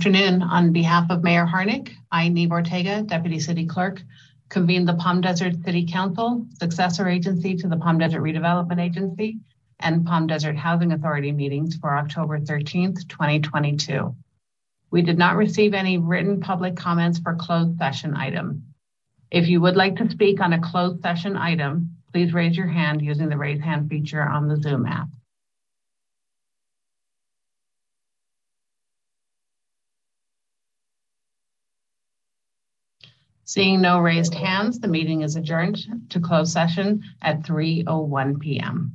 afternoon. On behalf of Mayor Harnik, I, Neve Ortega, Deputy City Clerk, convene the Palm Desert City Council, successor agency to the Palm Desert Redevelopment Agency, and Palm Desert Housing Authority meetings for October 13th, 2022. We did not receive any written public comments for closed session item. If you would like to speak on a closed session item, please raise your hand using the raise hand feature on the Zoom app. Seeing no raised hands, the meeting is adjourned to close session at 3.01 p.m.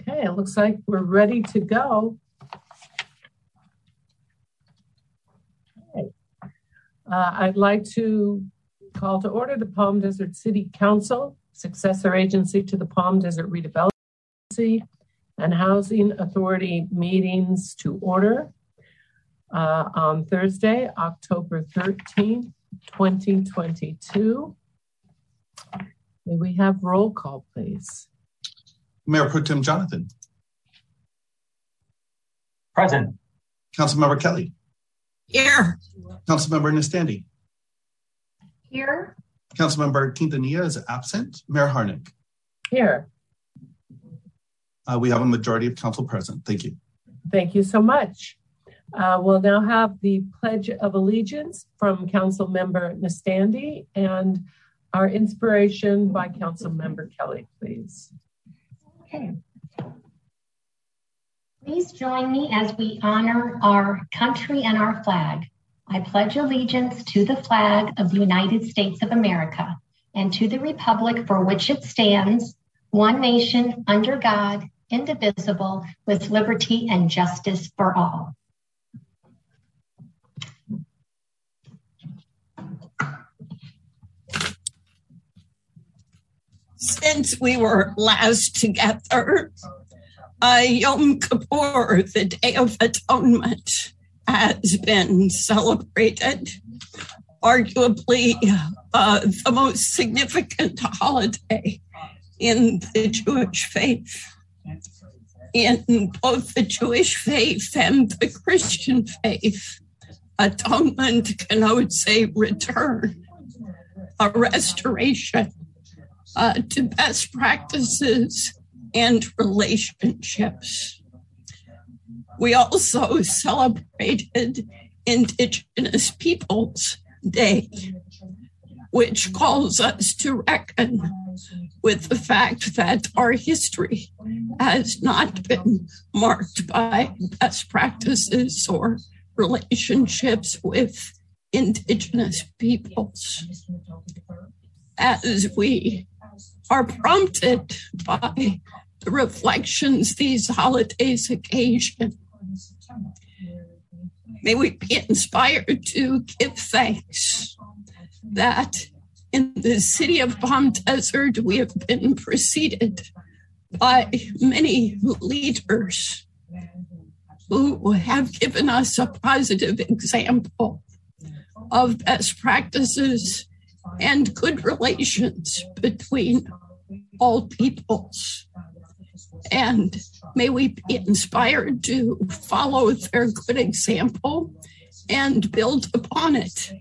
Okay, it looks like we're ready to go. Uh, I'd like to call to order the Palm Desert City Council, successor agency to the Palm Desert Redevelopment Agency and Housing Authority meetings to order uh, on Thursday, October 13th, 2022. May we have roll call, please? Mayor Pro Tem Jonathan. Present. Councilmember Kelly. Here. Councilmember Nestande. Here. Councilmember Quintanilla is absent. Mayor Harnik. Here. Uh, we have a majority of council present. Thank you. Thank you so much. Uh, we'll now have the Pledge of Allegiance from Council Member Nestande and our inspiration by Council Member Kelly, please. Okay. Please join me as we honor our country and our flag. I pledge allegiance to the flag of the United States of America and to the republic for which it stands, one nation under God, indivisible, with liberty and justice for all. Since we were last together, uh, Yom Kippur, the Day of Atonement, has been celebrated. Arguably uh, the most significant holiday in the Jewish faith. In both the Jewish faith and the Christian faith, atonement connotes a return, a restoration uh, to best practices and relationships. We also celebrated Indigenous Peoples Day, which calls us to reckon with the fact that our history has not been marked by best practices or relationships with Indigenous peoples. As we are prompted by the reflections these holidays occasion, may we be inspired to give thanks that in the city of Palm Desert, we have been preceded by many leaders who have given us a positive example of best practices and good relations between all peoples. And may we be inspired to follow their good example and build upon it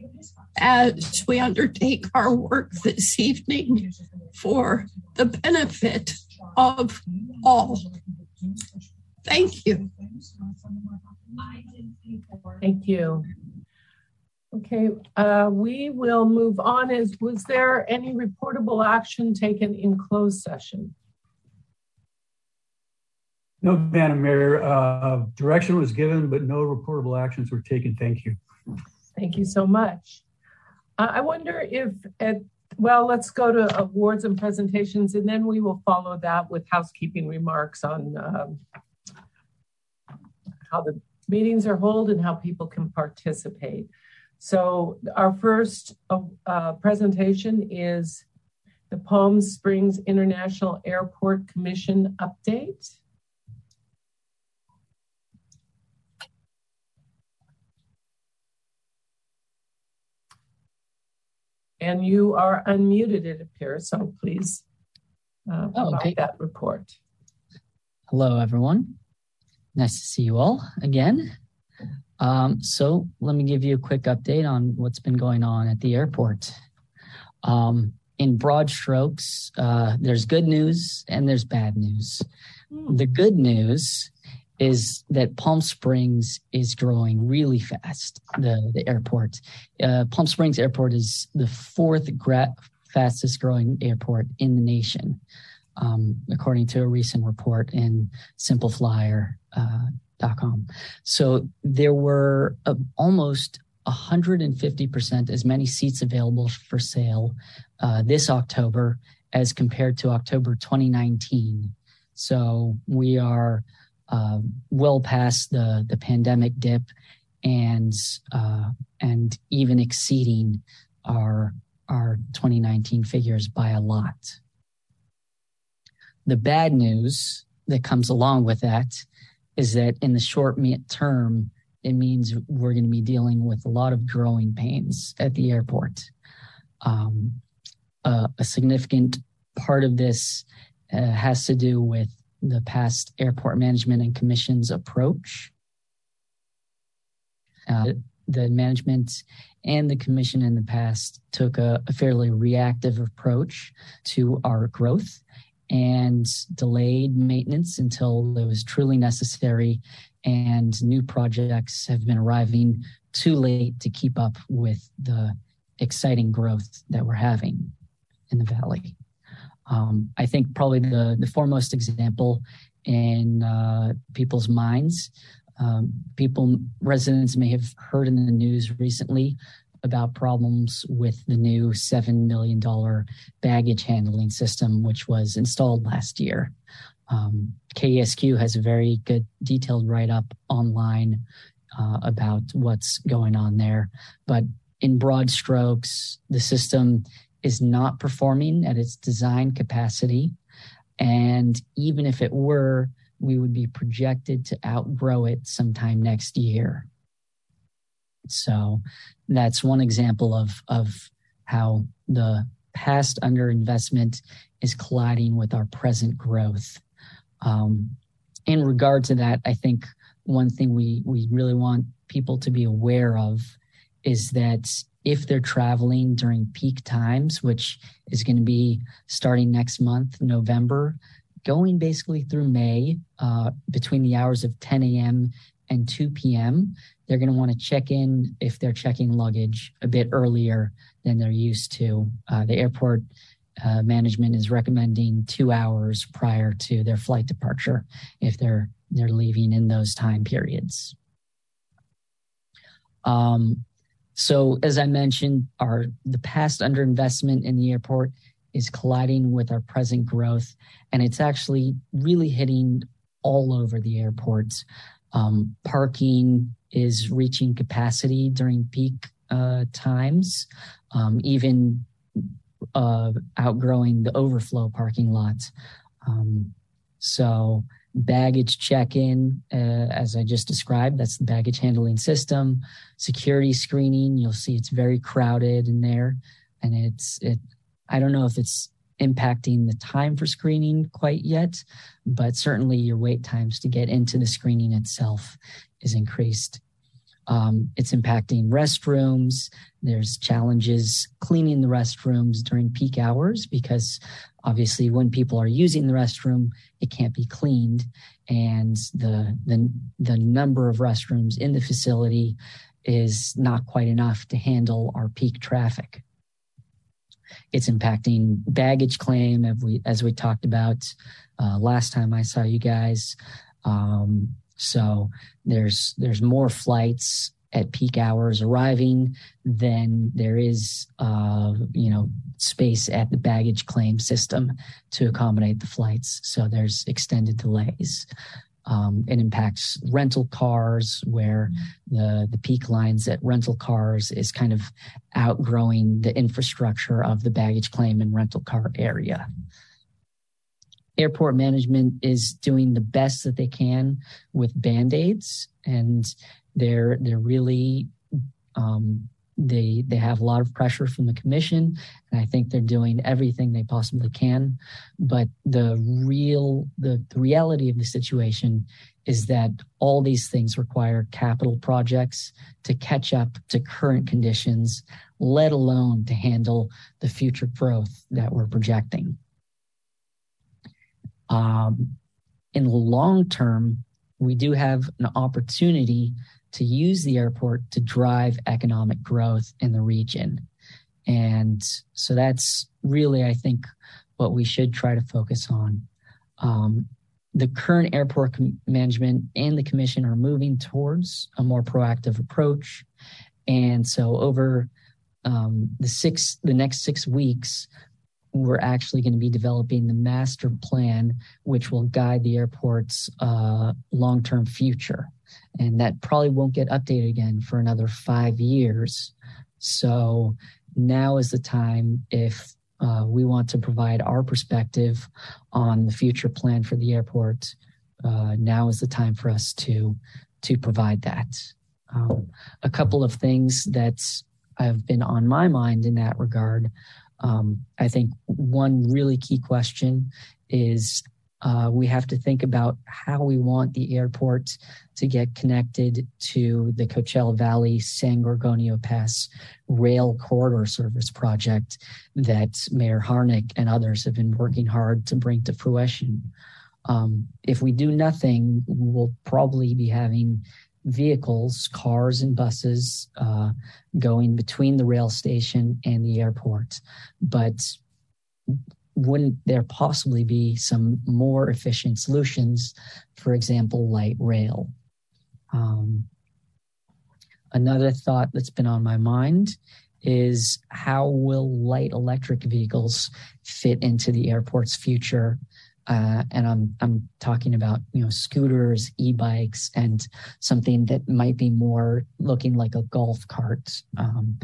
as we undertake our work this evening for the benefit of all. Thank you. Thank you. Okay, uh, we will move on. Is was there any reportable action taken in closed session? No, Madam Mayor. Uh, direction was given, but no reportable actions were taken. Thank you. Thank you so much. Uh, I wonder if, at, well, let's go to awards and presentations, and then we will follow that with housekeeping remarks on um, how the meetings are held and how people can participate. So our first uh, presentation is the Palm Springs International Airport Commission update. And you are unmuted, it appears, so please uh, oh, okay. that report. Hello, everyone. Nice to see you all again. Um, so let me give you a quick update on what's been going on at the airport. Um, in broad strokes, uh, there's good news and there's bad news. Hmm. The good news is that Palm Springs is growing really fast. The the airport, uh, Palm Springs Airport is the fourth gra- fastest growing airport in the nation, um, according to a recent report in SimpleFlyer. Uh, Com. So there were uh, almost 150% as many seats available for sale uh, this October as compared to October 2019. So we are uh, well past the, the pandemic dip and uh, and even exceeding our our 2019 figures by a lot. The bad news that comes along with that is that in the short term, it means we're going to be dealing with a lot of growing pains at the airport. Um, uh, a significant part of this uh, has to do with the past airport management and commission's approach. Uh, the management and the commission in the past took a, a fairly reactive approach to our growth and delayed maintenance until it was truly necessary. And new projects have been arriving too late to keep up with the exciting growth that we're having in the valley. Um, I think probably the, the foremost example in uh, people's minds. Um, people, residents may have heard in the news recently about problems with the new $7 million baggage handling system, which was installed last year. Um, KESQ has a very good detailed write up online uh, about what's going on there. But in broad strokes, the system is not performing at its design capacity. And even if it were, we would be projected to outgrow it sometime next year. So that's one example of, of how the past underinvestment is colliding with our present growth. Um, in regard to that, I think one thing we, we really want people to be aware of is that if they're traveling during peak times, which is going to be starting next month, November, going basically through May, uh, between the hours of 10 a.m. and 2 p.m., they're going to want to check in if they're checking luggage a bit earlier than they're used to. Uh, the airport uh, management is recommending two hours prior to their flight departure if they're they're leaving in those time periods. Um, so as I mentioned, our the past underinvestment in the airport is colliding with our present growth, and it's actually really hitting all over the airports. Um, parking is reaching capacity during peak uh, times, um, even uh, outgrowing the overflow parking lots. Um, so baggage check-in, uh, as I just described, that's the baggage handling system. Security screening, you'll see it's very crowded in there, and it's it. I don't know if it's impacting the time for screening quite yet, but certainly your wait times to get into the screening itself is increased. Um, it's impacting restrooms. There's challenges cleaning the restrooms during peak hours because obviously when people are using the restroom, it can't be cleaned, and the the the number of restrooms in the facility is not quite enough to handle our peak traffic. It's impacting baggage claim, as we as we talked about uh, last time I saw you guys. Um, so there's there's more flights at peak hours arriving than there is uh, you know space at the baggage claim system to accommodate the flights. So there's extended delays. Um, it impacts rental cars where the the peak lines at rental cars is kind of outgrowing the infrastructure of the baggage claim and rental car area. Airport management is doing the best that they can with band-aids and they're they're really um, they they have a lot of pressure from the commission and i think they're doing everything they possibly can. But the real the, the reality of the situation is that all these things require capital projects to catch up to current conditions let alone to handle the future growth that we're projecting. Um, in the long term, we do have an opportunity to use the airport to drive economic growth in the region. And so that's really, I think, what we should try to focus on. Um, the current airport com- management and the commission are moving towards a more proactive approach. And so over um, the six, the next six weeks, we're actually going to be developing the master plan, which will guide the airport's uh, long term future. And that probably won't get updated again for another five years. So now is the time if uh, we want to provide our perspective on the future plan for the airport. Uh, now is the time for us to to provide that. Um, a couple of things that have been on my mind in that regard um, I think one really key question is uh, we have to think about how we want the airport to get connected to the Coachella Valley San Gorgonio Pass rail corridor service project that Mayor Harnik and others have been working hard to bring to fruition. Um, if we do nothing, we'll probably be having vehicles, cars and buses uh, going between the rail station and the airport. But wouldn't there possibly be some more efficient solutions, for example, light rail? Um, another thought that's been on my mind is how will light electric vehicles fit into the airport's future uh, and I'm I'm talking about you know scooters, e-bikes, and something that might be more looking like a golf cart. Um,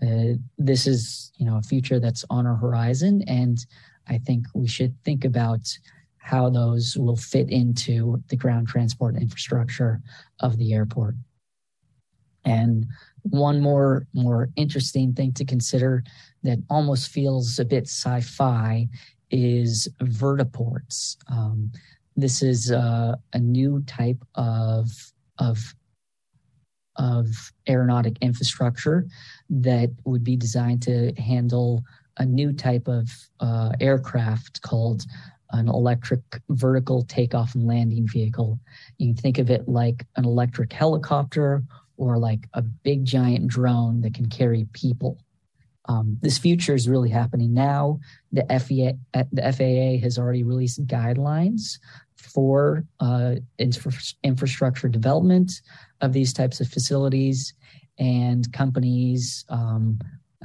uh, this is you know a future that's on our horizon, and I think we should think about how those will fit into the ground transport infrastructure of the airport. And one more more interesting thing to consider that almost feels a bit sci-fi is vertiports. Um, this is uh, a new type of of of aeronautic infrastructure that would be designed to handle a new type of uh, aircraft called an electric vertical takeoff and landing vehicle. You can think of it like an electric helicopter or like a big giant drone that can carry people. Um, this future is really happening now. The, FEA, the FAA has already released guidelines for uh, infra- infrastructure development of these types of facilities, and companies, um,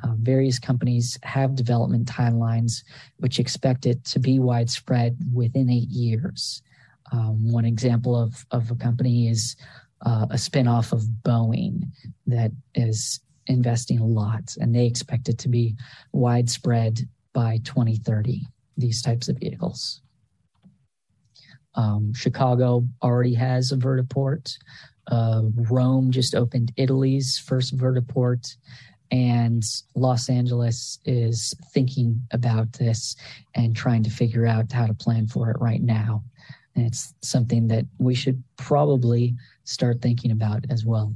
uh, various companies, have development timelines which expect it to be widespread within eight years. Um, one example of, of a company is uh, a spinoff of Boeing that is investing a lot, and they expect it to be widespread by 2030, these types of vehicles. Um, Chicago already has a vertiport. Uh, Rome just opened Italy's first vertiport, and Los Angeles is thinking about this and trying to figure out how to plan for it right now. And it's something that we should probably start thinking about as well.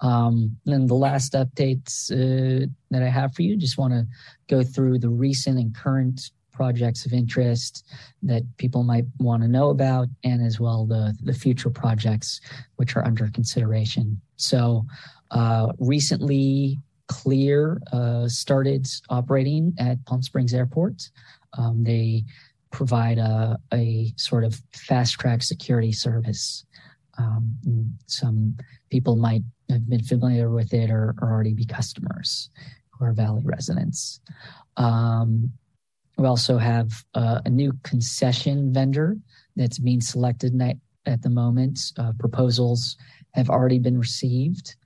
Um, and the last updates uh, that I have for you, just want to go through the recent and current projects of interest that people might want to know about, and as well the the future projects which are under consideration. So, uh, recently, Clear uh, started operating at Palm Springs Airport. Um, they provide a, a sort of fast track security service. Um, some people might have been familiar with it or, or already be customers who are Valley residents. Um, we also have uh, a new concession vendor that's being selected at the moment. Uh, proposals have already been received.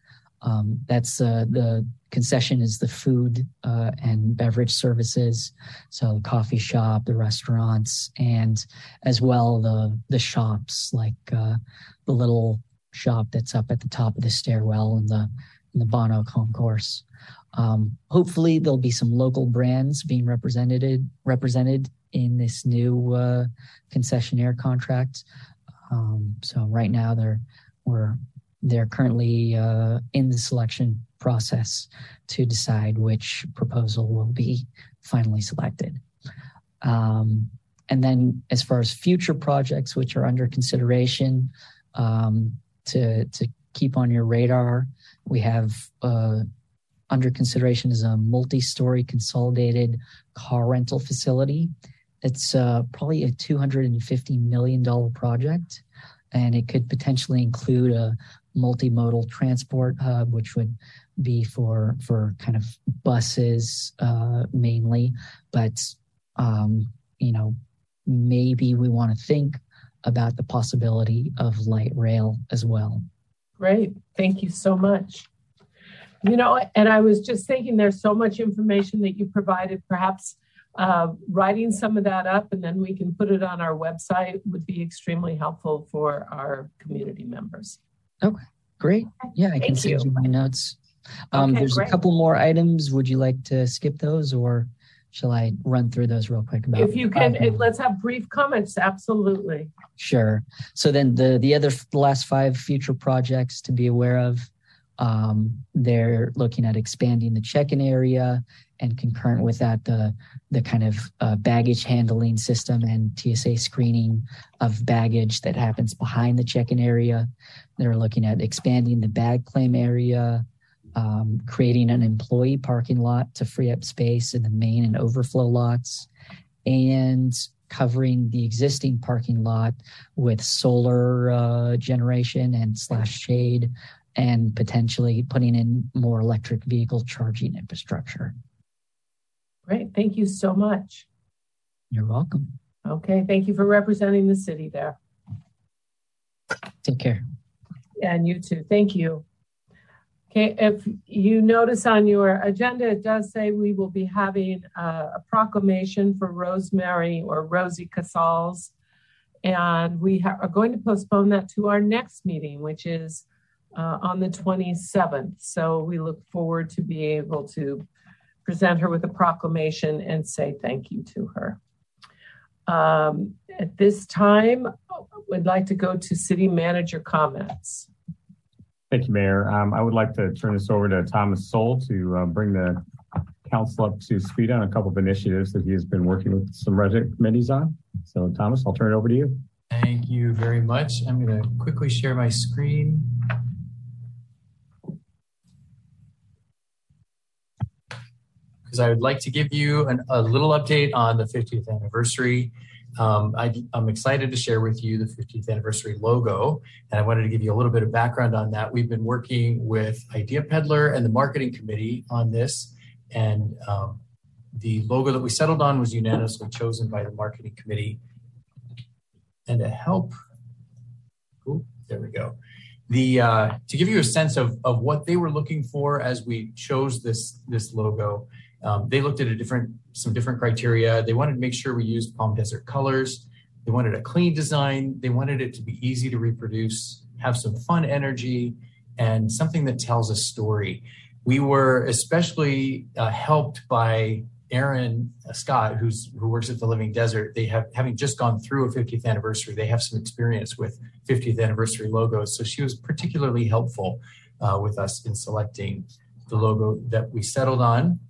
Um, that's uh, the concession is the food uh, and beverage services, so the coffee shop, the restaurants, and as well the the shops like uh, the little shop that's up at the top of the stairwell in the in the Bono concourse. Um, hopefully, there'll be some local brands being represented represented in this new uh, concessionaire contract. Um, so right now, they're we're they're currently uh, in the selection process to decide which proposal will be finally selected. Um, and then, as far as future projects which are under consideration um, to, to keep on your radar, we have uh, under consideration is a multi story consolidated car rental facility. It's uh, probably a $250 million project, and it could potentially include a multimodal transport hub, which would be for for kind of buses uh, mainly, but um, you know maybe we want to think about the possibility of light rail as well. Great, thank you so much. You know, and I was just thinking there's so much information that you provided. Perhaps uh, writing some of that up and then we can put it on our website would be extremely helpful for our community members. Okay, great. Yeah, I Thank can send you. you my notes. Um, okay, there's great. a couple more items. Would you like to skip those or shall I run through those real quick? About, if you can, let's have brief comments. Absolutely. Sure. So then the, the other the last five future projects to be aware of, um, they're looking at expanding the check-in area and concurrent with that, the the kind of uh, baggage handling system and TSA screening of baggage that happens behind the check-in area. They're looking at expanding the bag claim area, um, creating an employee parking lot to free up space in the main and overflow lots, and covering the existing parking lot with solar uh, generation and slash shade and potentially putting in more electric vehicle charging infrastructure. Great. Thank you so much. You're welcome. Okay, thank you for representing the city there. Take care. And you too. Thank you. Okay, if you notice on your agenda, it does say we will be having a, a proclamation for Rosemary or Rosie Casals. And we ha- are going to postpone that to our next meeting, which is uh, on the 27th. So we look forward to be able to present her with a proclamation and say thank you to her. Um, at this time, we'd like to go to city manager comments. Thank you, Mayor. Um, I would like to turn this over to Thomas Soule to uh, bring the council up to speed on a couple of initiatives that he has been working with some resident committees on. So, Thomas, I'll turn it over to you. Thank you very much. I'm going to quickly share my screen. Because I would like to give you an, a little update on the 50th anniversary. Um, I, am excited to share with you the 15th anniversary logo, and I wanted to give you a little bit of background on that. We've been working with Idea Peddler and the marketing committee on this, and um, the logo that we settled on was unanimously chosen by the marketing committee. And to help, ooh, there we go. The uh, to give you a sense of of what they were looking for as we chose this this logo. Um, they looked at a different, some different criteria. They wanted to make sure we used Palm Desert colors. They wanted a clean design. They wanted it to be easy to reproduce, have some fun energy, and something that tells a story. We were especially uh, helped by Erin Scott, who's who works at the Living Desert. They have having just gone through a 50th anniversary. They have some experience with 50th anniversary logos, so she was particularly helpful uh, with us in selecting the logo that we settled on.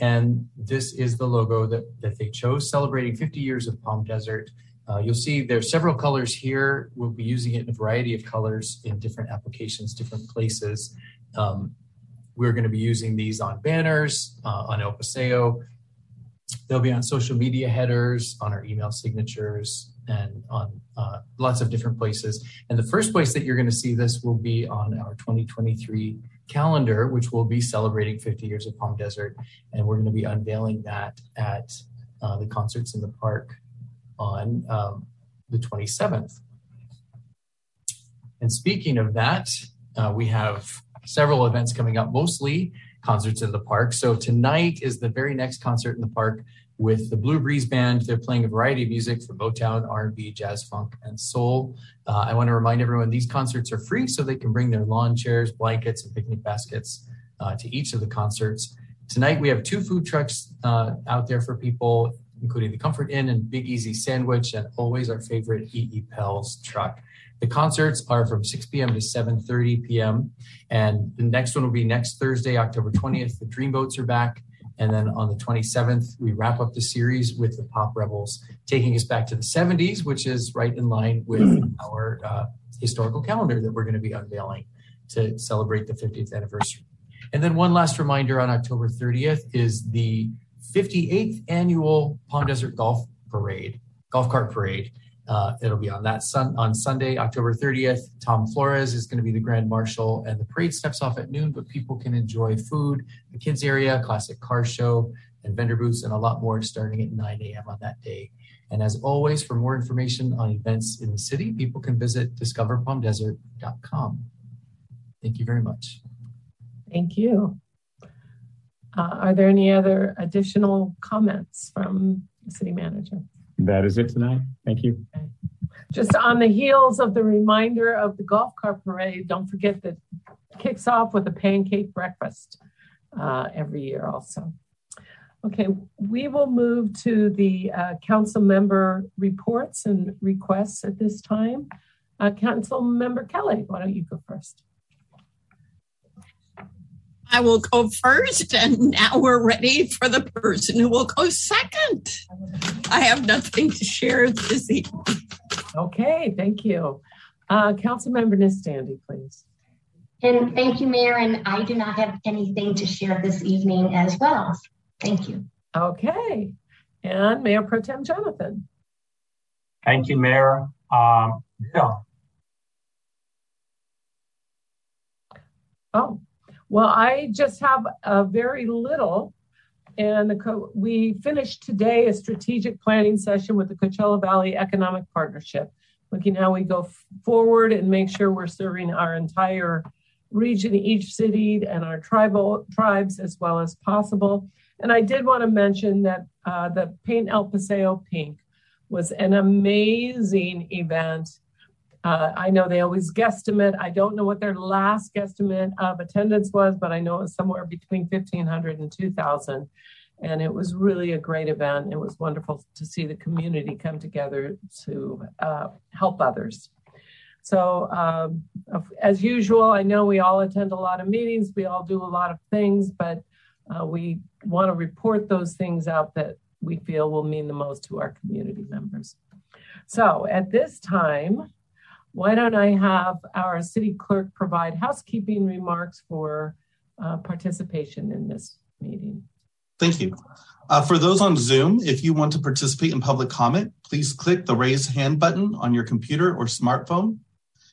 And this is the logo that, that they chose, celebrating 50 years of Palm Desert. Uh, you'll see there's several colors here. We'll be using it in a variety of colors in different applications, different places. Um, we're going to be using these on banners, uh, on El Paseo. They'll be on social media headers, on our email signatures, and on uh, lots of different places. And the first place that you're going to see this will be on our 2023 calendar, which will be celebrating 50 years of Palm Desert. And we're going to be unveiling that at uh, the concerts in the park on um, the 27th. And speaking of that, uh, we have several events coming up, mostly concerts in the park. So tonight is the very next concert in the park with the Blue Breeze Band. They're playing a variety of music from Motown, R&B, jazz, funk, and soul. Uh, I want to remind everyone these concerts are free, so they can bring their lawn chairs, blankets, and picnic baskets uh, to each of the concerts. Tonight we have two food trucks uh, out there for people, including the Comfort Inn and Big Easy Sandwich, and always our favorite E.E. Pell's truck. The concerts are from 6 p.m. to 7:30 p.m. And the next one will be next Thursday, October 20th. The Dreamboats are back. And then on the 27th, we wrap up the series with the Pop Rebels, taking us back to the 70s, which is right in line with our uh, historical calendar that we're going to be unveiling to celebrate the 50th anniversary. And then one last reminder on October 30th is the 58th annual Palm Desert Golf Parade, Golf Cart Parade. Uh, it'll be on that sun on Sunday, October 30th. Tom Flores is going to be the grand marshal, and the parade steps off at noon. But people can enjoy food, the kids area, classic car show, and vendor booths, and a lot more starting at 9 a.m. on that day. And as always, for more information on events in the city, people can visit discoverpalmdesert.com. Thank you very much. Thank you. Uh, are there any other additional comments from the city manager? That is it tonight. Thank you. Just on the heels of the reminder of the golf cart parade, don't forget that kicks off with a pancake breakfast uh, every year also. Okay, we will move to the uh, council member reports and requests at this time. Uh, council member Kelly, why don't you go first? I will go first, and now we're ready for the person who will go second. I have nothing to share this evening. Okay, thank you. Uh, Councilmember Nestande, please. And thank you, Mayor. And I do not have anything to share this evening as well. Thank you. Okay. And Mayor Pro Tem Jonathan. Thank you, Mayor. Um, Bill. Oh, well, I just have a very little and the we finished today a strategic planning session with the Coachella Valley Economic Partnership, looking how we go forward and make sure we're serving our entire region, each city, and our tribal tribes as well as possible. And I did want to mention that uh, the Paint El Paseo Pink was an amazing event. Uh, I know they always guesstimate. I don't know what their last guesstimate of attendance was, but I know it was somewhere between 1,500 and 2,000. And it was really a great event. It was wonderful to see the community come together to uh, help others. So, um, as usual, I know we all attend a lot of meetings, we all do a lot of things, but uh, we want to report those things out that we feel will mean the most to our community members. So, at this time, why don't I have our city clerk provide housekeeping remarks for uh, participation in this meeting? Thank you. Uh, for those on Zoom, if you want to participate in public comment, please click the raise hand button on your computer or smartphone.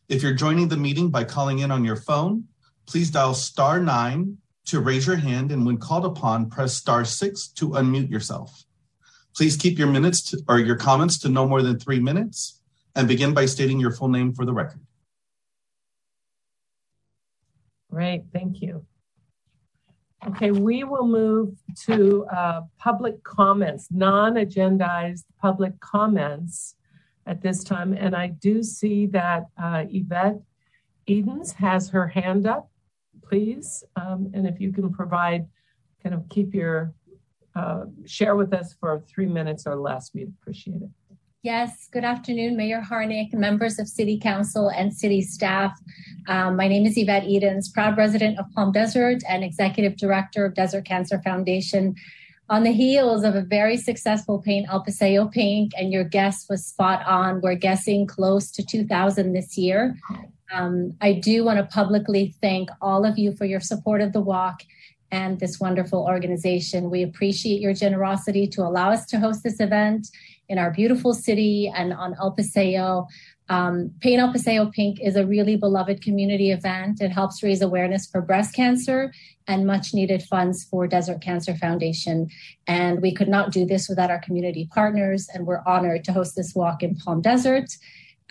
If you're joining the meeting by calling in on your phone, please dial star nine to raise your hand and when called upon, press star six to unmute yourself. Please keep your minutes to, or your comments to no more than three minutes and begin by stating your full name for the record. Great, thank you. Okay, we will move to uh, public comments, non-agendized public comments at this time. And I do see that uh, Yvette Edens has her hand up, please. Um, and if you can provide, kind of keep your, uh, share with us for three minutes or less, we'd appreciate it. Yes, good afternoon, Mayor Harnik, members of City Council and City staff. Um, my name is Yvette Edens, proud resident of Palm Desert and Executive Director of Desert Cancer Foundation on the heels of a very successful paint El Paseo Pink, and your guess was spot on. We're guessing close to 2,000 this year. Um, I do want to publicly thank all of you for your support of the walk and this wonderful organization. We appreciate your generosity to allow us to host this event in our beautiful city and on El Paseo. Um, Paint El Paseo Pink is a really beloved community event. It helps raise awareness for breast cancer and much needed funds for Desert Cancer Foundation. And we could not do this without our community partners, and we're honored to host this walk in Palm Desert.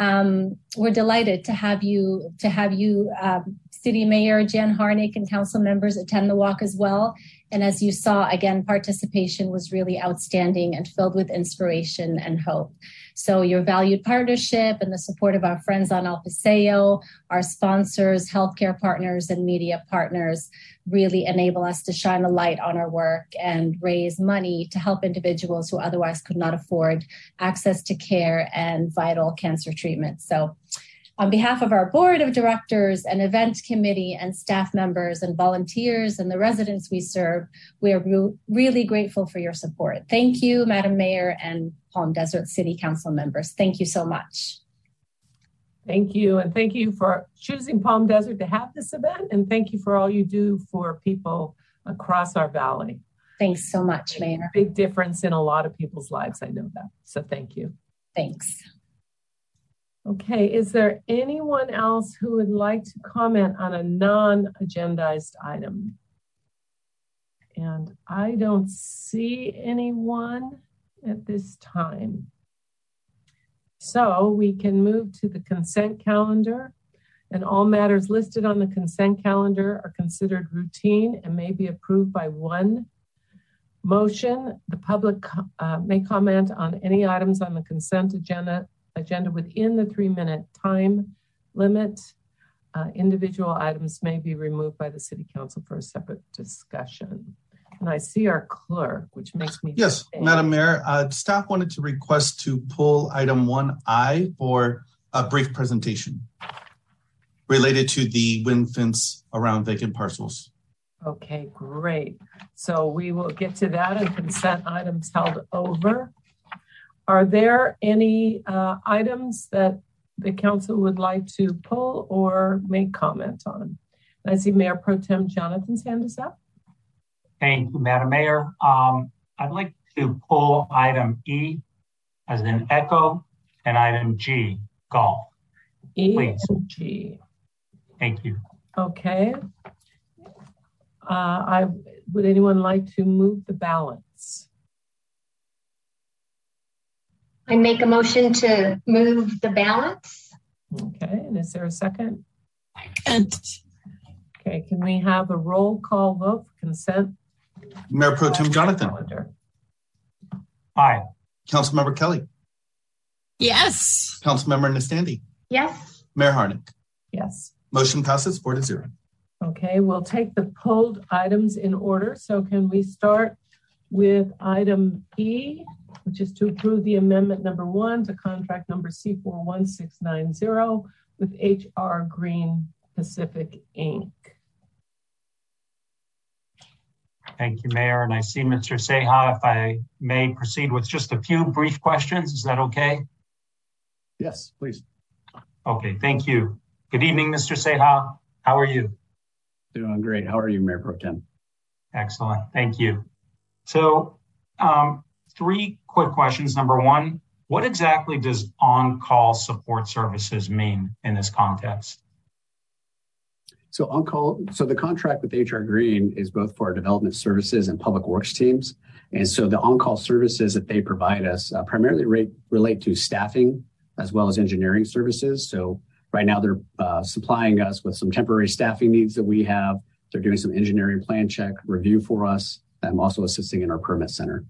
Um, we're delighted to have you to have you, um, City Mayor Jan Harnik and council members attend the walk as well. And as you saw, again, participation was really outstanding and filled with inspiration and hope. So your valued partnership and the support of our friends on El Paseo, our sponsors, healthcare partners, and media partners really enable us to shine a light on our work and raise money to help individuals who otherwise could not afford access to care and vital cancer treatment. So on behalf of our board of directors and event committee and staff members and volunteers and the residents we serve, we are re- really grateful for your support. Thank you, Madam Mayor and Palm Desert City Council members. Thank you so much. Thank you. And thank you for choosing Palm Desert to have this event. And thank you for all you do for people across our valley. Thanks so much, Mayor. Big difference in a lot of people's lives. I know that. So thank you. Thanks. Okay, is there anyone else who would like to comment on a non-agendized item? And I don't see anyone at this time. So we can move to the consent calendar and all matters listed on the consent calendar are considered routine and may be approved by one motion. The public uh, may comment on any items on the consent agenda agenda within the three minute time limit. Uh, individual items may be removed by the City Council for a separate discussion. And I see our clerk, which makes me. Yes, think. Madam Mayor, uh, staff wanted to request to pull item 1I for a brief presentation related to the wind fence around vacant parcels. Okay, great. So we will get to that and consent items held over. Are there any uh, items that the council would like to pull or make comment on? I see Mayor Pro Tem Jonathan's hand is up. Thank you, Madam Mayor. Um, I'd like to pull item E as an echo and item G, golf. E Please. and G. Thank you. Okay. Uh, I would anyone like to move the balance? I make a motion to move the balance. Okay, and is there a second? And Okay, can we have a roll call vote for consent? Mayor Pro Tem Jonathan, calendar? Aye. Councilmember Kelly, yes, Councilmember Nestande, Yes. Mayor Harnik. Yes. Motion passes four to zero. Okay, we'll take the pulled items in order. So can we start with item E, which is to approve the amendment number one to contract number C41690 with HR Green Pacific Inc. Thank you, Mayor. And I see Mr. Seha, if I may proceed with just a few brief questions. Is that okay? Yes, please. Okay, thank you. Good evening, Mr. Seha. How are you? Doing great. How are you, Mayor Pro Tem? Excellent. Thank you. So, um, three quick questions. Number one, what exactly does on-call support services mean in this context? So on call, so the contract with HR Green is both for our development services and public works teams. And so the on-call services that they provide us uh, primarily rate, relate to staffing as well as engineering services. So right now they're uh, supplying us with some temporary staffing needs that we have. They're doing some engineering plan check review for us. I'm also assisting in our permit center.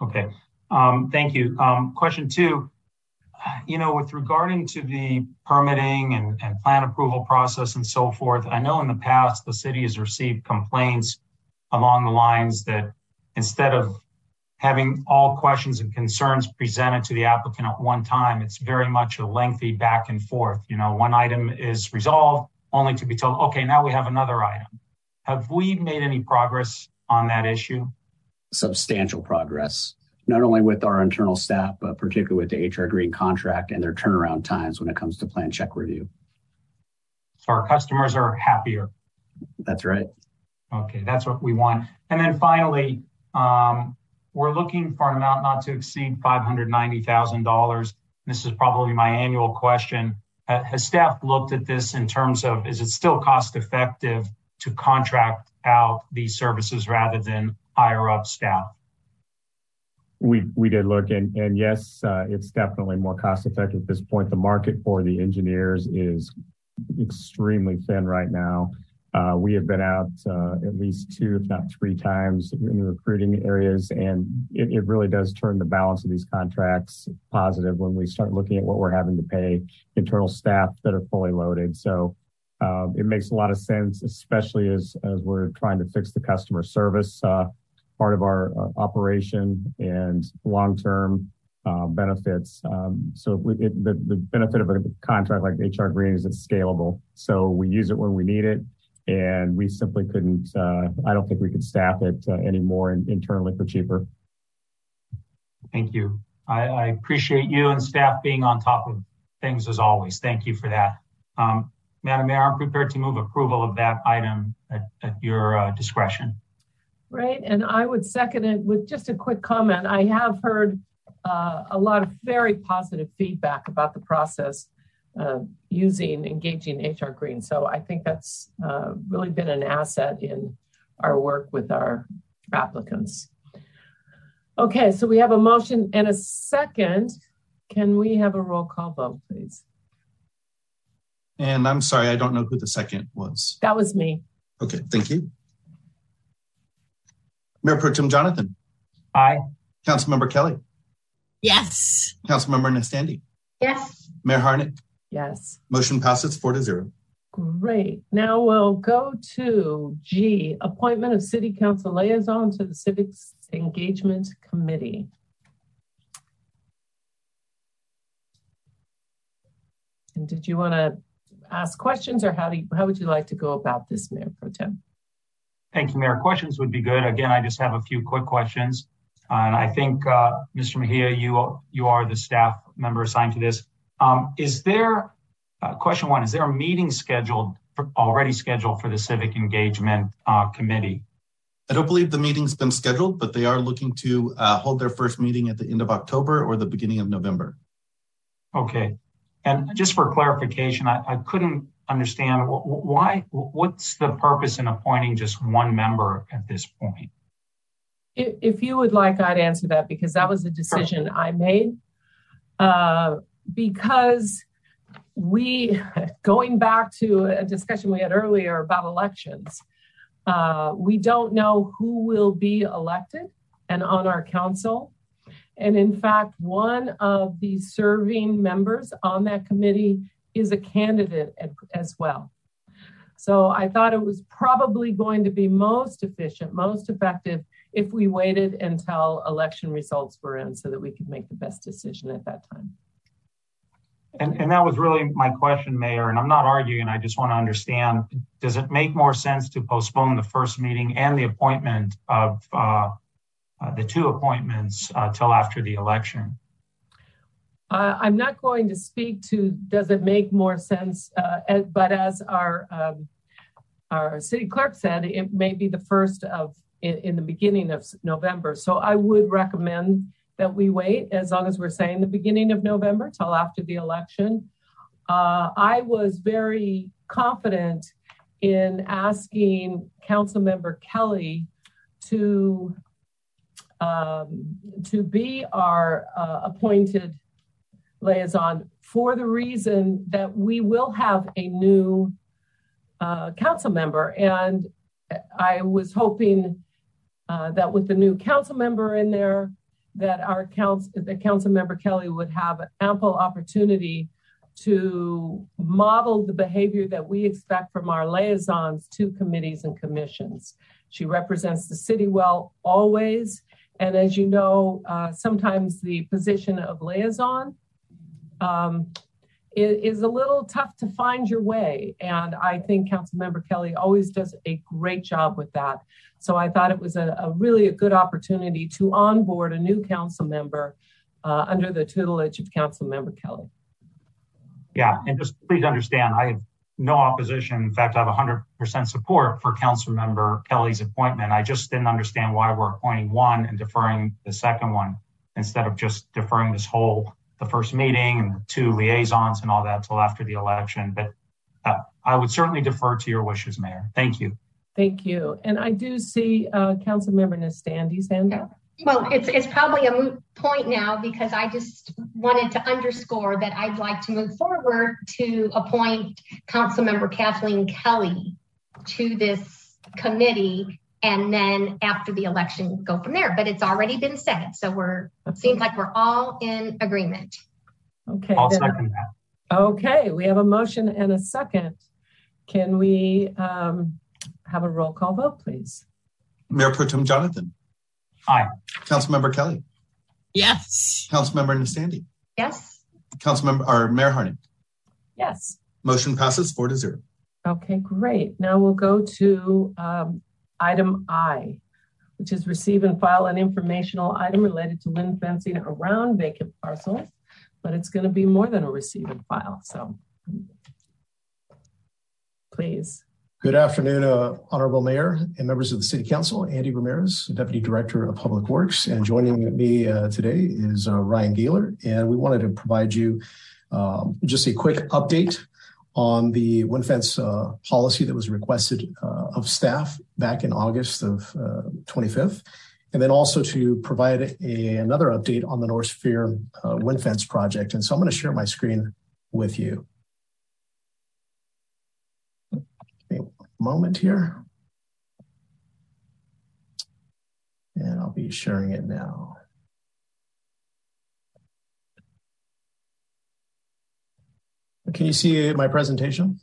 Okay. Um, thank you. Um, question two, you know, with regarding to the permitting and, and plan approval process and so forth, I know in the past the city has received complaints along the lines that instead of having all questions and concerns presented to the applicant at one time, it's very much a lengthy back and forth. You know, one item is resolved only to be told, okay, now we have another item. Have we made any progress on that issue? Substantial progress, not only with our internal staff, but particularly with the HR Green contract and their turnaround times when it comes to plan check review. So our customers are happier. That's right. Okay, that's what we want. And then finally, um, we're looking for an amount not to exceed $590,000. This is probably my annual question. Uh, has staff looked at this in terms of is it still cost effective to contract out these services rather than hire up staff? We we did look and and yes, uh, it's definitely more cost effective at this point. The market for the engineers is extremely thin right now. Uh, we have been out uh, at least two, if not three times in the recruiting areas, and it, it, really does turn the balance of these contracts positive when we start looking at what we're having to pay internal staff that are fully loaded. So uh, it makes a lot of sense, especially as as we're trying to fix the customer service uh, part of our uh, operation and long term. Uh, benefits. Um, so the, benefit of a contract like HR Green is it's scalable. So we use it when we need it and we simply couldn't. Uh, I don't think we could staff it anymore in, internally for cheaper. Thank you. I, appreciate you and staff being on top of things as always. Thank you for that. Um, Madam Mayor, I'm prepared to move approval of that item at, your discretion. Right, and I would second it with just a quick comment. I have heard uh, a lot of very positive feedback about the process uh, using engaging HR Green. So I think that's uh, really been an asset in our work with our applicants. Okay, so we have a motion and a second. Can we have a roll call vote, please? And I'm sorry, I don't know who the second was. That was me. Okay, thank you. Mayor Pro Tem Jonathan. Aye. Councilmember Kelly. Yes. Councilmember Nestande. Yes. Mayor Harnik. Yes. Motion passes four to zero. Great. Now we'll go to G, appointment of city council liaison to the Civics Engagement Committee. And did you want to ask questions or how do you, how would you like to go about this, Mayor Pro Tem? Thank you, Mayor. Questions would be good. Again, I just have a few quick questions. And I think, uh, Mr. Mejia, you, you are the staff member assigned to this. Um, is there, uh, question one, is there a meeting scheduled, for, already scheduled for the Civic Engagement uh, Committee? I don't believe the meeting's been scheduled, but they are looking to uh, hold their first meeting at the end of October or the beginning of November. Okay. And just for clarification, I, I couldn't understand why, what's the purpose in appointing just one member at this point? If you would like, I'd answer that because that was a decision I made. Uh, because we, going back to a discussion we had earlier about elections, uh, we don't know who will be elected and on our council. And in fact, one of the serving members on that committee is a candidate as well. So I thought it was probably going to be most efficient, most effective if we waited until election results were in so that we could make the best decision at that time. And, and that was really my question, Mayor, and I'm not arguing. I just want to understand, does it make more sense to postpone the first meeting and the appointment of uh, uh, the two appointments uh, till after the election? Uh, I'm not going to speak to does it make more sense, uh, but as our um, our city clerk said, it may be the first of in, in, the beginning of November. So I would recommend that we wait as long as we're saying the beginning of November till after the election. Uh, I was very confident in asking Councilmember Kelly to um, to be our uh, appointed liaison for the reason that we will have a new uh, council member. And I was hoping uh, that with the new council member in there, that our council, the council member Kelly would have ample opportunity to model the behavior that we expect from our liaisons to committees and commissions. She represents the city well always. And as you know, uh, sometimes the position of liaison um, is, a little tough to find your way. And I think Councilmember Kelly always does a great job with that. So I thought it was a, a really a good opportunity to onboard a new council member uh, under the tutelage of Councilmember Kelly. Yeah, and just please understand, I have no opposition. In fact, I have 100% support for Councilmember Kelly's appointment. I just didn't understand why we're appointing one and deferring the second one instead of just deferring this whole the first meeting and the two liaisons and all that till after the election. But uh, I would certainly defer to your wishes, Mayor. Thank you. Thank you. And I do see uh, Council Member Nestande's hand up. Well, it's it's probably a moot point now because I just wanted to underscore that I'd like to move forward to appoint Council Member Kathleen Kelly to this committee and then after the election go from there. But it's already been said, so we're seems like we're all in agreement. Okay. I'll second that. Okay, we have a motion and a second. Can we um, have a roll call vote, please? Mayor Pro Tem Jonathan. Aye. Councilmember Kelly. Yes. Councilmember Nestande. Yes. Councilmember or Mayor Harnik. Yes. Motion passes four to zero. Okay, great. Now we'll go to um, Item I, which is receive and file an informational item related to wind fencing around vacant parcels, but it's going to be more than a receive and file. So please. Good afternoon, uh, Honorable Mayor and members of the City Council. Andy Ramirez, Deputy Director of Public Works. And joining me uh, today is uh, Ryan Gaylor. And we wanted to provide you um, just a quick update on the wind fence uh, policy that was requested uh, of staff back in August of uh, 25th. And then also to provide a, another update on the North Sphere uh, wind fence project. And so I'm going to share my screen with you. A moment here. And I'll be sharing it now. Can you see my presentation?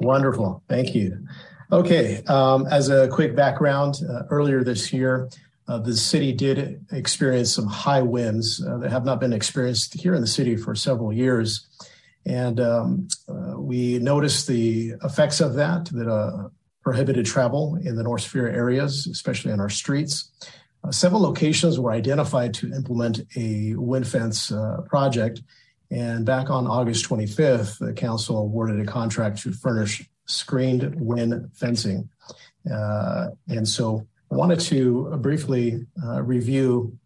Wonderful. Thank you. Okay. Um, as a quick background, uh, earlier this year, uh, the city did experience some high winds uh, that have not been experienced here in the city for several years. And um, we noticed the effects of that, that uh, prohibited travel in the North Sphere areas, especially on our streets. Several locations were identified to implement a wind fence project back on August 25th, the council awarded a contract to furnish screened wind fencing. Uh, and so I wanted to briefly uh, review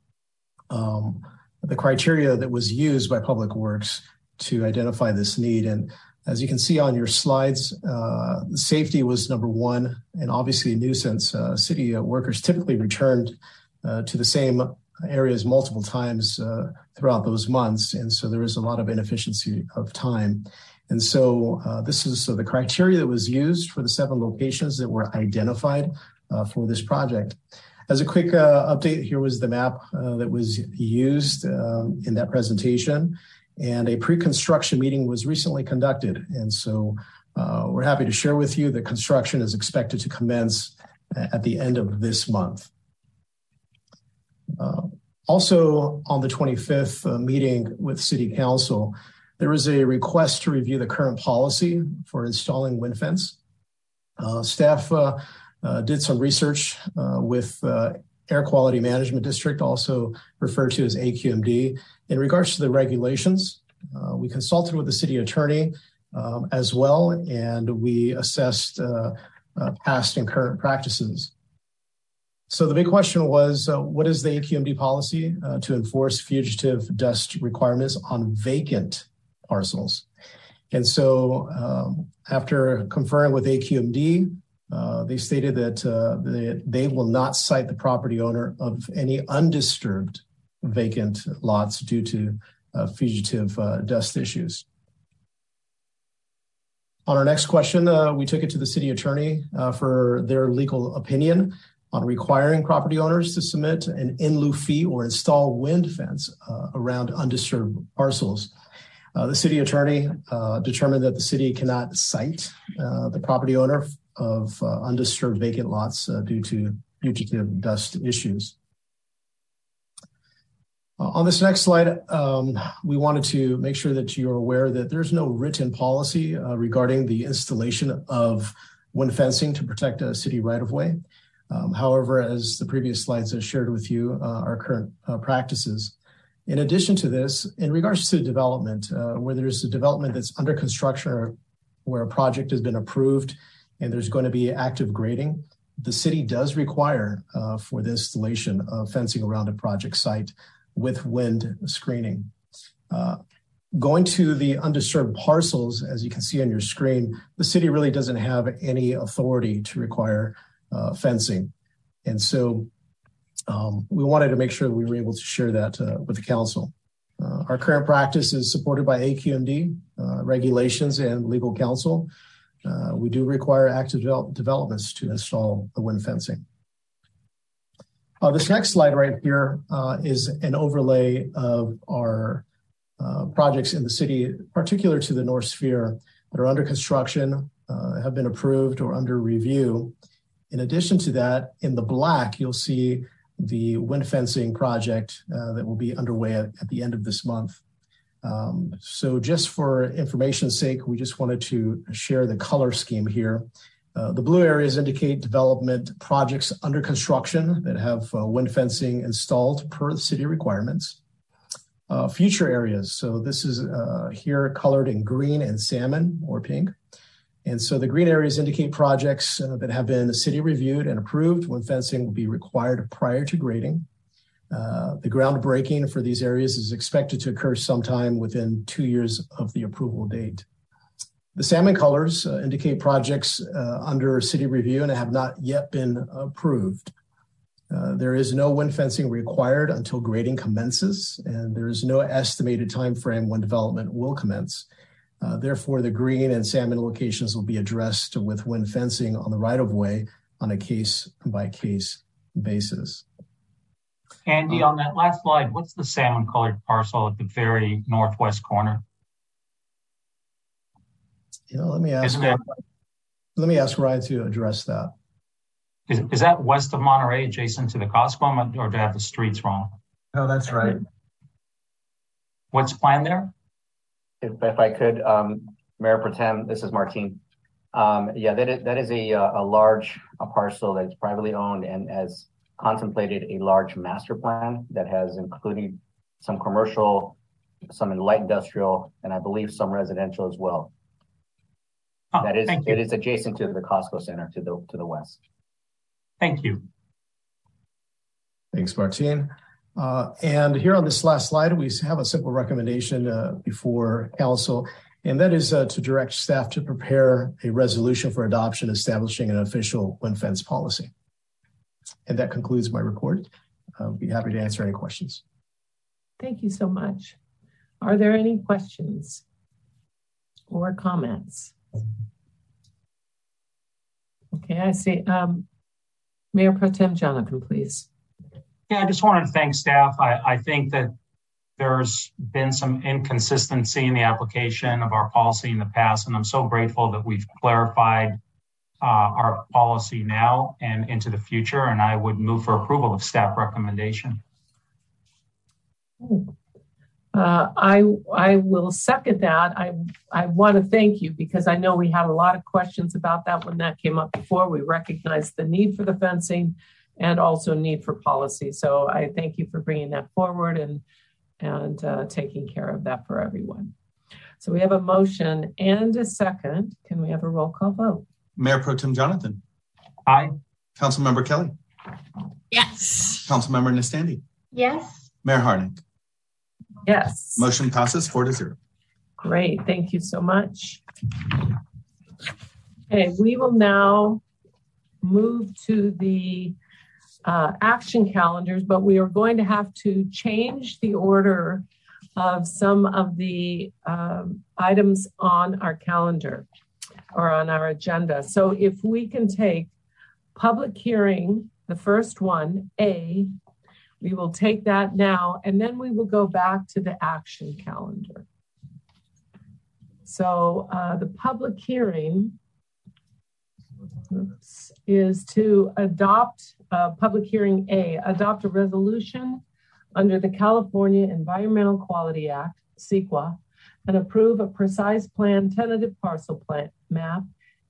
um, the criteria that was used by Public Works to identify this need. And as you can see on your slides, uh, safety was number one, and obviously nuisance. Uh, city workers typically returned uh, to the same areas multiple times uh, throughout those months, and so there is a lot of inefficiency of time. And so uh, this is so the criteria that was used for the seven locations that were identified uh, for this project. As a quick update, here was the map that was used um, in that presentation and a pre-construction meeting was recently conducted. And so uh, we're happy to share with you that construction is expected to commence at the end of this month. Uh, also on the 25th uh, meeting with City Council, there was a request to review the current policy for installing wind fence. Uh, staff did some research with Air Quality Management District, also referred to as AQMD. In regards to the regulations, uh, we consulted with the city attorney um, as well, and we assessed uh, uh, past and current practices. So the big question was, uh, what is the AQMD policy uh, to enforce fugitive dust requirements on vacant parcels? And so um, after conferring with AQMD, uh, they stated that uh, they, they, will not cite the property owner of any undisturbed vacant lots due to uh, fugitive uh, dust issues. On our next question, we took it to the city attorney for their legal opinion on requiring property owners to submit an in lieu fee or install wind fence around undisturbed parcels. Uh, the city attorney uh, determined that the city cannot cite uh, the property owner of uh, undisturbed vacant lots uh, due to fugitive dust issues. Uh, on this next slide, um, we wanted to make sure that you're aware that there's no written policy uh, regarding the installation of wind fencing to protect a city right-of-way. Um, however, as the previous slides have shared with you, uh, our current practices. In addition to this, in regards to development, where there's a development that's under construction or where a project has been approved and there's going to be active grading. The city does require uh, for the installation of fencing around a project site with wind screening. Uh, going to the undisturbed parcels, as you can see on your screen, the city really doesn't have any authority to require uh, fencing. And so um, we wanted to make sure we were able to share that uh, with the council. Uh, our current practice is supported by AQMD, uh, regulations, and legal counsel. Uh, we do require active develop developments to install the wind fencing. Uh, this next slide right here is an overlay of our projects in the city, particular to the North Sphere, that are under construction, have been approved or under review. In addition to that, in the black, you'll see the wind fencing project uh, that will be underway at, at the end of this month. Um, so just for information's sake, we just wanted to share the color scheme here. Uh, the blue areas indicate development projects under construction that have uh, wind fencing installed per city requirements. Uh, future areas, so this is uh, here colored in green and salmon or pink. And so the green areas indicate projects uh, that have been city reviewed and approved when fencing will be required prior to grading. Uh, the groundbreaking for these areas is expected to occur sometime within two years of the approval date. The salmon colors uh, indicate projects uh, under city review and have not yet been approved. Uh, there is no wind fencing required until grading commences, and there is no estimated time frame when development will commence. Uh, therefore, the green and salmon locations will be addressed with wind fencing on the right of way on a case by case basis. Andy, on that last slide, what's the salmon colored parcel at the very northwest corner? You know, let me ask. That, let me ask Ryan to address that. Is, is that west of Monterey, adjacent to the Costco, or do I have the streets wrong? No, that's right. What's planned there? If, if I could, um, Mayor Protem, this is Martin. Um, yeah, that is, that is a, a large a parcel that's privately owned and has contemplated a large master plan that has included some commercial, some light industrial, and I believe some residential as well. Oh, that is it is adjacent to the Costco Center to the to the west. Thank you. Thanks, Martine. Uh, and here on this last slide, we have a simple recommendation uh, before council, and that is uh, to direct staff to prepare a resolution for adoption establishing an official wind fence policy. And that concludes my report. I'll be happy to answer any questions. Thank you so much. Are there any questions or comments? Okay, I see. Um, Mayor Pro Tem Jonathan, please. Yeah, I just wanted to thank staff. I, I think that there's been some inconsistency in the application of our policy in the past, and I'm so grateful that we've clarified uh, our policy now and into the future. And I would move for approval of staff recommendation. Uh, I I will second that. I I want to thank you because I know we had a lot of questions about that when that came up before. We recognized the need for the fencing and also need for policy. So I thank you for bringing that forward and and uh, taking care of that for everyone. So we have a motion and a second. Can we have a roll call vote? Mayor Pro Tem Jonathan. Aye. Councilmember Kelly. Yes. Councilmember Nestande. Yes. Mayor Harnik. Yes. Motion passes four to zero. Great. Thank you so much. Okay, we will now move to the uh, action calendars, but we are going to have to change the order of some of the um, items on our calendar or on our agenda. So if we can take public hearing, the first one, A, we will take that now, and then we will go back to the action calendar. So uh, the public hearing oops, is to adopt uh, public hearing A, adopt a resolution under the California Environmental Quality Act, CEQA, and approve a precise plan tentative parcel plan map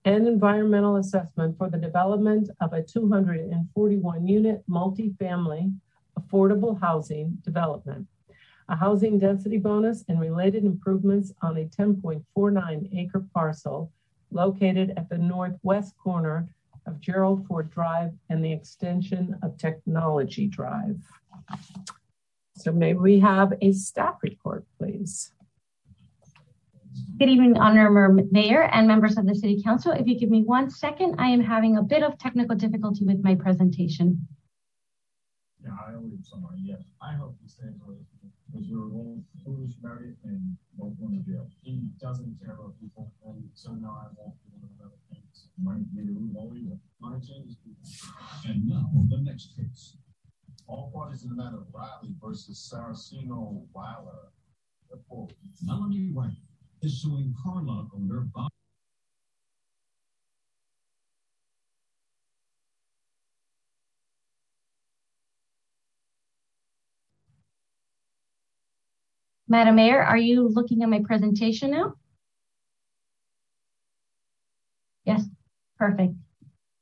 and environmental assessment for the development of a 241 unit multifamily affordable housing development, a housing density bonus and related improvements on a 10.49 acre parcel located at the northwest corner of Gerald Ford Drive and the extension of Technology Drive. So may we have a staff report, please? Good evening, Honorable Mayor and members of the City Council. If you give me one second, I am having a bit of technical difficulty with my presentation. Yeah, I already somebody, yes. I hope he stays with because you're all foolish married and both going to jail. He doesn't care about people, and so now I won't evil. Money changes. And now the next case. All parties in the matter of Riley versus Saraceno Weiler. Therefore, Melanie White is suing Carla owner Bob. Madam Mayor, are you looking at my presentation now? Yes, perfect.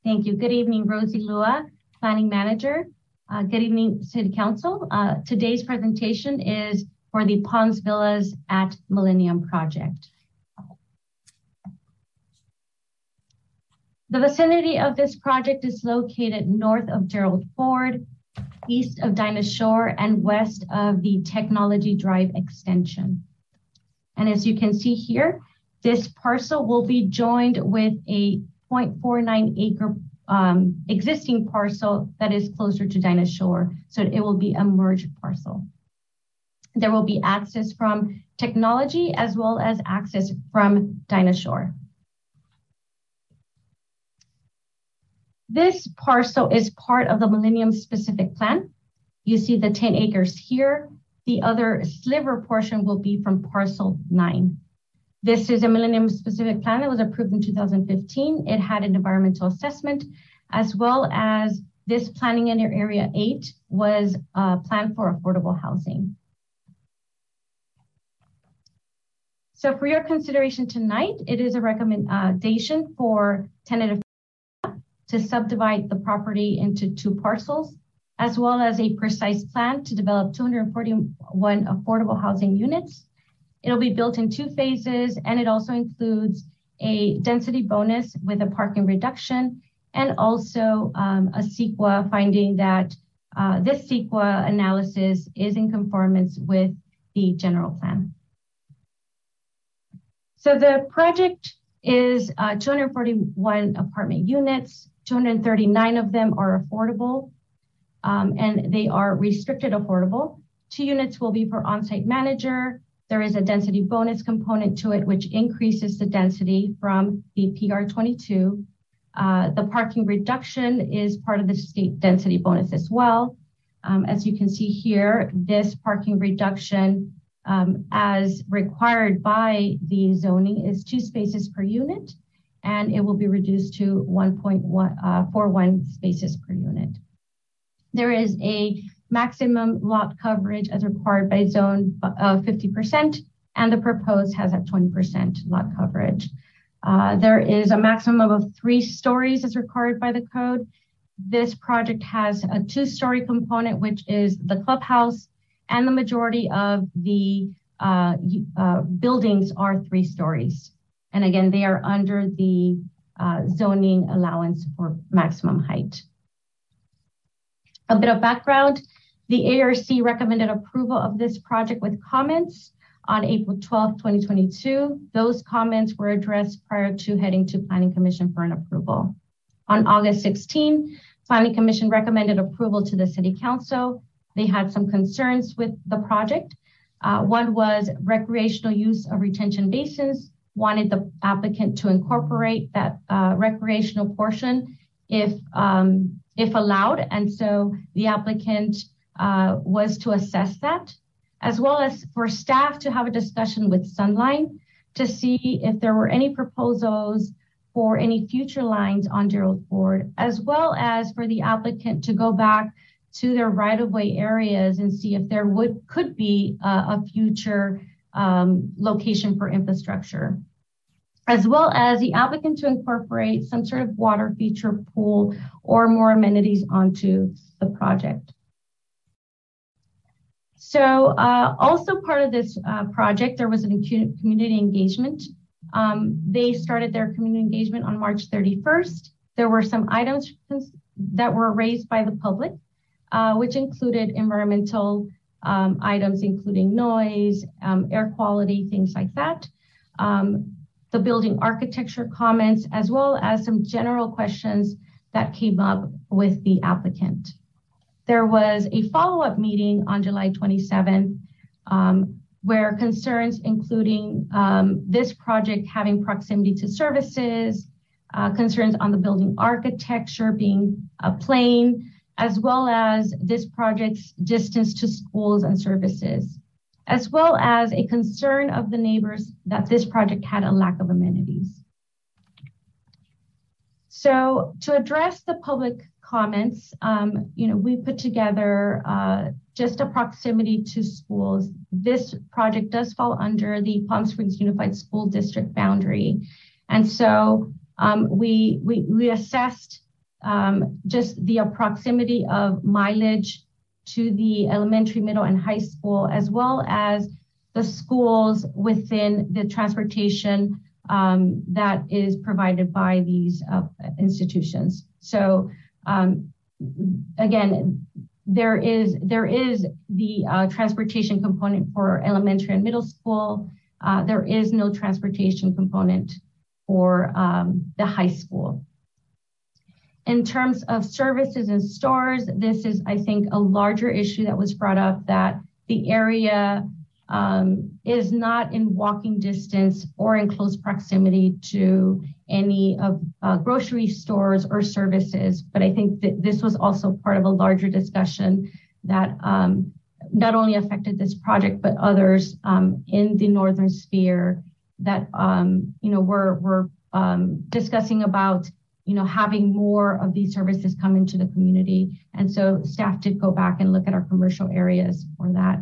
Thank you. Good evening, Rosie Lua, Planning Manager. Uh, good evening, City Council. Uh, today's presentation is for the Palms Villas at Millennium Project. The vicinity of this project is located north of Gerald Ford, east of Dinah Shore, and west of the Technology Drive extension. And as you can see here, this parcel will be joined with a 0.49 acre um, existing parcel that is closer to Dinah Shore. So it will be a merged parcel. There will be access from technology as well as access from Dinah Shore. This parcel is part of the Millennium Specific Plan. You see the 10 acres here. The other sliver portion will be from parcel nine. This is a Millennium Specific Plan that was approved in 2015. It had an environmental assessment as well as this planning in area eight was a plan for affordable housing. So for your consideration tonight, it is a recommendation for tentative to subdivide the property into two parcels, as well as a precise plan to develop 241 affordable housing units. It'll be built in two phases, and it also includes a density bonus with a parking reduction, and also um, a CEQA finding that uh, this CEQA analysis is in conformance with the general plan. So the project is uh, 241 apartment units. 239 of them are affordable, um, and they are restricted affordable. Two units will be for on-site manager. There is a density bonus component to it, which increases the density from the PR22. Uh, the parking reduction is part of the state density bonus as well. Um, as you can see here, this parking reduction um, as required by the zoning is two spaces per unit, and it will be reduced to 1.41 uh, spaces per unit. There is a maximum lot coverage as required by zone of 50%, and the proposed has a 20% lot coverage. Uh, there is a maximum of three stories as required by the code. This project has a two story component, which is the clubhouse and the majority of the uh, uh, buildings are three stories. And again, they are under the uh, zoning allowance for maximum height. A bit of background, the ARC recommended approval of this project with comments on April 12, 2022. Those comments were addressed prior to heading to Planning Commission for an approval. On August 16, Planning Commission recommended approval to the City Council they had some concerns with the project. Uh, one was recreational use of retention basins, wanted the applicant to incorporate that uh, recreational portion if um, if allowed. And so the applicant uh, was to assess that, as well as for staff to have a discussion with Sunline to see if there were any proposals for any future lines on Gerald Ford, as well as for the applicant to go back to their right-of-way areas and see if there would could be a future um, location for infrastructure, as well as the applicant to incorporate some sort of water feature pool or more amenities onto the project. So uh, also part of this uh, project, there was a community engagement. Um, they started their community engagement on March 31st. There were some items that were raised by the public uh, which included environmental um, items, including noise, um, air quality, things like that. Um, the building architecture comments, as well as some general questions that came up with the applicant. There was a follow-up meeting on July 27th um, where concerns including um, this project having proximity to services, uh, concerns on the building architecture being a plain, as well as this project's distance to schools and services, as well as a concern of the neighbors that this project had a lack of amenities. So to address the public comments, um, you know, we put together uh, just a proximity to schools. This project does fall under the Palm Springs Unified School District boundary. And so um, we, we, we assessed um, just the proximity of mileage to the elementary, middle, and high school, as well as the schools within the transportation um, that is provided by these uh, institutions. So again, there is there is the uh, transportation component for elementary and middle school. Uh, there is no transportation component for um, the high school. In terms of services and stores, this is, I think, a larger issue that was brought up that the area um, is not in walking distance or in close proximity to any of uh, grocery stores or services. But I think that this was also part of a larger discussion that um, not only affected this project, but others um, in the northern sphere that, um, you know, we're, we're um, discussing about you know, having more of these services come into the community. And so staff did go back and look at our commercial areas for that,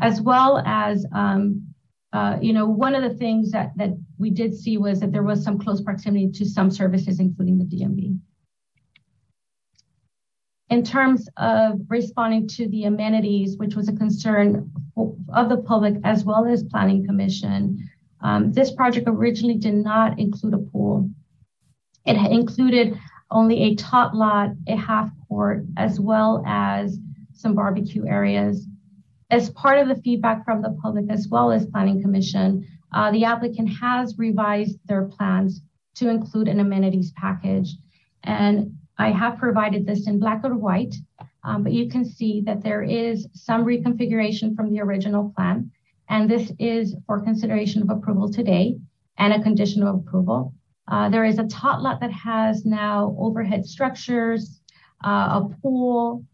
as well as, um, uh, you know, one of the things that, we did see was that there was some close proximity to some services, including the DMV. In terms of responding to the amenities, which was a concern of the public as well as Planning Commission, um, this project originally did not include a pool. It included only a tot lot, a half court, as well as some barbecue areas. As part of the feedback from the public as well as Planning Commission, uh, the applicant has revised their plans to include an amenities package. And I have provided this in black or white, um, but you can see that there is some reconfiguration from the original plan. And this is for consideration of approval today and a condition of approval. Uh, there is a tot lot that has now overhead structures, uh, a pool,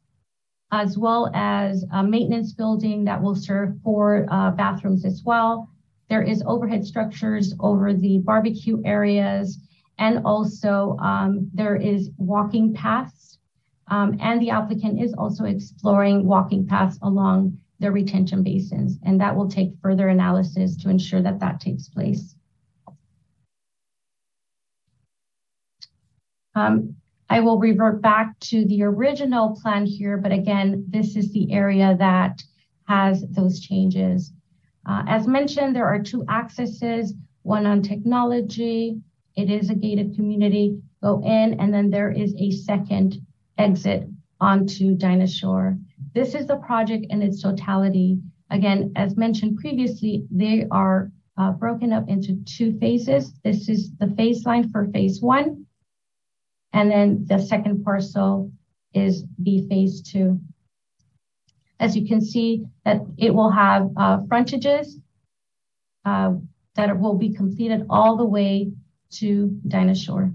as well as a maintenance building that will serve for uh, bathrooms as well. There is overhead structures over the barbecue areas, and also um, there is walking paths. Um, and the applicant is also exploring walking paths along the retention basins, and that will take further analysis to ensure that that takes place. Um, I will revert back to the original plan here, but again, this is the area that has those changes. Uh, as mentioned, there are two accesses, one on technology. It is a gated community. Go in, and then there is a second exit onto Dinah Shore. This is the project in its totality. Again, as mentioned previously, they are uh, broken up into two phases. This is the phase line for phase one, and then the second parcel is the phase two. As you can see that it will have uh, frontages uh, that will be completed all the way to Dinah Shore.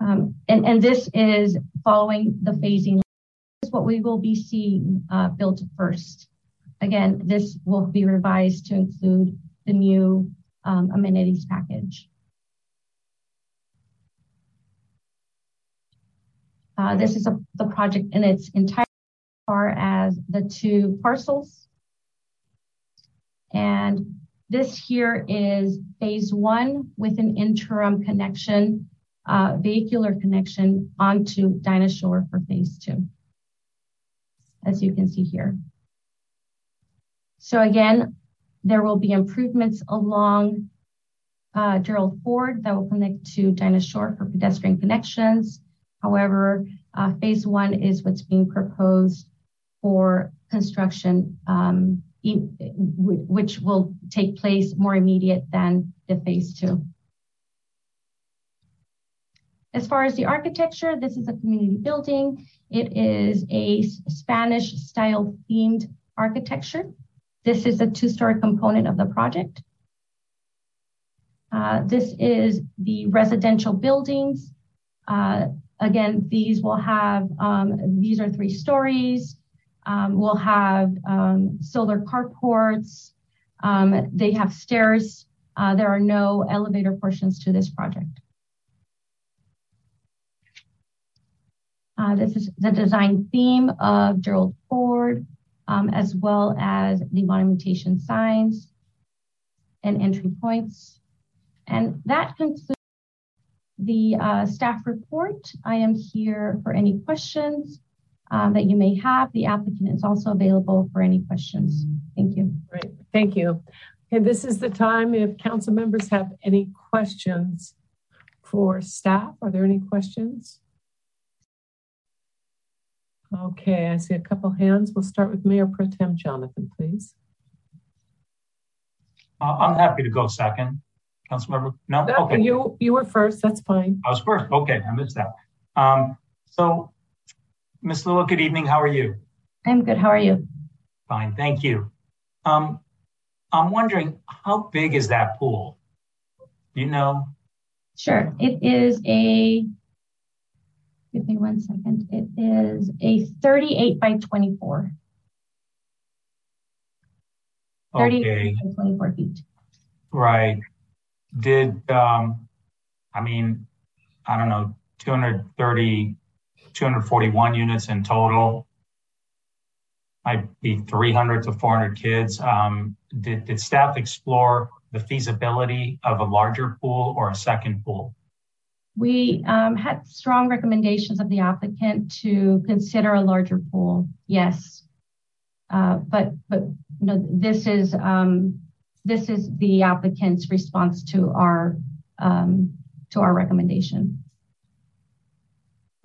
Um, and, and this is following the phasing. This is what we will be seeing uh, built first. Again, this will be revised to include the new um, amenities package. This is the project in its entirety as far as the two parcels. And this here is phase one with an interim connection, uh, vehicular connection onto Dinah Shore for phase two, as you can see here. So again, there will be improvements along uh, Gerald Ford that will connect to Dinah Shore for pedestrian connections. However, uh, phase one is what's being proposed for construction, um, which will take place more immediate than the phase two. As far as the architecture, this is a community building. It is a Spanish style themed architecture. This is a two-story component of the project. Uh, this is the residential buildings. Uh, Again, these will have, um, these are three stories. Um, we'll have um, solar carports. Um, they have stairs. Uh, there are no elevator portions to this project. Uh, this is the design theme of Gerald Ford, um, as well as the monumentation signs and entry points. And that concludes the uh, staff report. I am here for any questions um, that you may have. The applicant is also available for any questions. Thank you. Great, thank you. And this is the time if council members have any questions for staff. Are there any questions? Okay, I see a couple hands. We'll start with Mayor Pro Tem Jonathan, please. Uh, I'm happy to go second. Councilmember? No? no? Okay. You, you were first. That's fine. I was first. Okay. I missed that. Um, so, Ms. Lua, good evening. How are you? I'm good. How are you? Fine. Thank you. Um, I'm wondering, how big is that pool? Do you know? Sure. It is a, give me one second. It is a 38 by 24. Okay. 38 by 24 feet. Right did um, I mean, I don't know, 230, 241 units in total. Might be 300 to 400 kids. Um, did, did staff explore the feasibility of a larger pool or a second pool? We um, had strong recommendations of the applicant to consider a larger pool. Yes, uh, but but you know this is um, this is the applicant's response to our um, to our recommendation.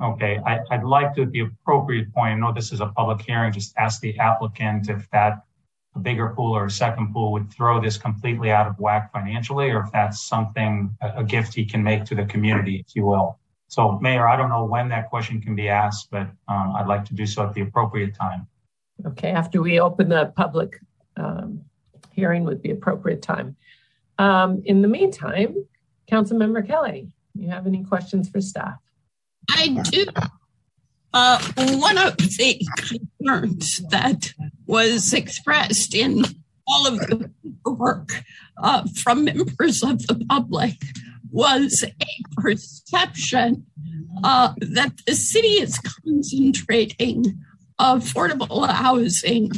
Okay, I, would like to, at the appropriate point, I know this is a public hearing, just ask the applicant if that a bigger pool or a second pool would throw this completely out of whack financially, or if that's something, a, a gift he can make to the community, if you will. So, Mayor, I don't know when that question can be asked, but um, I'd like to do so at the appropriate time. Okay, after we open the public um, hearing would be appropriate time. Um, in the meantime, Councilmember Kelly, you have any questions for staff? I do. Uh, one of the concerns that was expressed in all of the work uh, from members of the public was a perception uh, that the city is concentrating affordable housing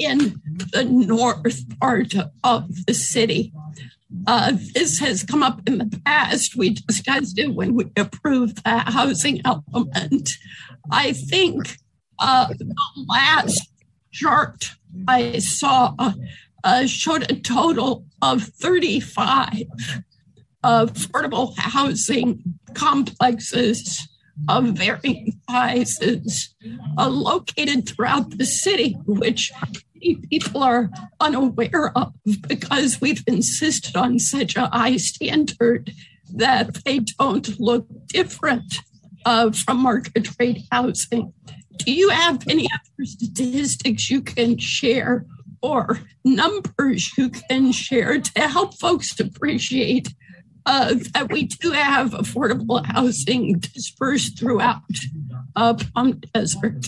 in the north part of the city. Uh, this has come up in the past. We discussed it when we approved the housing element. I think uh, the last chart I saw uh, showed a total of 35 affordable housing complexes of varying sizes uh, located throughout the city, which people are unaware of because we've insisted on such a high standard that they don't look different uh, from market rate housing. Do you have any other statistics you can share or numbers you can share to help folks appreciate uh, that we do have affordable housing dispersed throughout uh, Palm Desert?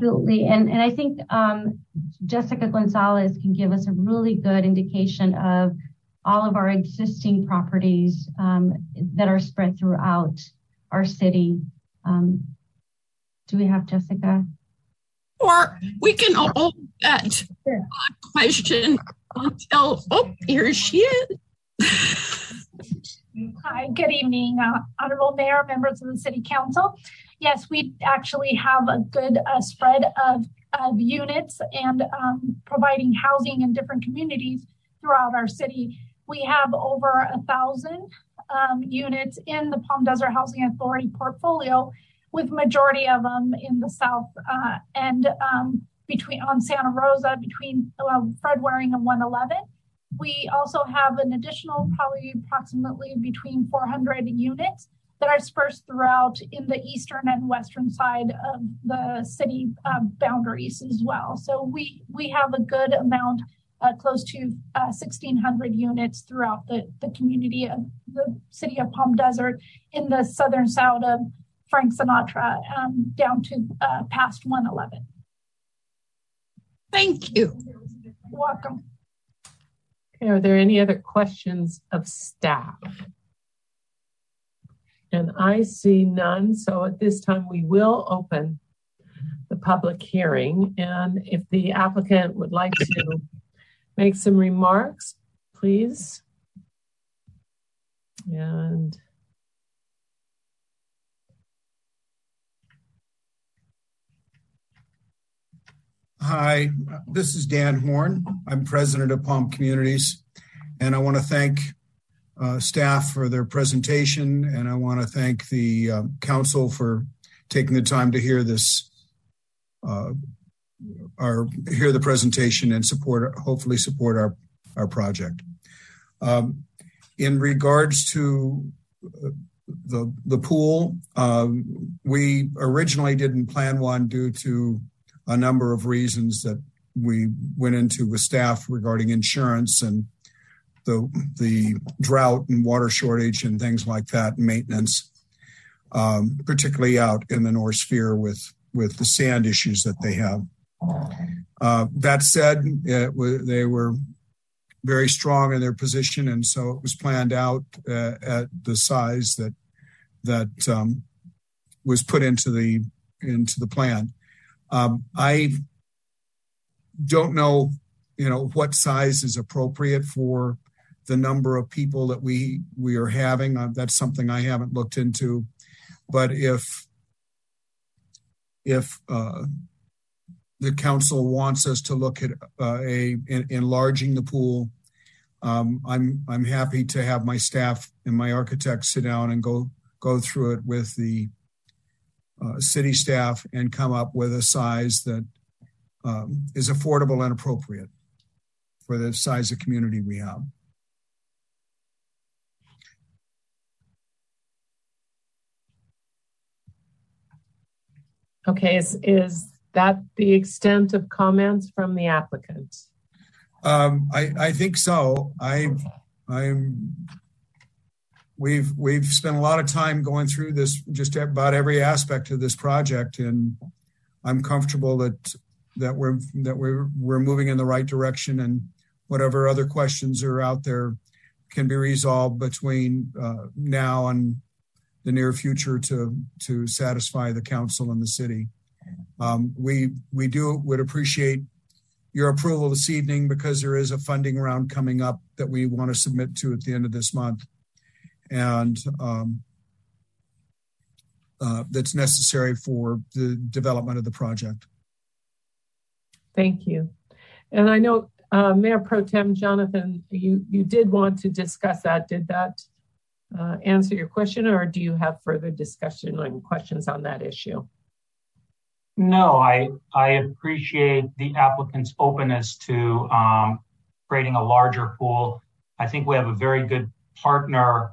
Absolutely. And, and I think um, Jessica Gonzalez can give us a really good indication of all of our existing properties um, that are spread throughout our city. Um, do we have Jessica? Or we can hold that question until, oh, here she is. Hi, good evening, uh, Honorable Mayor, members of the City Council. Yes, we actually have a good uh, spread of, of units and um, providing housing in different communities throughout our city. We have over a thousand um, units in the Palm Desert Housing Authority portfolio, with majority of them in the south uh, and um, between on Santa Rosa between uh, Fred Waring and 111. We also have an additional, probably approximately between 400 units that are dispersed throughout in the eastern and western side of the city uh, boundaries as well. So we we have a good amount uh, close to uh, 1,600 units throughout the, the community of the city of Palm Desert in the southern side of Frank Sinatra um, down to uh, past 111. Thank you. Welcome. Okay, are there any other questions of staff? And I see none. So at this time, we will open the public hearing. And if the applicant would like to make some remarks, please. And Hi, this is Dan Horn. I'm president of Palm Communities, and I want to thank staff for their presentation, and I want to thank the uh, council for taking the time to hear this uh, our hear the presentation and support, hopefully support our our project. Um, in regards to uh, the the pool, um, we originally didn't plan one due to a number of reasons that we went into with staff regarding insurance and the the drought and water shortage and things like that, maintenance, um, particularly out in the North Sphere with with the sand issues that they have. Uh, that said, they were very strong in their position, and so it was planned out uh, at the size that that um, was put into the into the plan. Um, I don't know, you know, what size is appropriate for the number of people that we we are having. Uh, that's something I haven't looked into, but if if uh, the council wants us to look at uh, a in, enlarging the pool. um, I'm I'm happy to have my staff and my architects sit down and go go through it with the uh, city staff and come up with a size that um, is affordable and appropriate for the size of community we have. Okay, is, is that the extent of comments from the applicant? Um, I, I think so. I, I'm, we've, we've spent a lot of time going through this, just about every aspect of this project. And I'm comfortable that, that we're, that we're, we're moving in the right direction and whatever other questions are out there can be resolved between uh, now and the near future to, to satisfy the council and the city. Um, we, we do would appreciate your approval this evening because there is a funding round coming up that we want to submit to at the end of this month. And um, uh, that's necessary for the development of the project. Thank you. And I know uh, Mayor Pro Tem Jonathan, you, you did want to discuss that. Did that uh, answer your question or do you have further discussion and questions on that issue? No, I I appreciate the applicant's openness to um, creating a larger pool. I think we have a very good partner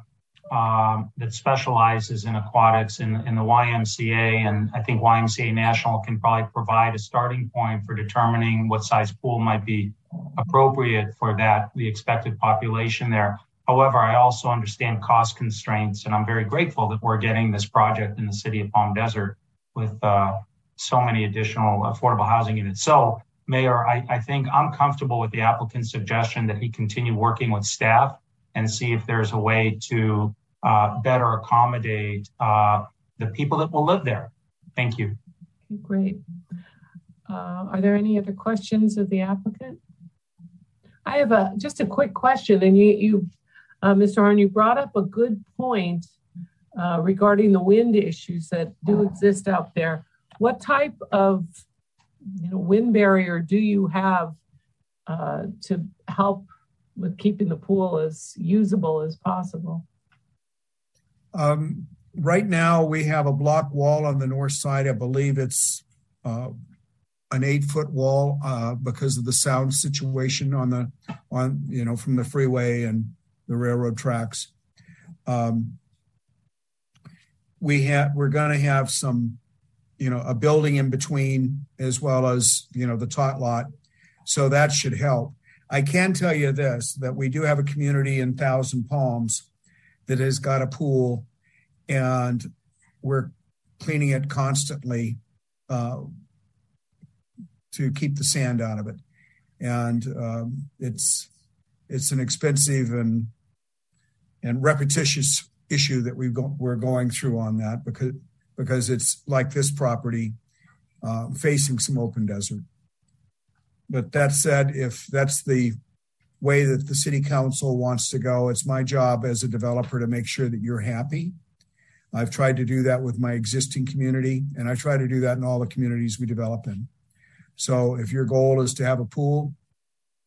um, that specializes in aquatics in, in the YMCA, and I think YMCA National can probably provide a starting point for determining what size pool might be appropriate for that the expected population there. However, I also understand cost constraints, and I'm very grateful that we're getting this project in the city of Palm Desert with uh, so many additional affordable housing units. So, Mayor, I, I think I'm comfortable with the applicant's suggestion that he continue working with staff and see if there's a way to uh, better accommodate uh, the people that will live there. Thank you. Okay, great. Uh, are there any other questions of the applicant? I have a just a quick question, and you, you uh, Mr. Horn, you brought up a good point uh, regarding the wind issues that do exist out there. What type of you know, wind barrier do you have uh, to help with keeping the pool as usable as possible? Um, right now, we have a block wall on the north side. I believe it's uh, an eight foot wall uh, because of the sound situation on the on you know from the freeway and the railroad tracks. Um, we have we're going to have some you know, a building in between as well as, you know, the tot lot. So that should help. I can tell you this that we do have a community in Thousand Palms that has got a pool and we're cleaning it constantly uh, to keep the sand out of it. And um, it's it's an expensive and and repetitious issue that we go, we're going through on that because because it's like this property uh, facing some open desert. But that said, if that's the way that the city council wants to go, it's my job as a developer to make sure that you're happy. I've tried to do that with my existing community, and I try to do that in all the communities we develop in. So if your goal is to have a pool,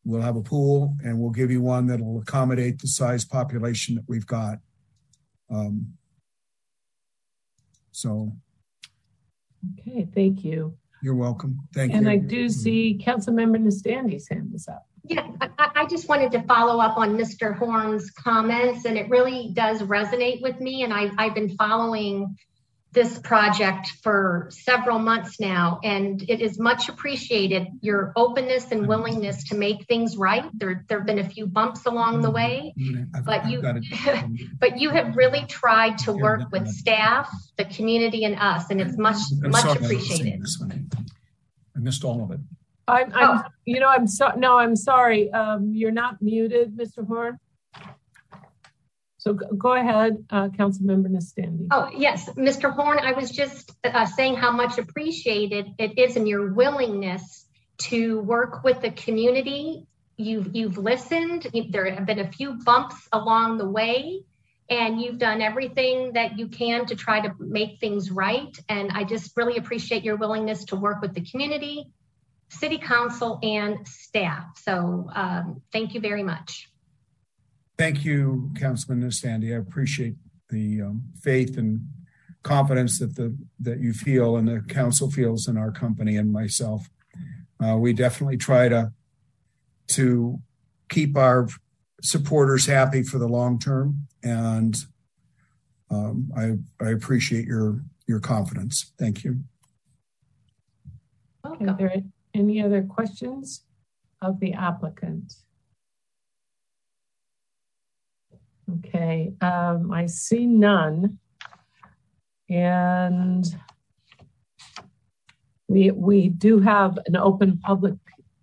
we'll have a pool and we'll give you one that'll accommodate the size population that we've got. Um, so. Okay, thank you. You're welcome. Thank and you. And I do see Councilmember Nestande's hand is up. Yeah, I, I, just wanted to follow up on Mr. Horn's comments, and it really does resonate with me. And I, I've been following this project for several months now, and it is much appreciated your openness and willingness to make things right. There, there have been a few bumps along the way, but you, but you have really tried to work with staff, the community, and us, and it's much, much appreciated. I missed all of it. I'm, I'm oh. you know, I'm so no, I'm sorry. Um, you're not muted, Mr. Horn. So go ahead, uh, Councilmember Nestande. Oh, yes, Mr. Horn, I was just uh, saying how much appreciated it is in your willingness to work with the community. You've, you've listened. There have been a few bumps along the way, and you've done everything that you can to try to make things right. And I just really appreciate your willingness to work with the community, city council, and staff. So um, thank you very much. Thank you, Councilman Nestande. I appreciate the um, faith and confidence that the that you feel and the council feels in our company and myself. Uh, we definitely try to to keep our supporters happy for the long term, and um, I I appreciate your your confidence. Thank you. Okay, are there any other questions of the applicant? Okay, um, I see none. And we, we do have an open public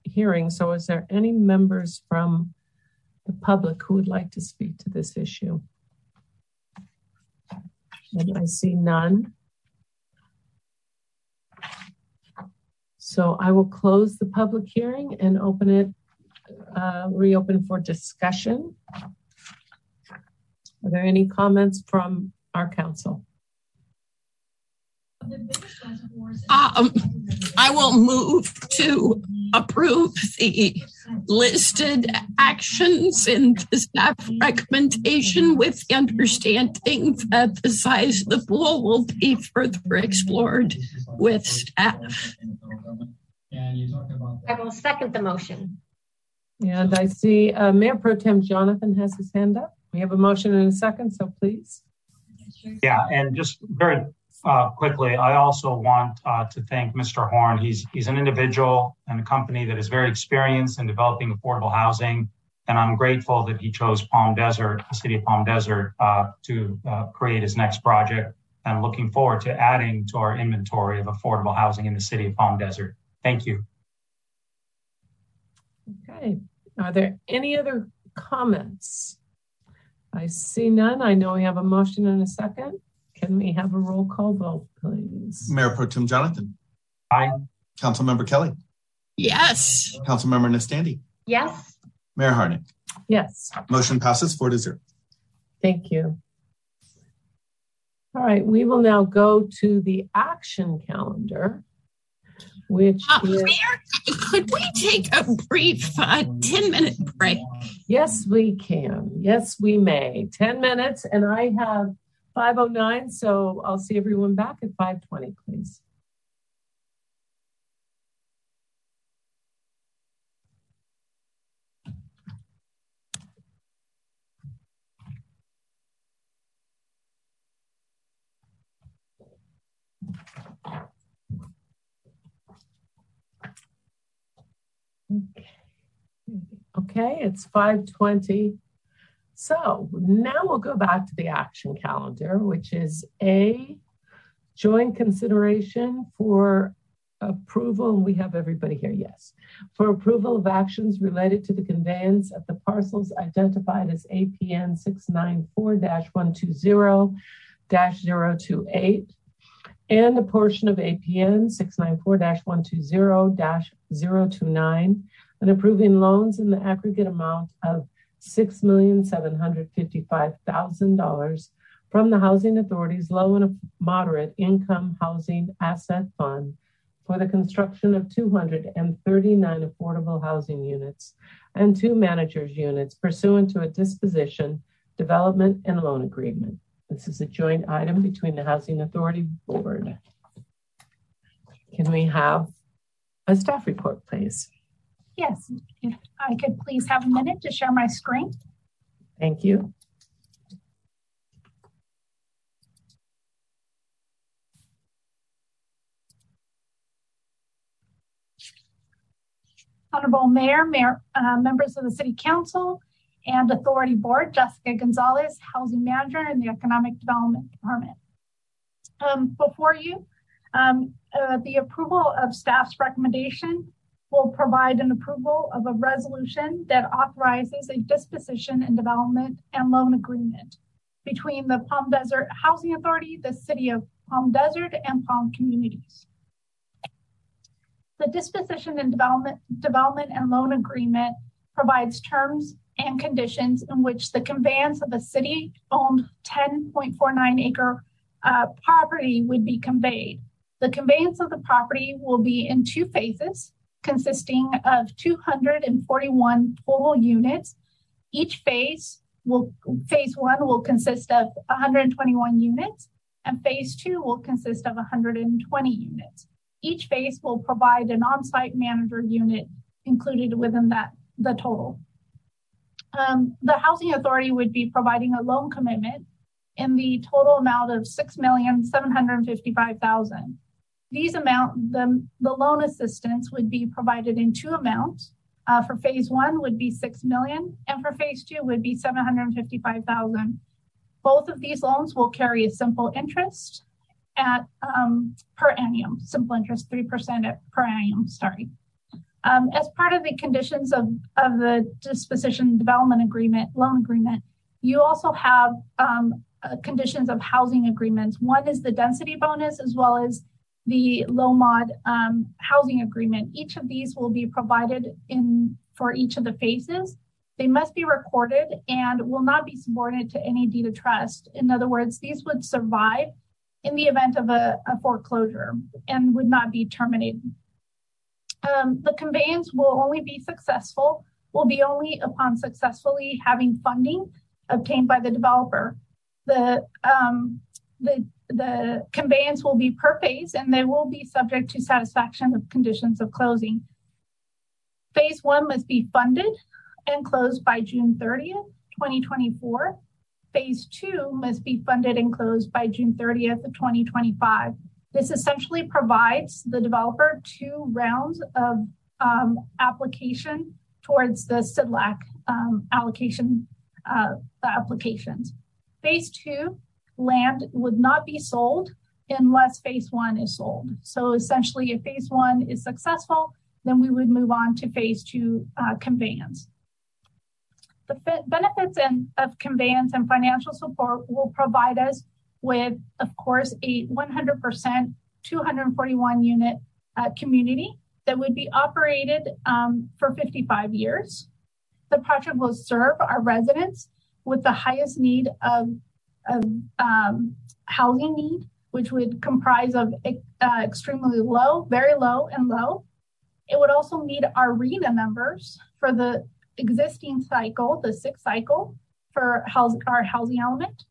hearing. So is there any members from the public who would like to speak to this issue? And I see none. So I will close the public hearing and open it, uh, reopen for discussion. Are there any comments from our council? Um, I will move to approve the listed actions in the staff recommendation with the understanding that the size of the pool will be further explored with staff. I will second the motion. And I see uh, Mayor Pro Tem Jonathan has his hand up. We have a motion and a second, so please. Yeah, and just very uh, quickly, I also want uh, to thank Mr. Horn. He's he's an individual and a company that is very experienced in developing affordable housing, and I'm grateful that he chose Palm Desert, the city of Palm Desert, uh, to uh, create his next project. I'm looking forward to adding to our inventory of affordable housing in the city of Palm Desert. Thank you. Okay. Are there any other comments? I see none. I know we have a motion and a second. Can we have a roll call vote, please? Mayor Pro Tem Jonathan. Aye. Councilmember Kelly. Yes. Councilmember Nestande. Yes. Mayor Harnik. Yes. Motion passes four to zero. Thank you. All right, we will now go to the action calendar, which Uh, is. Mayor, could we take a brief uh, 10 minute break? Yes, we can. Yes, we may. 10 minutes, and I have 509, so I'll see everyone back at 520, please. Okay, it's 520. So now we'll go back to the action calendar, which is A, joint consideration for approval, and we have everybody here, yes, for approval of actions related to the conveyance of the parcels identified as APN 694-120-028 and a portion of APN 694-120-029 and approving loans in the aggregate amount of $6,755,000 from the Housing Authority's Low and Moderate Income Housing Asset Fund for the construction of 239 affordable housing units and two managers units pursuant to a disposition, development, and loan agreement. This is a joint item between the Housing Authority Board. Can we have a staff report, please? Yes, if I could please have a minute to share my screen. Thank you. Honorable Mayor, Mayor, uh, members of the City Council and Authority Board, Jessica Gonzalez, Housing Manager in the Economic Development Department. Um, before you, um, uh, the approval of staff's recommendation will provide an approval of a resolution that authorizes a disposition and development and loan agreement between the Palm Desert Housing Authority, the City of Palm Desert, and Palm Communities. The disposition and development, development and loan agreement provides terms and conditions in which the conveyance of a city-owned 10.49 acre uh, property would be conveyed. The conveyance of the property will be in two phases, consisting of 241 total units. Each phase will phase one will consist of 121 units, and phase two will consist of 120 units. Each phase will provide an on-site manager unit included within that the total. Um, the housing authority would be providing a loan commitment in the total amount of six million seven hundred fifty-five thousand. These amount the, the loan assistance would be provided in two amounts. Uh, for phase one would be six million, and for phase two would be seven hundred fifty-five thousand. Both of these loans will carry a simple interest at um, per annum, simple interest three percent at per annum. Sorry. Um, as part of the conditions of, of the disposition development agreement, loan agreement, you also have um, uh, conditions of housing agreements. One is the density bonus as well as the low mod um, housing agreement. Each of these will be provided in for each of the phases. They must be recorded and will not be subordinate to any deed of trust. In other words, these would survive in the event of a, a foreclosure and would not be terminated. Um, the conveyance will only be successful, will be only upon successfully having funding obtained by the developer. The, um, the, the conveyance will be per phase and they will be subject to satisfaction of conditions of closing. Phase one must be funded and closed by June 30th, 2024. Phase two must be funded and closed by June 30th, of 2025. This essentially provides the developer two rounds of um, application towards the CDLAC um, allocation uh, applications. Phase two, land would not be sold unless phase one is sold. So essentially, if phase one is successful, then we would move on to phase two uh, conveyance. The benefits and, of conveyance and financial support will provide us with, of course, a 100% 241 unit uh, community that would be operated um, for 55 years. The project will serve our residents with the highest need of, of um, housing need, which would comprise of uh, extremely low, very low, and low. It would also meet our RHNA numbers for the existing cycle, the sixth cycle for house, our housing element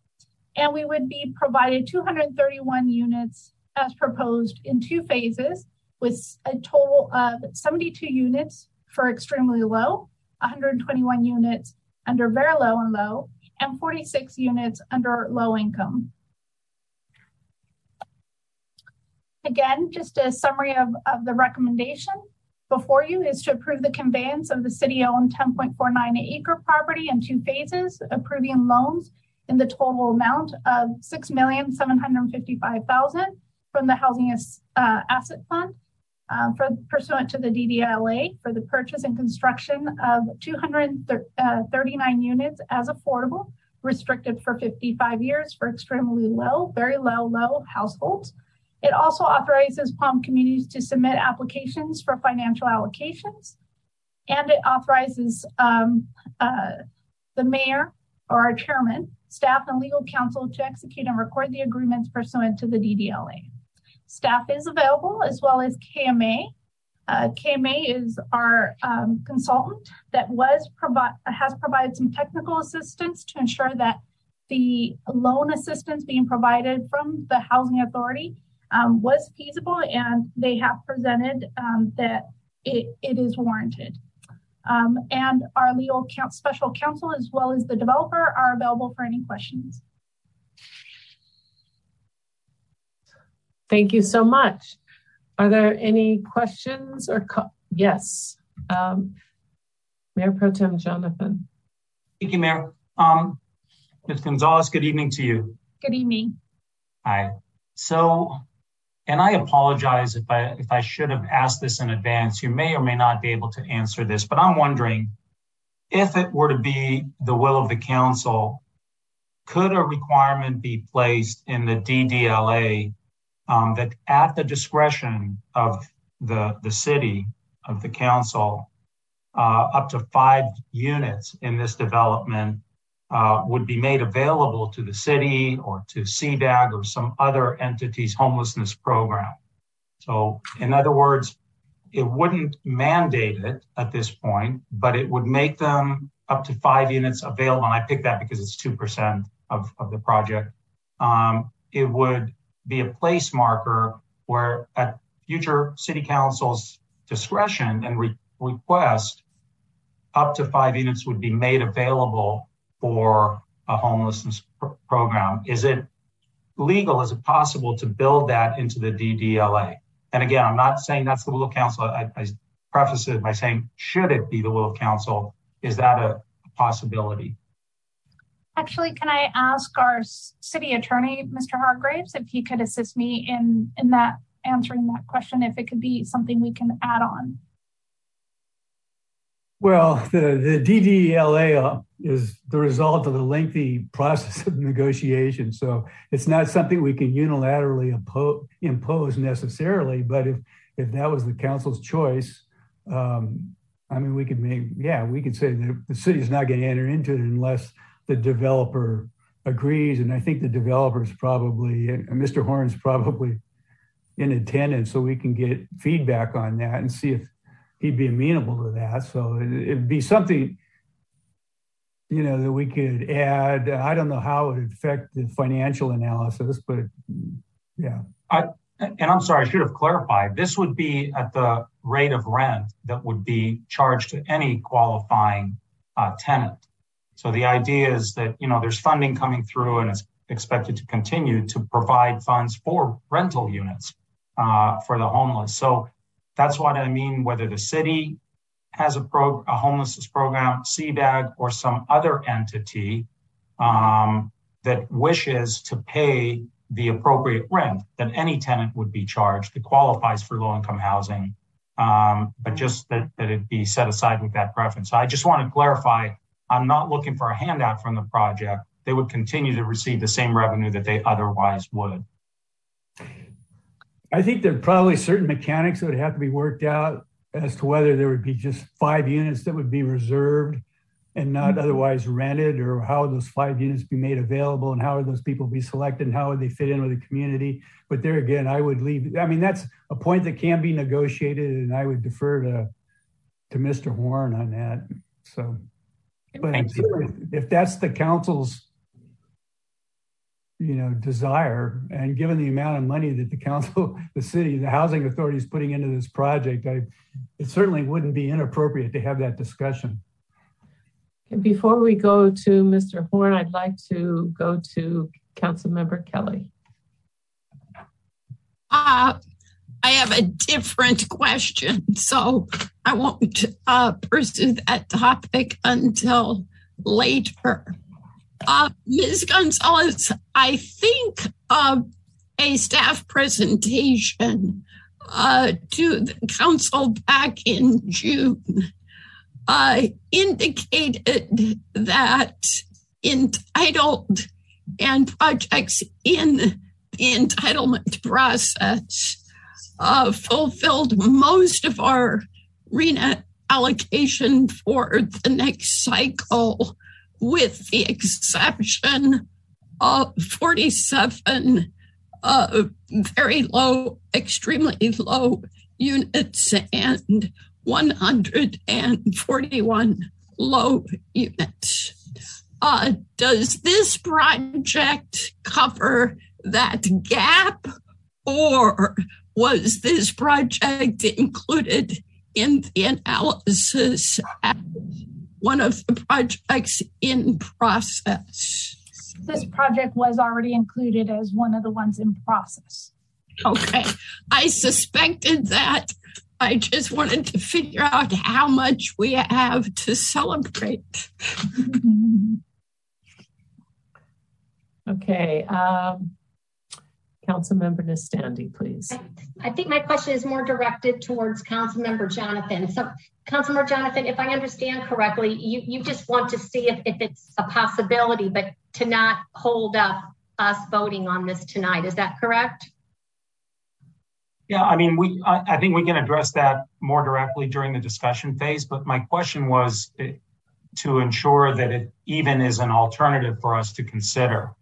and we would be provided 231 units as proposed in two phases with a total of 72 units for extremely low, 121 units under very low and low, and 46 units under low income. Again, just a summary of, of the recommendation before you is to approve the conveyance of the city owned 10.49 acre property in two phases, approving loans in the total amount of 6,755,000 from the Housing uh, Asset Fund uh, for pursuant to the DDLA for the purchase and construction of 239 uh, units as affordable, restricted for 55 years for extremely low, very low, low households. It also authorizes Palm communities to submit applications for financial allocations, and it authorizes um, uh, the mayor or our chairman staff and legal counsel to execute and record the agreements pursuant to the DDLA. Staff is available as well as KMA. Uh, KMA is our um, consultant that was provide has provided some technical assistance to ensure that the loan assistance being provided from the housing authority um, was feasible and they have presented um, that it, it is warranted. Um, and our legal special counsel, as well as the developer, are available for any questions. Thank you so much. Are there any questions or yes, um, Mayor Pro Tem Jonathan. Thank you, Mayor. Um, Ms. Gonzalez, good evening to you. Good evening. Hi. So and I apologize if I if I should have asked this in advance. You may or may not be able to answer this, but I'm wondering if it were to be the will of the council, could a requirement be placed in the DDLA that at the discretion of the the city of the council, uh, up to five units in this development uh, would be made available to the city or to CVAG or some other entity's homelessness program. So, in other words, it wouldn't mandate it at this point, but it would make them up to five units available, and I picked that because it's 2% of, of the project, um, it would be a place marker where at future city council's discretion and re- request, up to five units would be made available for a homelessness pr- program. Is it legal? Is it possible to build that into the DDLA? And again, I'm not saying that's the will of council. I, I preface it by saying, should it be the will of council? Is that a possibility? Actually, can I ask our city attorney, Mr. Hargreaves, if he could assist me in in that answering that question, if it could be something we can add on? Well, the, the DDLA uh, is the result of a lengthy process of negotiation. So it's not something we can unilaterally impose necessarily. But if, if that was the council's choice, um, I mean, we could make, yeah, we could say that the city is not going to enter into it unless the developer agrees. And I think the developer's probably, Mr. Horn's probably in attendance so we can get feedback on that and see if he'd be amenable to that. So it'd be something, you know, that we could add. I don't know how it would affect the financial analysis, but yeah. I, and I'm sorry, I should have clarified. This would be at the rate of rent that would be charged to any qualifying uh, tenant. So the idea is that, you know, there's funding coming through and it's expected to continue to provide funds for rental units uh, for the homeless. So that's what I mean, whether the city has a, pro- a homelessness program, CVAG, or some other entity um, that wishes to pay the appropriate rent that any tenant would be charged that qualifies for low income housing, um, but just that, that it be set aside with that preference. So I just want to clarify I'm not looking for a handout from the project. They would continue to receive the same revenue that they otherwise would. I think there are probably certain mechanics that would have to be worked out as to whether there would be just five units that would be reserved and not mm-hmm. otherwise rented, or how would those five units be made available, and how would those people be selected, and how would they fit in with the community. But there again, I would leave. I mean, that's a point that can be negotiated, and I would defer to to Mr. Horn on that. So, but if that's the council's you know, desire. And given the amount of money that the council, the city, the housing authority is putting into this project, I, it certainly wouldn't be inappropriate to have that discussion. Before we go to Mr. Horn, I'd like to go to council member Kelly. Uh, I have a different question, so I won't uh, pursue that topic until later. Uh, Ms. Gonzalez, I think uh, a staff presentation uh, to the council back in June uh, indicated that entitled and projects in the entitlement process uh, fulfilled most of our RHNA allocation for the next cycle with the exception of 47 uh, very low, extremely low units and 141 low units. Uh, does this project cover that gap, or was this project included in the analysis as one of the projects in process? This project was already included as one of the ones in process. Okay. I suspected that. I just wanted to figure out how much we have to celebrate. okay. Um, Councilmember Nestande, please. I think my question is more directed towards Councilmember Jonathan. So, Councilmember Jonathan, if I understand correctly, you, you just want to see if, if it's a possibility, but to not hold up us voting on this tonight. Is that correct? Yeah, I mean, we I, I think we can address that more directly during the discussion phase. But my question was eh, to ensure that it even is an alternative for us to consider.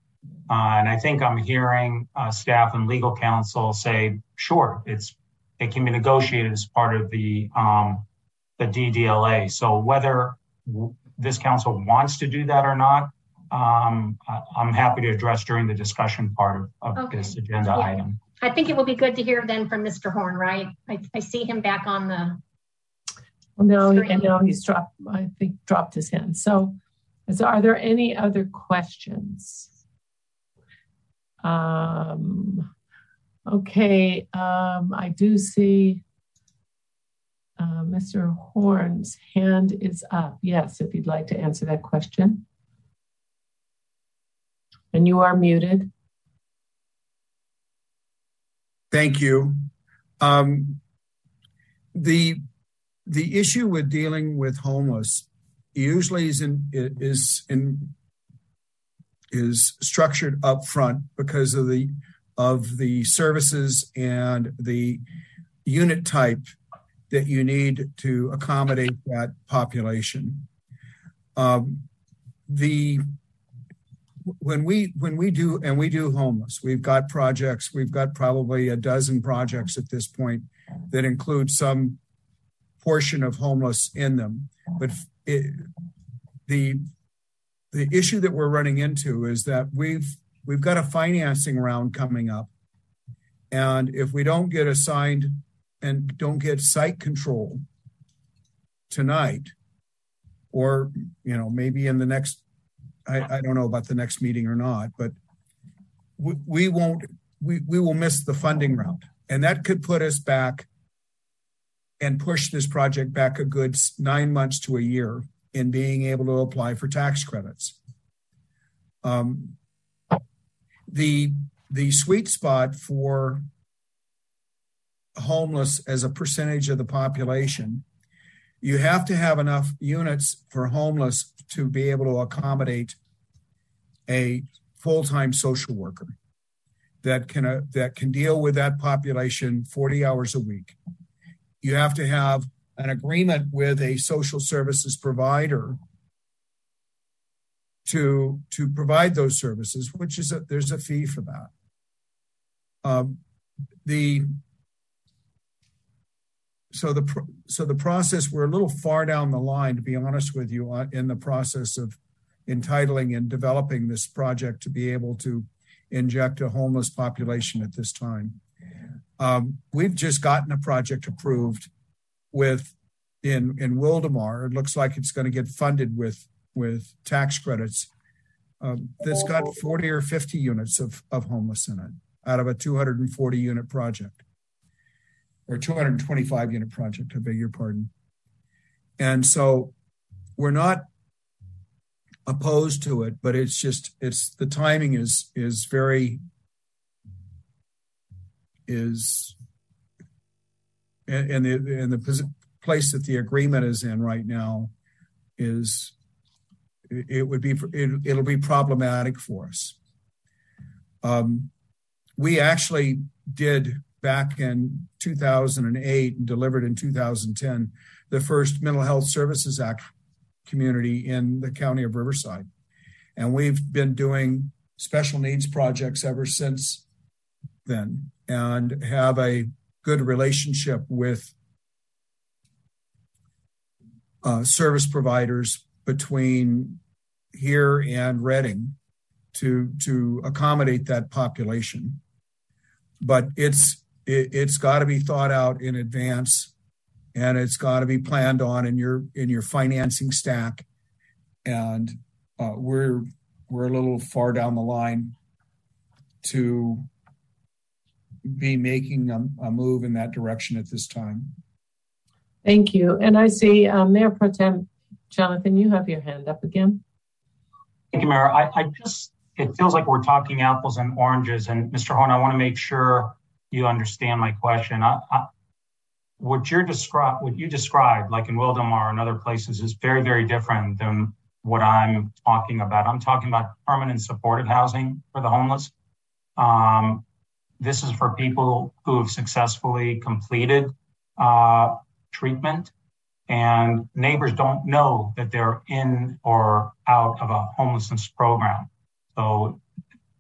Uh, and I think I'm hearing uh, staff and legal counsel say, sure, it's it can be negotiated as part of the um, the DDLA. So whether this council wants to do that or not, um, I, am happy to address during the discussion part of, of okay. this agenda yeah. item. I think it will be good to hear then from Mr. Horn, right? I, I see him back on the. Well, no, and now he's dropped. I think dropped his hand. So, so are there any other questions? Um, okay, um, I do see uh, Mr. Horn's hand is up. Yes, if you'd like to answer that question. And you are muted. Thank you. Um, the the issue with dealing with homeless usually is in is in is structured up front because of the of the services and the unit type that you need to accommodate that population. Um, the when we when we do and we do homeless, we've got projects. We've got probably a dozen projects at this point that include some portion of homeless in them. But it, the the issue that we're running into is that we've we've got a financing round coming up, and if we don't get assigned and don't get site control tonight, or you know maybe in the next I, I don't know about the next meeting or not, but we, we won't we, we will miss the funding round. And that could put us back and push this project back a good nine months to a year in being able to apply for tax credits. Um, the the sweet spot for homeless as a percentage of the population, you have to have enough units for homeless to be able to accommodate a full-time social worker that can uh, that can deal with that population 40 hours a week. You have to have an agreement with a social services provider to to provide those services, which is a, there's a fee for that. Um, the so the so the process we're a little far down the line to be honest with you uh, in the process of entitling and developing this project to be able to inject a homeless population at this time um, we've just gotten a project approved with in in Wildomar. It looks like it's going to get funded with with tax credits. Um, that's got 40 or 50 units of, of homeless in it out of a 240 unit project or 225 unit project, I beg your pardon. And so we're not opposed to it, but it's just it's the timing is is very is and the and the place that the agreement is in right now is it would be it, it'll be problematic for us. Um, we actually did back in 2008 and delivered in 2010 the first Mental Health Services Act community in the county of Riverside. And we've been doing special needs projects ever since then and have a good relationship with uh, service providers between here and Redding to to accommodate that population. But it's it, has got to be thought out in advance and it's got to be planned on in your in your financing stack and uh, we're we're a little far down the line to be making a, a, move in that direction at this time. Thank you. And I see um, Mayor Pro Tem Jonathan, you have your hand up again. Thank you, Mayor. I, I just, it feels like we're talking apples and oranges. And Mr. Horn, I want to make sure you understand my question. I, I, what you're describe, what you described, like in Wildomar and other places, is very, very different than what I'm talking about. I'm talking about permanent supportive housing for the homeless. Um, this is for people who have successfully completed uh, treatment and neighbors don't know that they're in or out of a homelessness program. So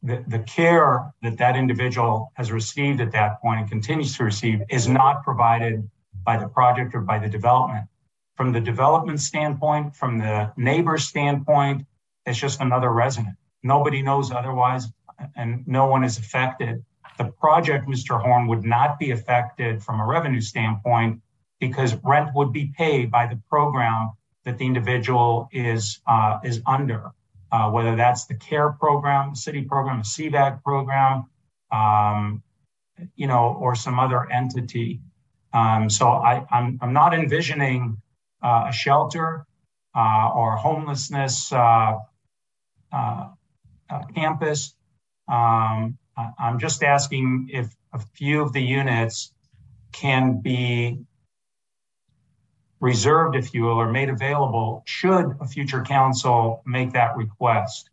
the, the care that that individual has received at that point and continues to receive is not provided by the project or by the development. from the development standpoint, from the neighbor standpoint, it's just another resident. Nobody knows otherwise, and no one is affected. The project, Mr. Horn, would not be affected from a revenue standpoint because rent would be paid by the program that the individual is uh, is under, uh, whether that's the CARE program, city program, the CVAG program, um, you know, or some other entity. Um, so I'm, I'm not envisioning uh, a shelter or homelessness campus. I'm just asking if a few of the units can be reserved, if you will, or made available should a future council make that request.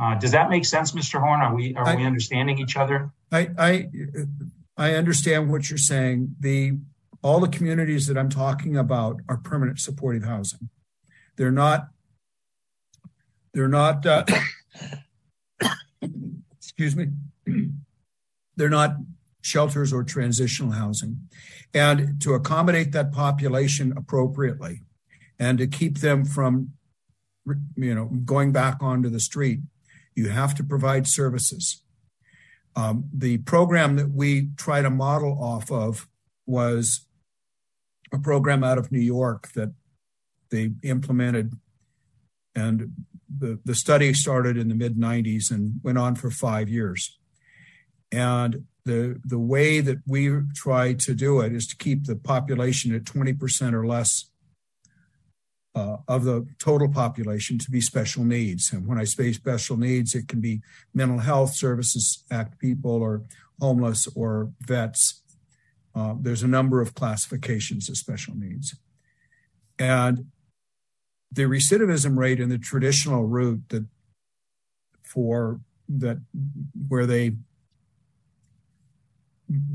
Uh, does that make sense, Mr. Horn? Are we are I, we understanding each other? I, I I understand what you're saying. The all the communities that I'm talking about are permanent supportive housing. They're not. They're not. Uh, excuse me. They're not shelters or transitional housing. And to accommodate that population appropriately and to keep them from you know going back onto the street, you have to provide services. Um, the program that we try to model off of was a program out of New York that they implemented and the, the study started in the mid 90s and went on for five years. And the, the way that we try to do it is to keep the population at 20% or less uh, of the total population to be special needs. And when I say special needs, it can be mental health services act people or homeless or vets. Uh, there's a number of classifications of special needs. And the recidivism rate in the traditional route that for that where they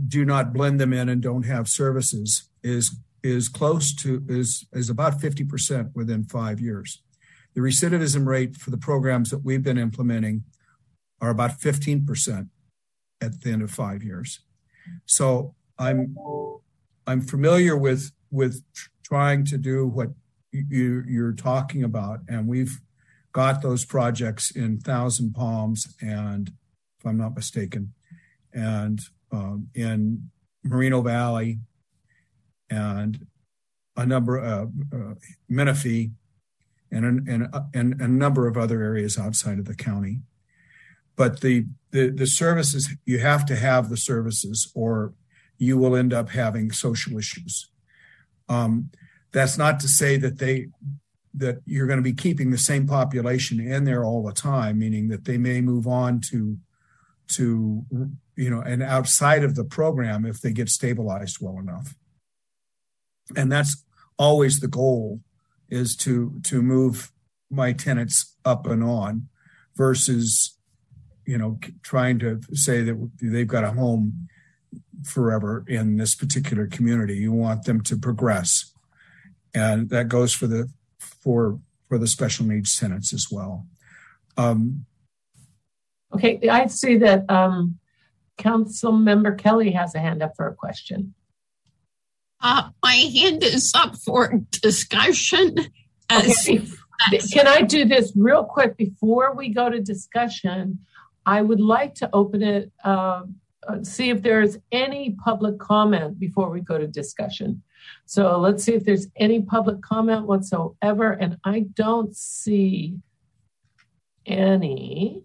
do not blend them in and don't have services is is close to is is about 50% within 5 years. The recidivism rate for the programs that we've been implementing are about 15% at the end of 5 years. So I'm I'm familiar with with trying to do what you, you're talking about and we've got those projects in Thousand Palms and if I'm not mistaken and um, in Moreno Valley and a number of uh, Menifee and, and, and a number of other areas outside of the county. But the, the, the services, you have to have the services or you will end up having social issues. Um, that's not to say that they that you're going to be keeping the same population in there all the time, meaning that they may move on to to you know and outside of the program if they get stabilized well enough. And that's always the goal is to to move my tenants up and on versus you know trying to say that they've got a home forever in this particular community. You want them to progress. And that goes for the for for the special needs tenants as well. Um, okay i see that um, council member kelly has a hand up for a question uh, my hand is up for discussion. As okay. Can I do this real quick before we go to discussion? I would like to open it, uh, uh, see if there's any public comment before we go to discussion. So let's see if there's any public comment whatsoever. And I don't see any.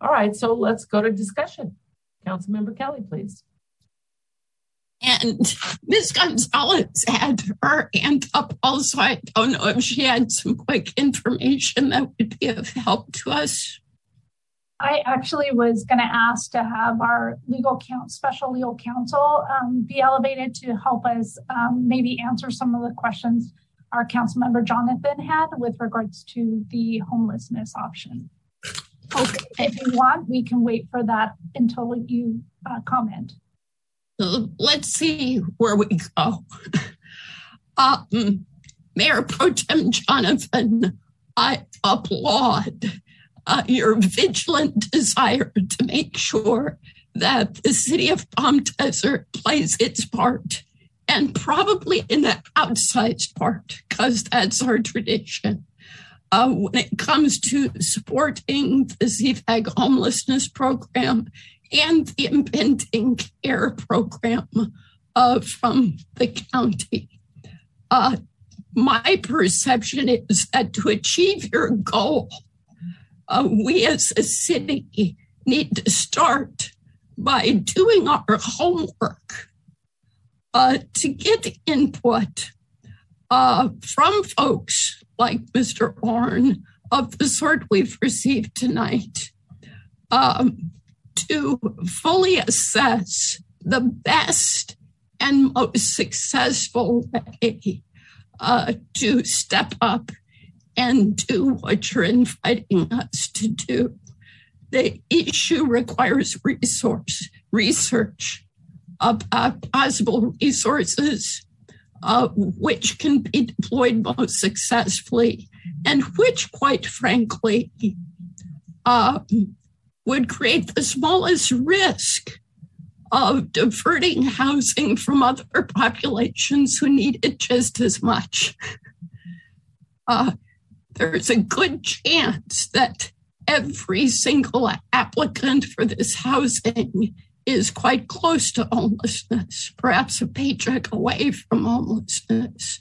All right, so let's go to discussion. Councilmember Kelly, please. And Ms. Gonzalez had her hand up also. I don't know if she had some quick information that would be of help to us. I actually was going to ask to have our legal counsel, special legal counsel, um, be elevated to help us um, maybe answer some of the questions our council member Jonathan had with regards to the homelessness option. Okay. If you want, we can wait for that until you uh, comment let's see where we go. Um, Mayor Pro Tem Jonathan, I applaud uh, your vigilant desire to make sure that the city of Palm Desert plays its part and probably in the outsized part, because that's our tradition. Uh, when it comes to supporting the CVAG homelessness program and the impending care program uh, from the county. Uh, my perception is that to achieve your goal, uh, we as a city need to start by doing our homework uh, to get input uh, from folks like Mr. Orn of the sort we've received tonight um, to fully assess the best and most successful way uh, to step up and do what you're inviting us to do. The issue requires resource research about possible resources uh, which can be deployed most successfully and which, quite frankly, uh, would create the smallest risk of diverting housing from other populations who need it just as much. Uh, there's a good chance that every single applicant for this housing is quite close to homelessness, perhaps a paycheck away from homelessness.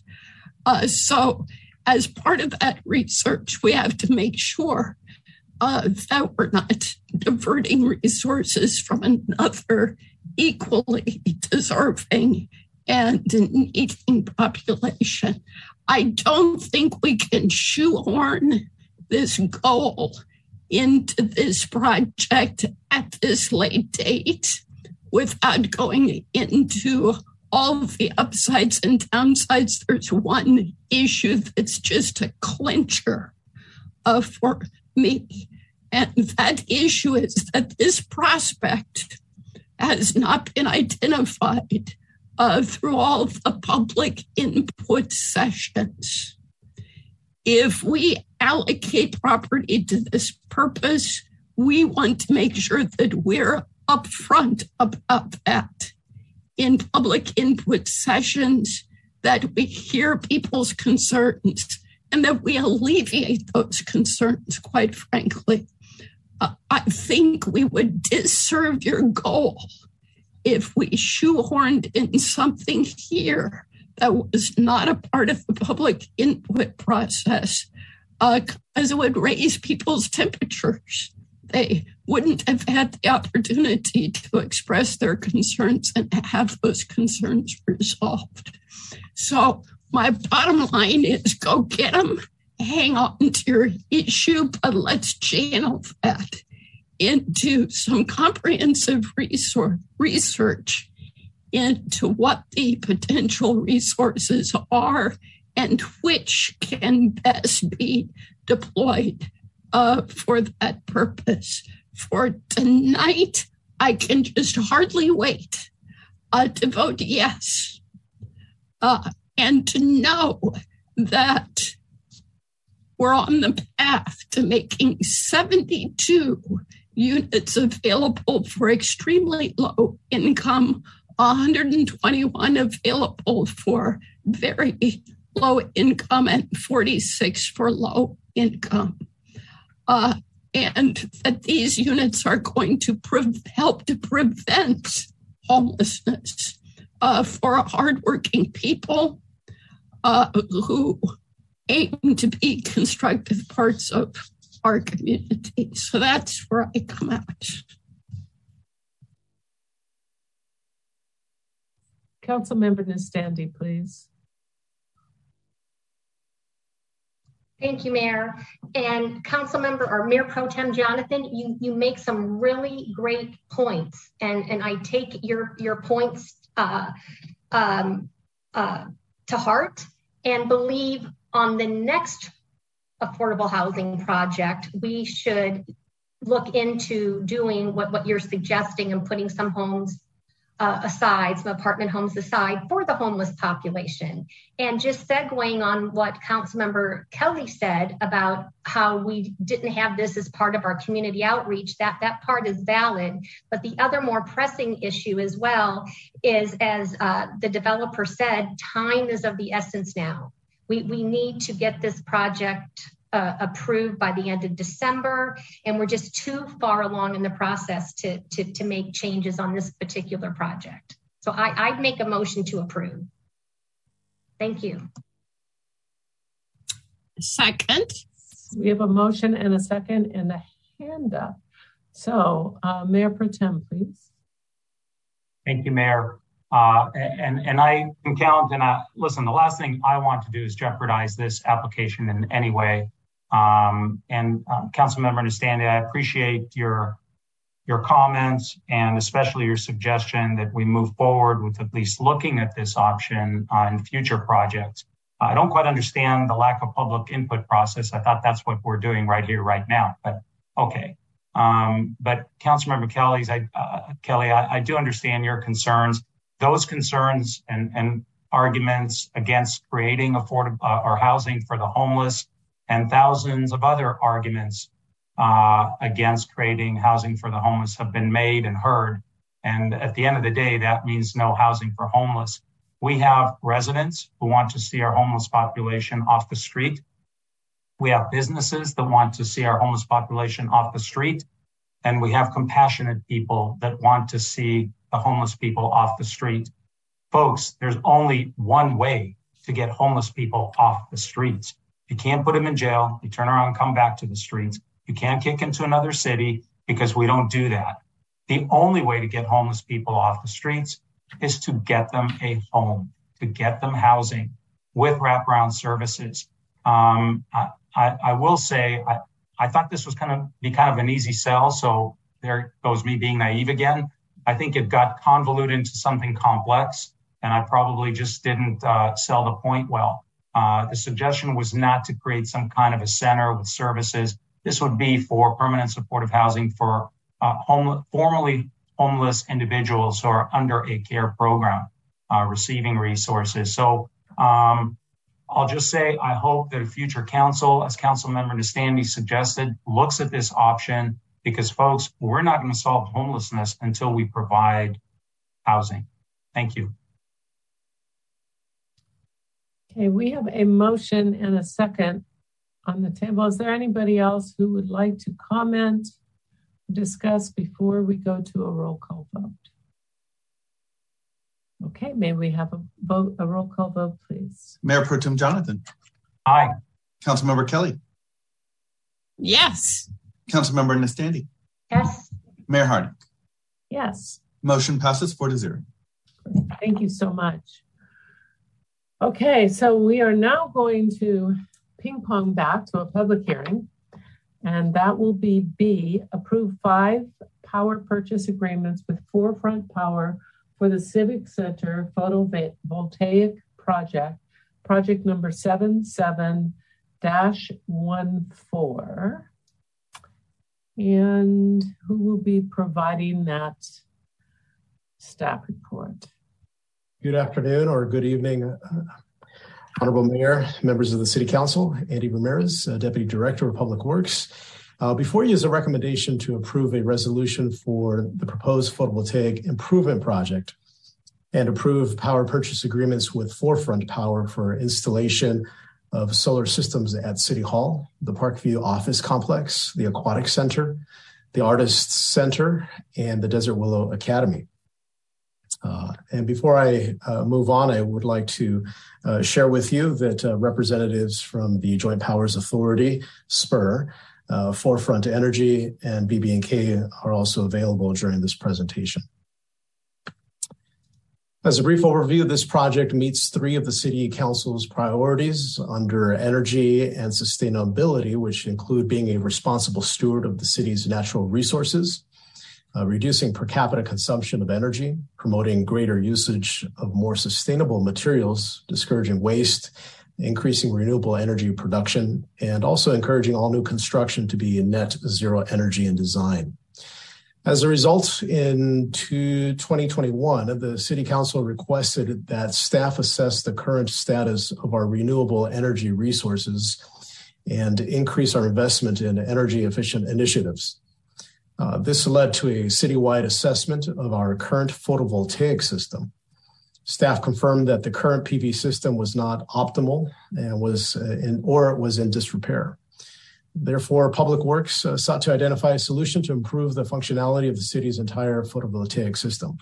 Uh, so, as part of that research, we have to make sure uh, that we're not diverting resources from another equally deserving and needing population. I don't think we can shoehorn this goal into this project at this late date without going into all the upsides and downsides. There's one issue that's just a clincher uh, for me. And that issue is that this prospect has not been identified uh, through all the public input sessions. If we allocate property to this purpose, we want to make sure that we're upfront about that in public input sessions, that we hear people's concerns and that we alleviate those concerns, quite frankly. Uh, I think we would disserve your goal if we shoehorned in something here that was not a part of the public input process, because uh, it would raise people's temperatures. They wouldn't have had the opportunity to express their concerns and have those concerns resolved. So, my bottom line is go get them hang on to your issue, but let's channel that into some comprehensive resource, research into what the potential resources are and which can best be deployed uh, for that purpose. For tonight, I can just hardly wait uh, to vote yes uh, and to know that we're on the path to making 72 units available for extremely low income, 121 available for very low income, and 46 for low income. Uh, and that these units are going to pre- help to prevent homelessness uh, for hardworking people uh, who aim to be constructive parts of our community. So that's where I come out. Councilmember Nestande, please. Thank you, Mayor. And Council Member or Mayor Pro Tem Jonathan, you, you make some really great points. And, and I take your, your points uh, um, uh, to heart and believe on the next affordable housing project, we should look into doing what, what you're suggesting and putting some homes uh, aside, some apartment homes aside for the homeless population. And just segueing on what Councilmember Kelly said about how we didn't have this as part of our community outreach, that, that part is valid. But the other more pressing issue as well is, as uh, the developer said, time is of the essence now. We, we need to get this project uh, approved by the end of December, and we're just too far along in the process to, to, to make changes on this particular project. So I, I'd make a motion to approve. Thank you. Second. We have a motion and a second and a hand up. So, uh, Mayor Pro Tem, please. Thank you, Mayor. Uh, and and I can count. And I, listen, the last thing I want to do is jeopardize this application in any way. Um, and uh, Councilmember Nestande, I appreciate your your comments and especially your suggestion that we move forward with at least looking at this option on future projects. I don't quite understand the lack of public input process. I thought that's what we're doing right here, right now. But okay. Um, but Councilmember Kelly's, I, uh, Kelly, I, I, do understand your concerns. Those concerns and, and arguments against creating affordable uh, or housing for the homeless and thousands of other arguments uh, against creating housing for the homeless have been made and heard. And at the end of the day, that means no housing for homeless. We have residents who want to see our homeless population off the street. We have businesses that want to see our homeless population off the street. And we have compassionate people that want to see the homeless people off the street. Folks, there's only one way to get homeless people off the streets. You can't put them in jail. You turn around and come back to the streets. You can't kick him to another city because we don't do that. The only way to get homeless people off the streets is to get them a home, to get them housing with wraparound services. Um, I, I, I, will say, I, I thought this was kind of be kind of an easy sell. So there goes me being naive again. I think it got convoluted into something complex, and I probably just didn't uh, sell the point well. Uh, the suggestion was not to create some kind of a center with services. This would be for permanent supportive housing for uh, formerly homeless individuals who are under a care program, uh, receiving resources. So um, I'll just say I hope that a future council, as Council Member Nestande suggested, looks at this option because, folks, we're not going to solve homelessness until we provide housing. Thank you. Okay, we have a motion and a second on the table. Is there anybody else who would like to comment, discuss before we go to a roll call vote? Okay, may we have a vote, a roll call vote, please? Mayor Pro Tem Jonathan. Aye. Councilmember Kelly. Yes. Councilmember Nestande. Yes. Mayor Harnik. Yes. Motion passes four to zero. Thank you so much. Okay, so we are now going to ping pong back to a public hearing, and that will be B, approve five power purchase agreements with Forefront Power for the Civic Center photovoltaic project, project number 77 14. And who will be providing that staff report? Good afternoon or good evening, uh, Honorable Mayor, members of the City Council, Andy Ramirez, uh, Deputy Director of Public Works. Uh, before you is a recommendation to approve a resolution for the proposed photovoltaic improvement project and approve power purchase agreements with Forefront Power for installation of solar systems at City Hall, the Parkview Office Complex, the Aquatic Center, the Artists Center, and the Desert Willow Academy. Uh, and before I uh, move on, I would like to uh, share with you that uh, representatives from the Joint Powers Authority, SPUR, uh, Forefront Energy, and BB&K are also available during this presentation. As a brief overview, this project meets three of the City Council's priorities under energy and sustainability, which include being a responsible steward of the city's natural resources, uh, reducing per capita consumption of energy, promoting greater usage of more sustainable materials, discouraging waste, increasing renewable energy production, and also encouraging all new construction to be net zero energy and design. As a result, in 2021, the City Council requested that staff assess the current status of our renewable energy resources and increase our investment in energy efficient initiatives. Uh, this led to a citywide assessment of our current photovoltaic system. Staff confirmed that the current PV system was not optimal and was uh, in or was in disrepair. Therefore, Public Works uh, sought to identify a solution to improve the functionality of the city's entire photovoltaic system.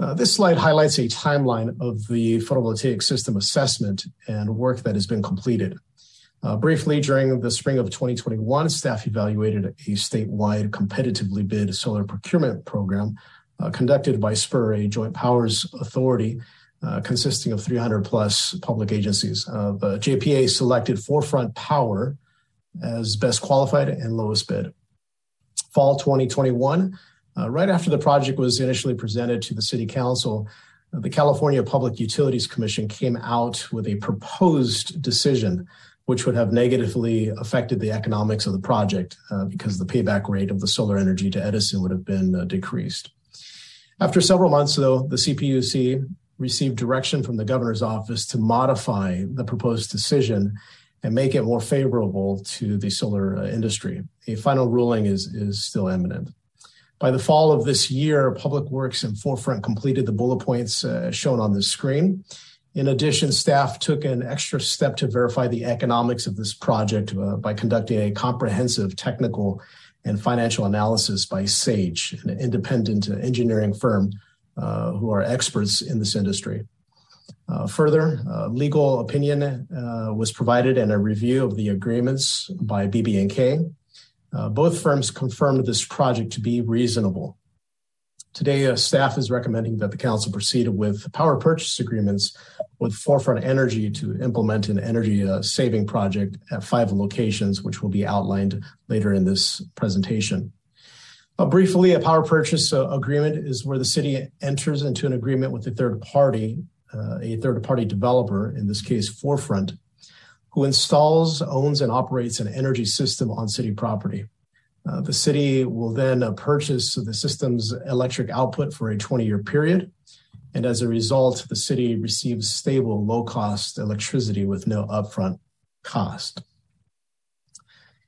Uh, this slide highlights a timeline of the photovoltaic system assessment and work that has been completed. Uh, briefly, during the spring of 2021, staff evaluated a statewide competitively bid solar procurement program uh, conducted by SPUR, a joint powers authority uh, consisting of 300 plus public agencies. Uh, the JPA selected Forefront Power as best qualified and lowest bid. Fall 2021, uh, right after the project was initially presented to the City Council, the California Public Utilities Commission came out with a proposed decision which would have negatively affected the economics of the project uh, because the payback rate of the solar energy to Edison would have been uh, decreased. After several months, though, the CPUC received direction from the governor's office to modify the proposed decision and make it more favorable to the solar uh, industry. A final ruling is, is still imminent. By the fall of this year, Public Works and Forefront completed the bullet points uh, shown on this screen. In addition, staff took an extra step to verify the economics of this project uh, by conducting a comprehensive technical and financial analysis by SAGE, an independent engineering firm uh, who are experts in this industry. Uh, further, uh, legal opinion uh, was provided and a review of the agreements by BB&K. Uh, both firms confirmed this project to be reasonable Today, uh, staff is recommending that the council proceed with power purchase agreements with Forefront Energy to implement an energy uh, saving project at five locations, which will be outlined later in this presentation. Uh, briefly, a power purchase uh, agreement is where the city enters into an agreement with a third party, uh, a third party developer, in this case, Forefront, who installs, owns, and operates an energy system on city property. Uh, the city will then uh, purchase the system's electric output for a 20 year period. And as a result, the city receives stable, low cost electricity with no upfront cost.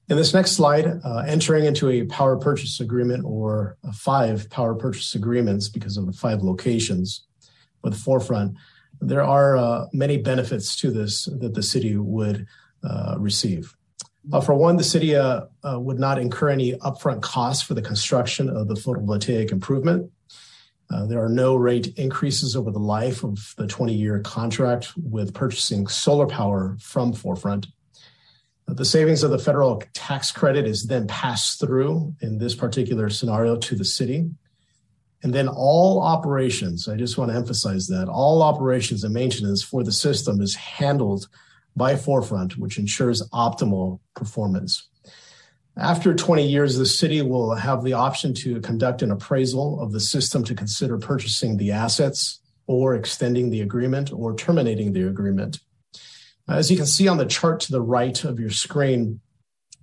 In this next slide, uh, entering into a power purchase agreement or five power purchase agreements because of the five locations with Forefront, there are uh, many benefits to this that the city would uh, receive. Uh, for one, the city uh, uh, would not incur any upfront costs for the construction of the photovoltaic improvement. There are no rate increases over the life of the 20 year contract with purchasing solar power from Forefront. The savings of the federal tax credit is then passed through in this particular scenario to the city. And then all operations, I just want to emphasize that all operations and maintenance for the system is handled by Forefront, which ensures optimal performance. After 20 years, the city will have the option to conduct an appraisal of the system to consider purchasing the assets or extending the agreement or terminating the agreement. As you can see on the chart to the right of your screen,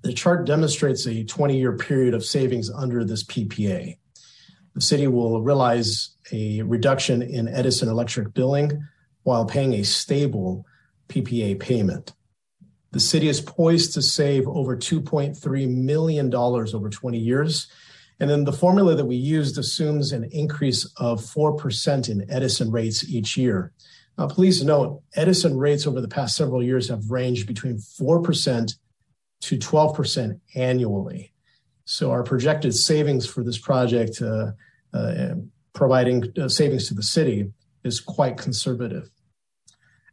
the chart demonstrates a 20 year period of savings under this PPA. The city will realize a reduction in Edison electric billing while paying a stable PPA payment. The city is poised to save over $2.3 million over 20 years. And then the formula that we used assumes an increase of 4% in Edison rates each year. Now, please note, Edison rates over the past several years have ranged between 4% to 12% annually. So our projected savings for this project, uh, uh, providing uh, savings to the city, is quite conservative.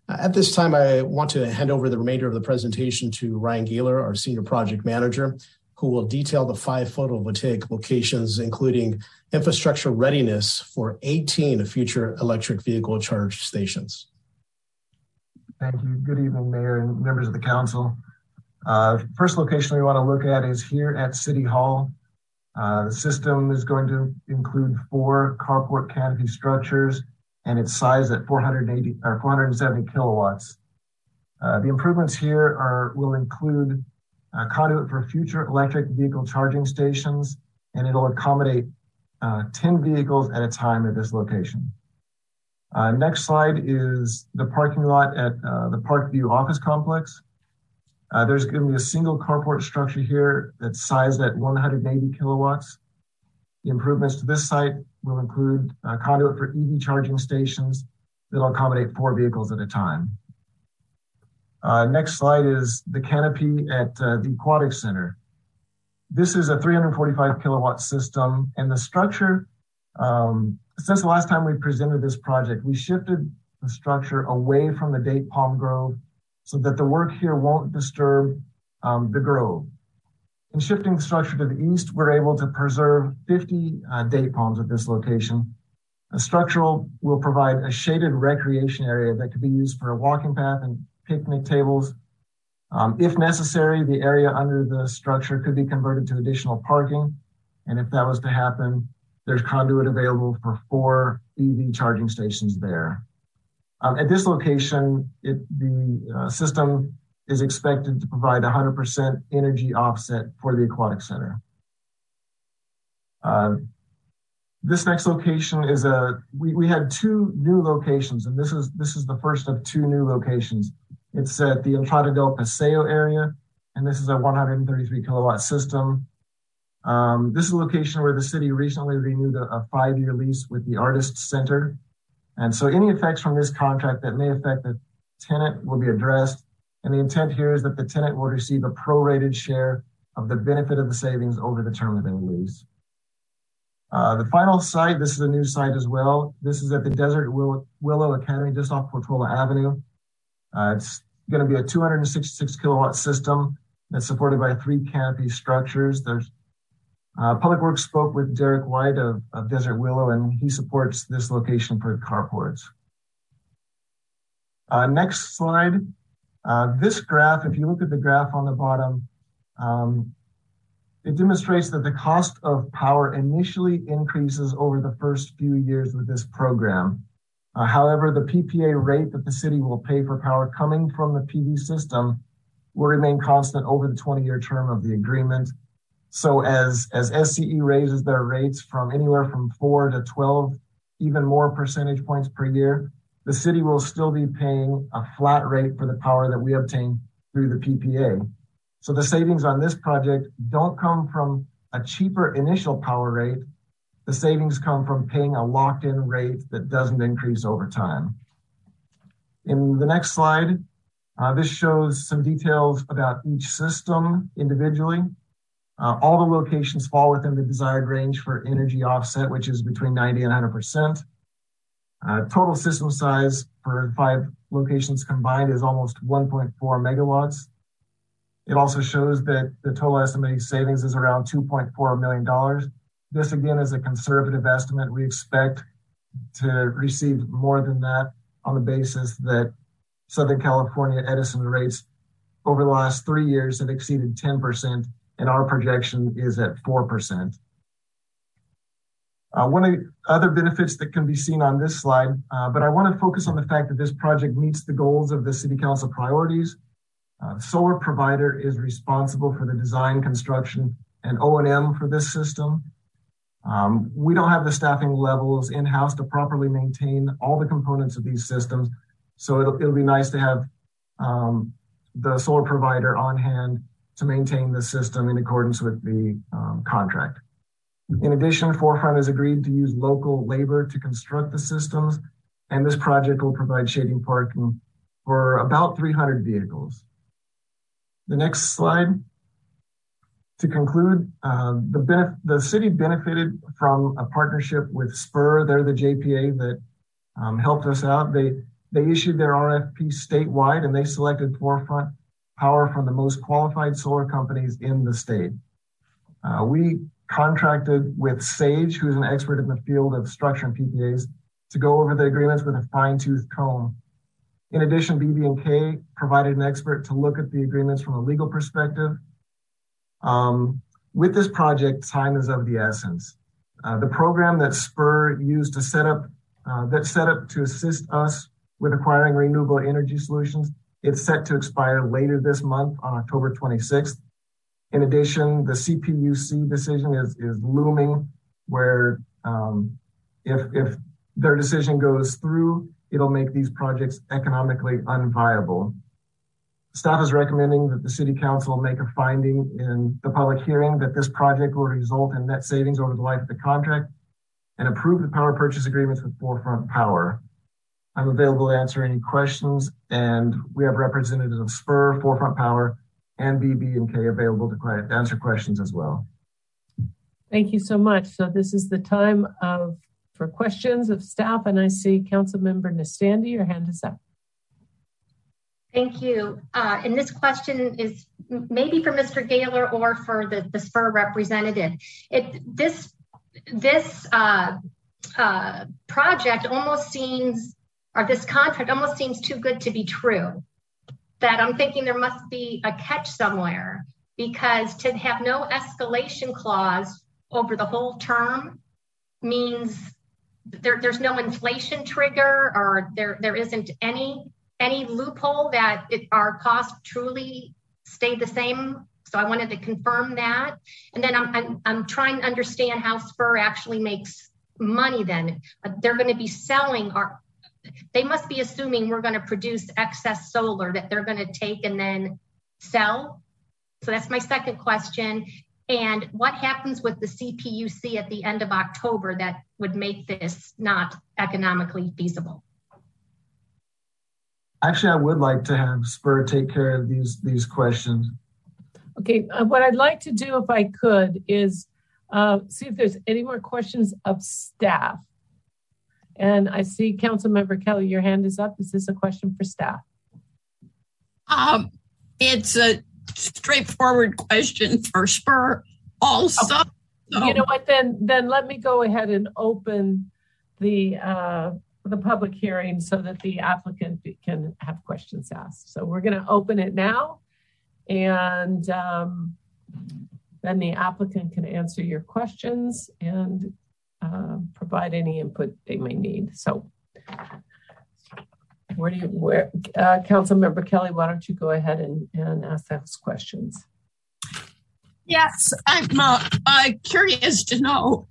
At this time, I want to hand over the remainder of the presentation to Ryan Gaylor, our Senior Project Manager, who will detail the five photovoltaic locations, including infrastructure readiness for 18 future electric vehicle charge stations. Thank you. Good evening, Mayor and members of the Council. Uh, first location we want to look at is here at City Hall. Uh, the system is going to include four carport canopy structures and it's sized at 480 or 470 kilowatts. Uh, the improvements here are will include a conduit for future electric vehicle charging stations and it'll accommodate uh, 10 vehicles at a time at this location. Uh, next slide is the parking lot at uh, the Parkview office complex. Uh, there's going to be a single carport structure here that's sized at 180 kilowatts. The improvements to this site will include a conduit for EV charging stations that'll accommodate four vehicles at a time. Uh, next slide is the canopy at uh, the Aquatic Center. This is a 345 kilowatt system, and the structure, um, since the last time we presented this project, we shifted the structure away from the date palm grove so that the work here won't disturb um, the grove. In shifting the structure to the east, we're able to preserve 50 uh, date palms at this location. A structural will provide a shaded recreation area that could be used for a walking path and picnic tables. Um, if necessary, the area under the structure could be converted to additional parking. And if that was to happen, there's conduit available for four EV charging stations there. Um, at this location, it, the uh, system is expected to provide 100% energy offset for the aquatic center. Uh, this next location is a we, we had two new locations, and this is this is the first of two new locations. It's at the Entrada del Paseo area, and this is a 133 kilowatt system. Um, this is a location where the city recently renewed a, a five-year lease with the Artist Center, and so any effects from this contract that may affect the tenant will be addressed. And the intent here is that the tenant will receive a prorated share of the benefit of the savings over the term of their lease. Uh, the final site, this is a new site as well. This is at the Desert Willow, Academy just off Portola Avenue. Uh, it's going to be a 266 kilowatt system that's supported by three canopy structures. There's uh, Public Works spoke with Derek White of, Desert Willow, and he supports this location for carports. Next slide. Uh, this graph, if you look at the graph on the bottom, um, it demonstrates that the cost of power initially increases over the first few years with this program. Uh, however, the PPA rate that the city will pay for power coming from the PV system will remain constant over the 20 year term of the agreement. So as, as SCE raises their rates from anywhere from four to 12, even more percentage points per year, the city will still be paying a flat rate for the power that we obtain through the PPA. So the savings on this project don't come from a cheaper initial power rate. The savings come from paying a locked in rate that doesn't increase over time. In the next slide, uh, this shows some details about each system individually. Uh, all the locations fall within the desired range for energy offset, which is between 90 and 100%. Uh, Uh, total system size for five locations combined is almost 1.4 megawatts. It also shows that the total estimated savings is around $2.4 million. This again is a conservative estimate. We expect to receive more than that on the basis that Southern California Edison rates over the last three years have exceeded 10% and our projection is at 4%. Uh, one of the other benefits that can be seen on this slide, uh, but I want to focus on the fact that this project meets the goals of the City Council priorities. Uh, solar provider is responsible for the design, construction, and O&M for this system. Um, we don't have the staffing levels in-house to properly maintain all the components of these systems, so it'll, it'll be nice to have um, the solar provider on hand to maintain the system in accordance with the um, contract. In addition, Forefront has agreed to use local labor to construct the systems, and this project will provide shading parking for about 300 vehicles. The next slide. To conclude, uh, the, benef- the city benefited from a partnership with Spur. They're the JPA that um, helped us out. They they issued their RFP statewide, and they selected Forefront power from the most qualified solar companies in the state. Uh, we contracted with Sage, who's an expert in the field of structure and PPAs, to go over the agreements with a fine tooth comb. In addition, BB&K provided an expert to look at the agreements from a legal perspective. Um, with this project, time is of the essence. Uh, the program that Spur used to set up, uh, that set up to assist us with acquiring renewable energy solutions it's set to expire later this month on October 26th. In addition, the CPUC decision is, is looming where um, if, if their decision goes through, it'll make these projects economically unviable. Staff is recommending that the City Council make a finding in the public hearing that this project will result in net savings over the life of the contract and approve the power purchase agreements with Forefront Power. I'm available to answer any questions, and we have representatives of Spur, Forefront Power, and BB&K available to answer questions as well. Thank you so much. So this is the time of for questions of staff, and I see Council Member Nestande, your hand is up. Thank you. Uh, and this question is maybe for Mr. Gaylor or for the, the SPUR representative. It this this uh, uh, project almost seems, or this contract almost seems too good to be true. That I'm thinking there must be a catch somewhere because to have no escalation clause over the whole term means there, there's no inflation trigger or there, there isn't any any loophole that our costs truly stay the same so I wanted to confirm that. And then I'm trying to understand how Spur actually makes money then. They're going to be selling our, they must be assuming we're going to produce excess solar that they're going to take and then sell. So that's my second question. And what happens with the CPUC at the end of October that would make this not economically feasible? Actually, I would like to have Spur take care of these these questions. Okay, uh, what I'd like to do, if I could, is uh, see if there's any more questions of staff. And I see Council Member Kelly, your hand is up. Is this a question for staff? Um, it's a straightforward question for Spur. Also, okay. so. you know what? Then, then let me go ahead and open the uh, the public hearing so that the applicant can have questions asked. So we're going to open it now. And um, then the applicant can answer your questions and uh, provide any input they may need. So where do you, where, uh, Council Member Kelly, why don't you go ahead and, and ask those questions? Yes, I'm uh, uh, curious to know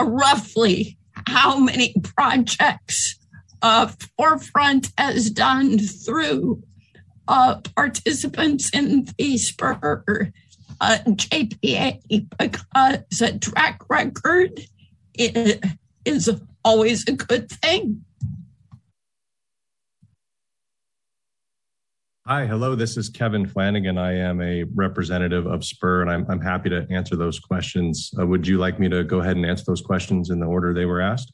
roughly how many projects uh, Forefront has done through uh, participants in the Spur uh, JPA because a track record is always a good thing. Hi, hello. This is Kevin Flanagan. I am a representative of Spur, and I'm, I'm happy to answer those questions. Uh, would you like me to go ahead and answer those questions in the order they were asked?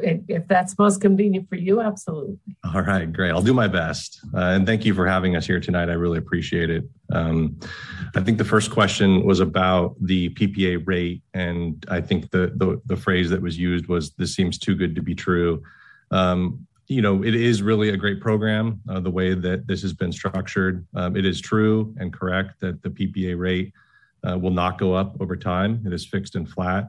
if that's most convenient for you, absolutely. All right, great. I'll do my best. Uh, and thank you for having us here tonight. I really appreciate it. Um, I think the first question was about the PPA rate. And I think the, the, the phrase that was used was this seems too good to be true. Um, you know, it is really a great program, uh, the way that this has been structured. Um, it is true and correct that the PPA rate uh, will not go up over time. It is fixed and flat.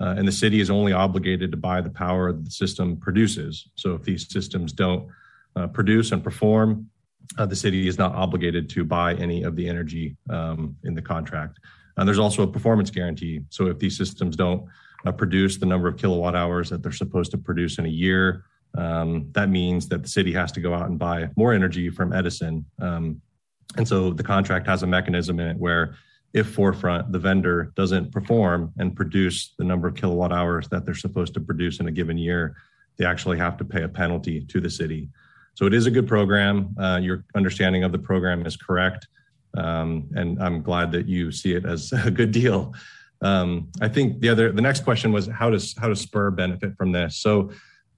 Uh, and the city is only obligated to buy the power the system produces. So if these systems don't uh, produce and perform, uh, the city is not obligated to buy any of the energy um, in the contract. And there's also a performance guarantee. So if these systems don't uh, produce the number of kilowatt hours that they're supposed to produce in a year, um, that means that the city has to go out and buy more energy from Edison. Um, and so the contract has a mechanism in it where if Forefront, the vendor, doesn't perform and produce the number of kilowatt hours that they're supposed to produce in a given year, they actually have to pay a penalty to the city. So it is a good program. Uh, your understanding of the program is correct. Um, and I'm glad that you see it as a good deal. Um, I think the other, the next question was how does how does Spur benefit from this? So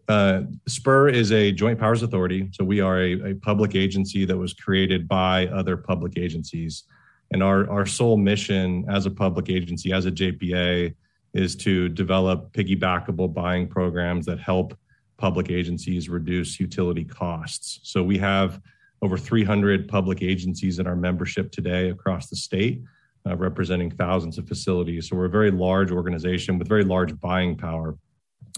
uh, Spur is a joint powers authority. So we are a, a public agency that was created by other public agencies. And our, our sole mission as a public agency, as a JPA, is to develop piggybackable buying programs that help public agencies reduce utility costs. So we have over 300 public agencies in our membership today across the state, uh, representing thousands of facilities. So we're a very large organization with very large buying power.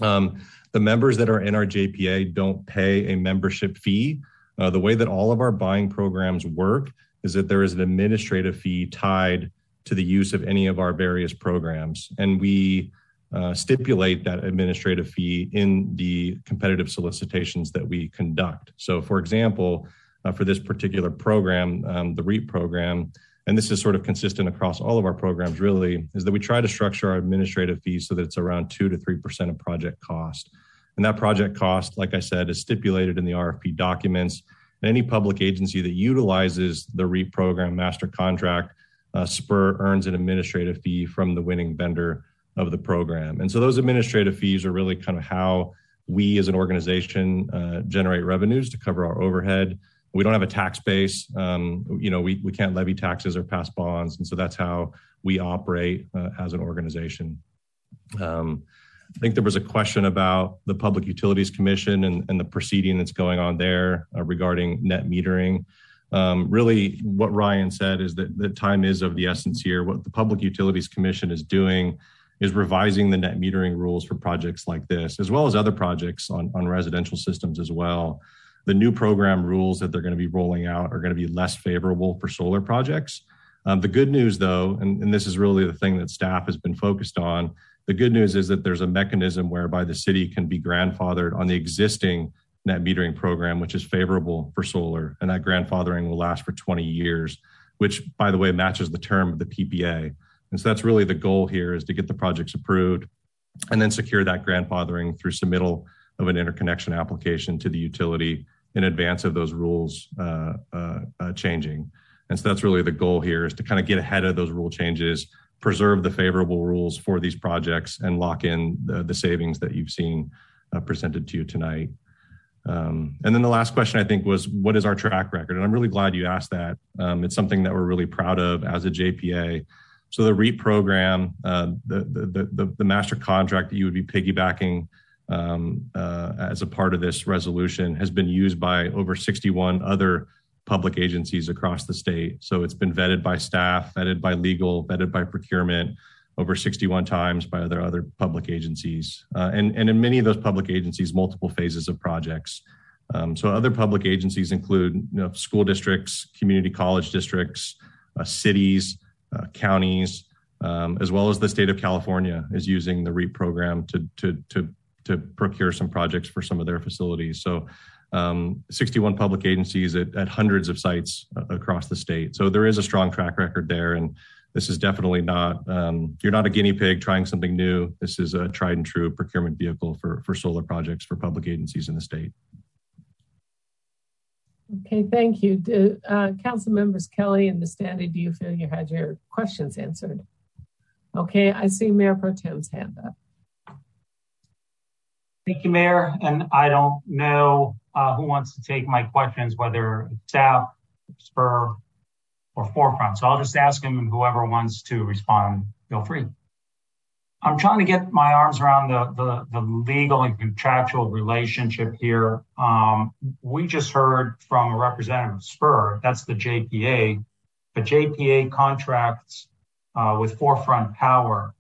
Um, the members that are in our JPA don't pay a membership fee. Uh, the way that all of our buying programs work is that there is an administrative fee tied to the use of any of our various programs. And we uh, stipulate that administrative fee in the competitive solicitations that we conduct. So, for example, uh, for this particular program, um, the REAP program, and this is sort of consistent across all of our programs really, is that we try to structure our administrative fees so that it's around 2 to 3% of project cost. And that project cost, like I said, is stipulated in the RFP documents. And any public agency that utilizes the REAP program master contract, uh, SPUR earns an administrative fee from the winning vendor of the program. And so those administrative fees are really kind of how we as an organization uh, generate revenues to cover our overhead. We don't have a tax base. Um, you know, we, we can't levy taxes or pass bonds. And so that's how we operate uh, as an organization. Um, I think there was a question about the Public Utilities Commission and, and the proceeding that's going on there uh, regarding net metering. Um, really, what Ryan said is that, the time is of the essence here. What the Public Utilities Commission is doing is revising the net metering rules for projects like this, as well as other projects on, on residential systems as well. The new program rules that they're going to be rolling out are going to be less favorable for solar projects. Um, the good news, though, and, and this is really the thing that staff has been focused on, the good news is that there's a mechanism whereby the city can be grandfathered on the existing net metering program, which is favorable for solar. And that grandfathering will last for 20 years, which, by the way, matches the term of the PPA. And so that's really the goal here is to get the projects approved and then secure that grandfathering through submittal of an interconnection application to the utility in advance of those rules uh, uh, uh, changing. And so that's really the goal here is to kind of get ahead of those rule changes, preserve the favorable rules for these projects, and lock in the, the savings that you've seen uh, presented to you tonight. Um, and then the last question I think was, what is our track record? And I'm really glad you asked that. Um, it's something that we're really proud of as a JPA. So the REAP program, uh, the, the, the, the, master contract that you would be piggybacking um, uh, as a part of this resolution has been used by over 61 other public agencies across the state. So it's been vetted by staff, vetted by legal, vetted by procurement over 61 times by other other public agencies. Uh, and, and in many of those public agencies, multiple phases of projects. Um, so other public agencies include you know, school districts, community college districts, uh, cities, uh, counties, um, as well as the state of California is using the REAP program to, to, to, to procure some projects for some of their facilities. So um, 61 public agencies at, at hundreds of sites uh, across the state. So there is a strong track record there. And this is definitely not, um, you're not a guinea pig trying something new. This is a tried and true procurement vehicle for, for solar projects for public agencies in the state. Okay, thank you. Do, uh, Council members Kelly and Nestande, do you feel you had your questions answered? Okay, I see Mayor Pro Tem's hand up. Thank you, Mayor. And I don't know uh, who wants to take my questions, whether staff, SPURR, or Forefront. So I'll just ask him and whoever wants to respond, feel free. I'm trying to get my arms around the, the, the legal and contractual relationship here. Um, we just heard from a representative of SPURR, that's the JPA. The JPA contracts uh, with Forefront Power.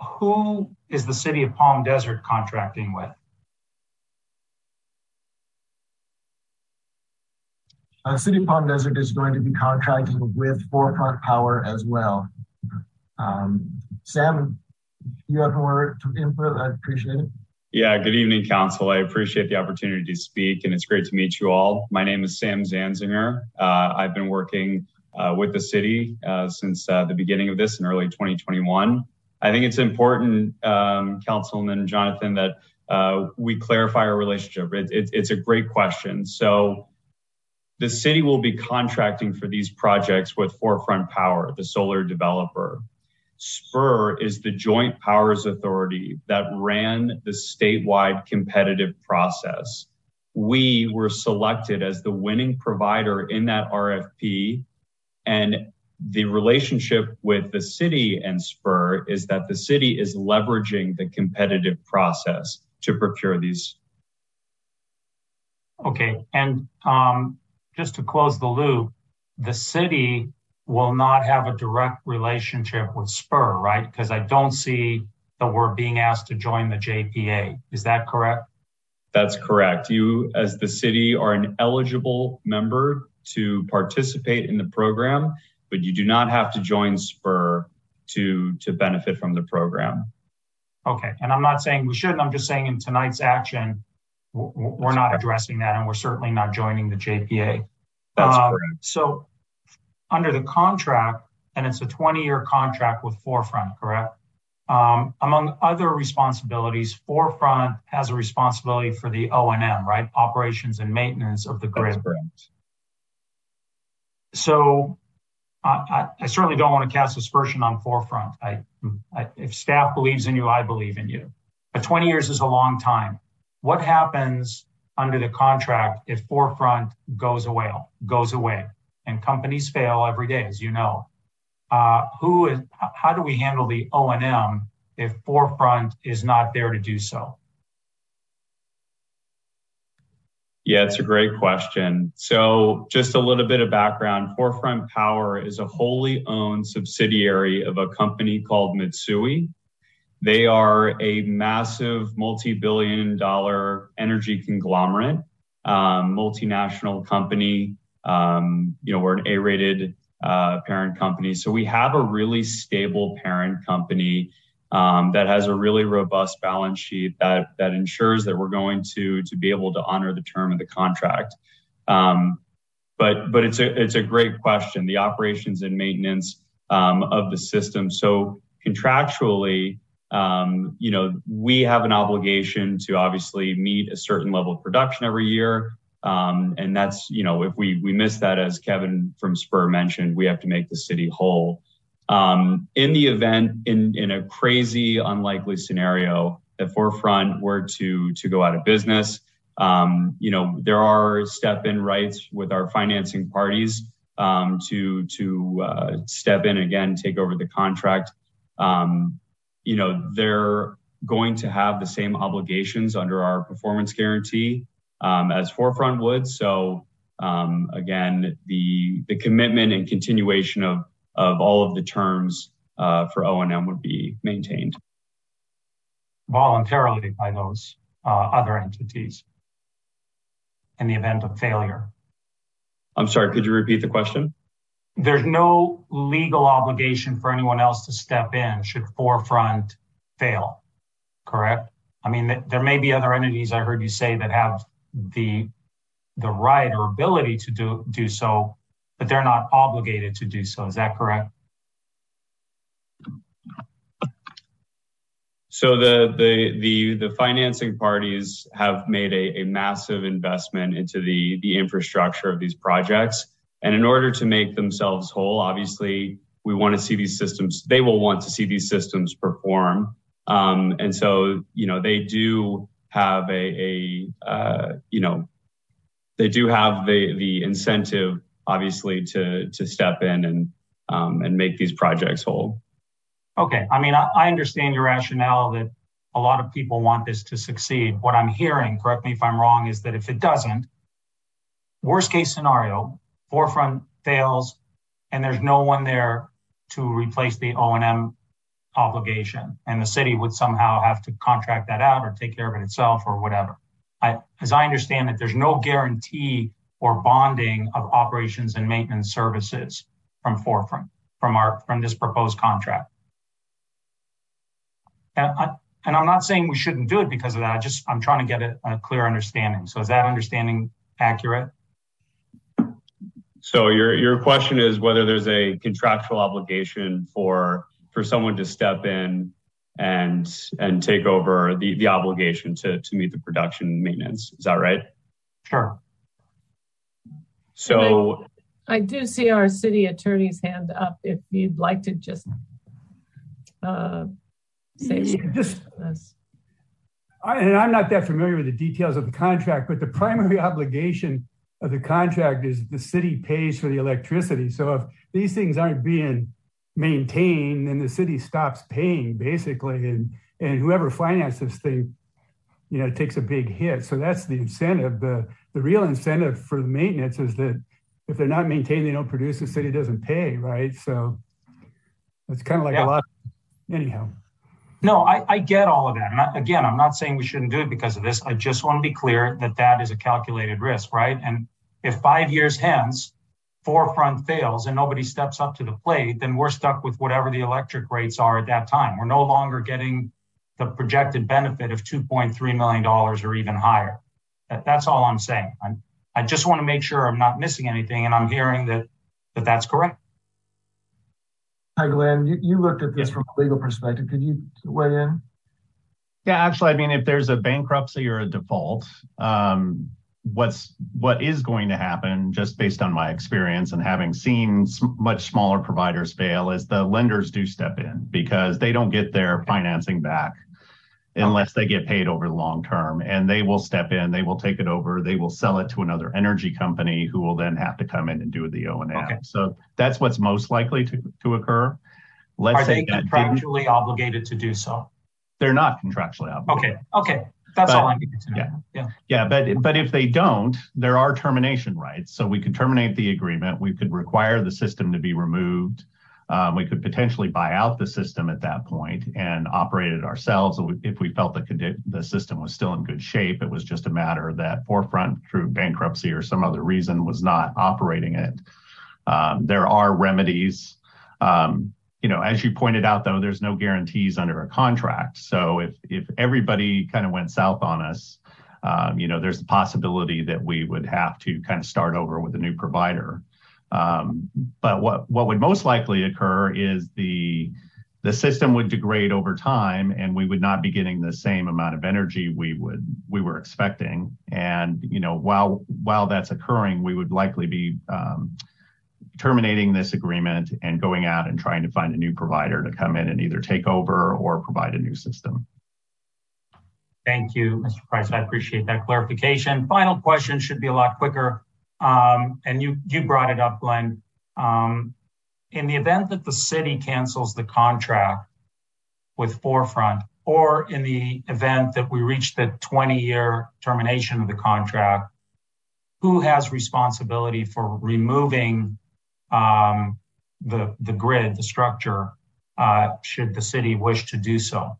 Who is the city of Palm Desert contracting with? Uh, city of Palm Desert is going to be contracting with Forefront Power as well. Um, Sam, you have more to input, I appreciate it. Yeah, good evening, Council. I appreciate the opportunity to speak, and it's great to meet you all. My name is Sam Zanzinger. Uh, I've been working uh, with the city uh, since uh, the beginning of this in early 2021. I think it's important, um, Councilman Jonathan, that uh, we clarify our relationship. It, it, it's a great question. So, the city will be contracting for these projects with Forefront Power, the solar developer. SPURR is the joint powers authority that ran the statewide competitive process. We were selected as the winning provider in that RFP. And the relationship with the city and SPURR is that the city is leveraging the competitive process to procure these. Okay. And um, just to close the loop, the city will not have a direct relationship with SPURR, right? Because I don't see that we're being asked to join the JPA. Is that correct? That's correct. You, as the city, are an eligible member to participate in the program, but you do not have to join SPURR to to benefit from the program. Okay, and I'm not saying we shouldn't. I'm just saying in tonight's action, we're not addressing that, and we're certainly not joining the JPA. That's Um, correct. So, under the contract, and it's a 20-year contract with Forefront, correct? Um, among other responsibilities, Forefront has a responsibility for the O and M, right? Operations and maintenance of the grid. So, I, I, I certainly don't want to cast aspersion on Forefront. I, I, if staff believes in you, I believe in you. But 20 years is a long time. What happens under the contract if Forefront goes away, goes away, and companies fail every day, as you know? Uh, who is? How do we handle the O and M if Forefront is not there to do so? Yeah, it's a great question. So, just a little bit of background Forefront Power is a wholly owned subsidiary of a company called Mitsui. They are a massive multi billion dollar energy conglomerate, um, multinational company. Um, you know, we're an A rated uh, parent company. So, we have a really stable parent company um, that has a really robust balance sheet that that ensures that we're going to to be able to honor the term of the contract. Um, but but it's a it's a great question. The operations and maintenance um, of the system. So contractually, um, you know, we have an obligation to obviously meet a certain level of production every year. Um, and that's, you know, if we we miss that, as Kevin from SPURR mentioned, we have to make the city whole. Um, in the event, in in a crazy, unlikely scenario that Forefront were to to go out of business, um, you know, there are step-in rights with our financing parties um, to to uh, step in again, take over the contract. Um, you know, they're going to have the same obligations under our performance guarantee um, as Forefront would. So um, again, the the commitment and continuation of of all of the terms uh, for O and M would be maintained. voluntarily by those uh, other entities in the event of failure. I'm sorry, could you repeat the question? There's no legal obligation for anyone else to step in should Forefront fail, correct? I mean, th- there may be other entities I heard you say that have the the right or ability to do do so, but they're not obligated to do so. Is that correct? So the the the the financing parties have made a, a massive investment into the the infrastructure of these projects, and in order to make themselves whole, obviously we want to see these systems. They will want to see these systems perform, um, and so you know they do have a a uh, you know they do have the the incentive obviously to to step in and um, and make these projects whole. Okay. I mean, I, I understand your rationale that a lot of people want this to succeed. What I'm hearing, correct me if I'm wrong, is that if it doesn't, worst case scenario, Forefront fails and there's no one there to replace the O&M obligation and the city would somehow have to contract that out or take care of it itself or whatever. As I understand it, there's no guarantee or bonding of operations and maintenance services from Forefront, from our, from this proposed contract. And I'm not saying we shouldn't do it because of that. I just, I'm trying to get a, a clear understanding. So is that understanding accurate? So your your question is whether there's a contractual obligation for for someone to step in and and take over the the obligation to to meet the production maintenance. Is that right? Sure. So I do see our city attorney's hand up if you'd like to just uh, say Yeah, just- this. I- And I'm not that familiar with the details of the contract, but the primary obligation of the contract is the city pays for the electricity. So if these things aren't being maintained, then the city stops paying basically. And, and whoever finances this thing, you know, takes a big hit. So that's the incentive. The, the real incentive for the maintenance is that if they're not maintained, they don't produce, the city doesn't pay, right? So it's kind of like Yeah. a lot, anyhow. No, I, I get all of that. And I, again, I'm not saying we shouldn't do it because of this. I just want to be clear that that is a calculated risk, right? And if five years hence, forefront fails and nobody steps up to the plate, then we're stuck with whatever the electric rates are at that time. We're no longer getting the projected benefit of $2.3 million or even higher. That's all I'm saying. I'm, I just want to make sure I'm not missing anything, and I'm hearing that, that that's correct. Hi, Glenn. You, you looked at this from a legal perspective. Could you weigh in? Yeah, actually, I mean, if there's a bankruptcy or a default, um, what's what is going to happen just based on my experience and having seen much smaller providers fail is the lenders do step in because they don't get their financing back unless they get paid over the long term. And they will step in they will take it over they will sell it to another energy company who will then have to come in and do the o&m okay. so that's what's most likely to, to occur. Let's Are say they contractually obligated to do so? They're not contractually obligated. Okay. Okay that's but, all I needed to know. Yeah. yeah. Yeah. But but if they don't, there are termination rights. So we could terminate the agreement. We could require the system to be removed. Um, we could potentially buy out the system at that point and operate it ourselves if we felt the, the system was still in good shape. It was just a matter that Forefront, through bankruptcy or some other reason, was not operating it. Um, there are remedies. Um, you know, as you pointed out, though, there's no guarantees under a contract. So if if everybody kind of went south on us, um, you know, there's a possibility that we would have to kind of start over with a new provider. Um, but what what would most likely occur is the the system would degrade over time, and we would not be getting the same amount of energy we would we were expecting. And you know, while while that's occurring, we would likely be um, terminating this agreement and going out and trying to find a new provider to come in and either take over or provide a new system. Thank you, Mr. Price. I appreciate that clarification. Final question should be a lot quicker. Um, and you, you brought it up, Glenn. Um, in the event that the city cancels the contract with Forefront, or in the event that we reach the 20 year termination of the contract, who has responsibility for removing the, the grid, the structure, uh, should the city wish to do so.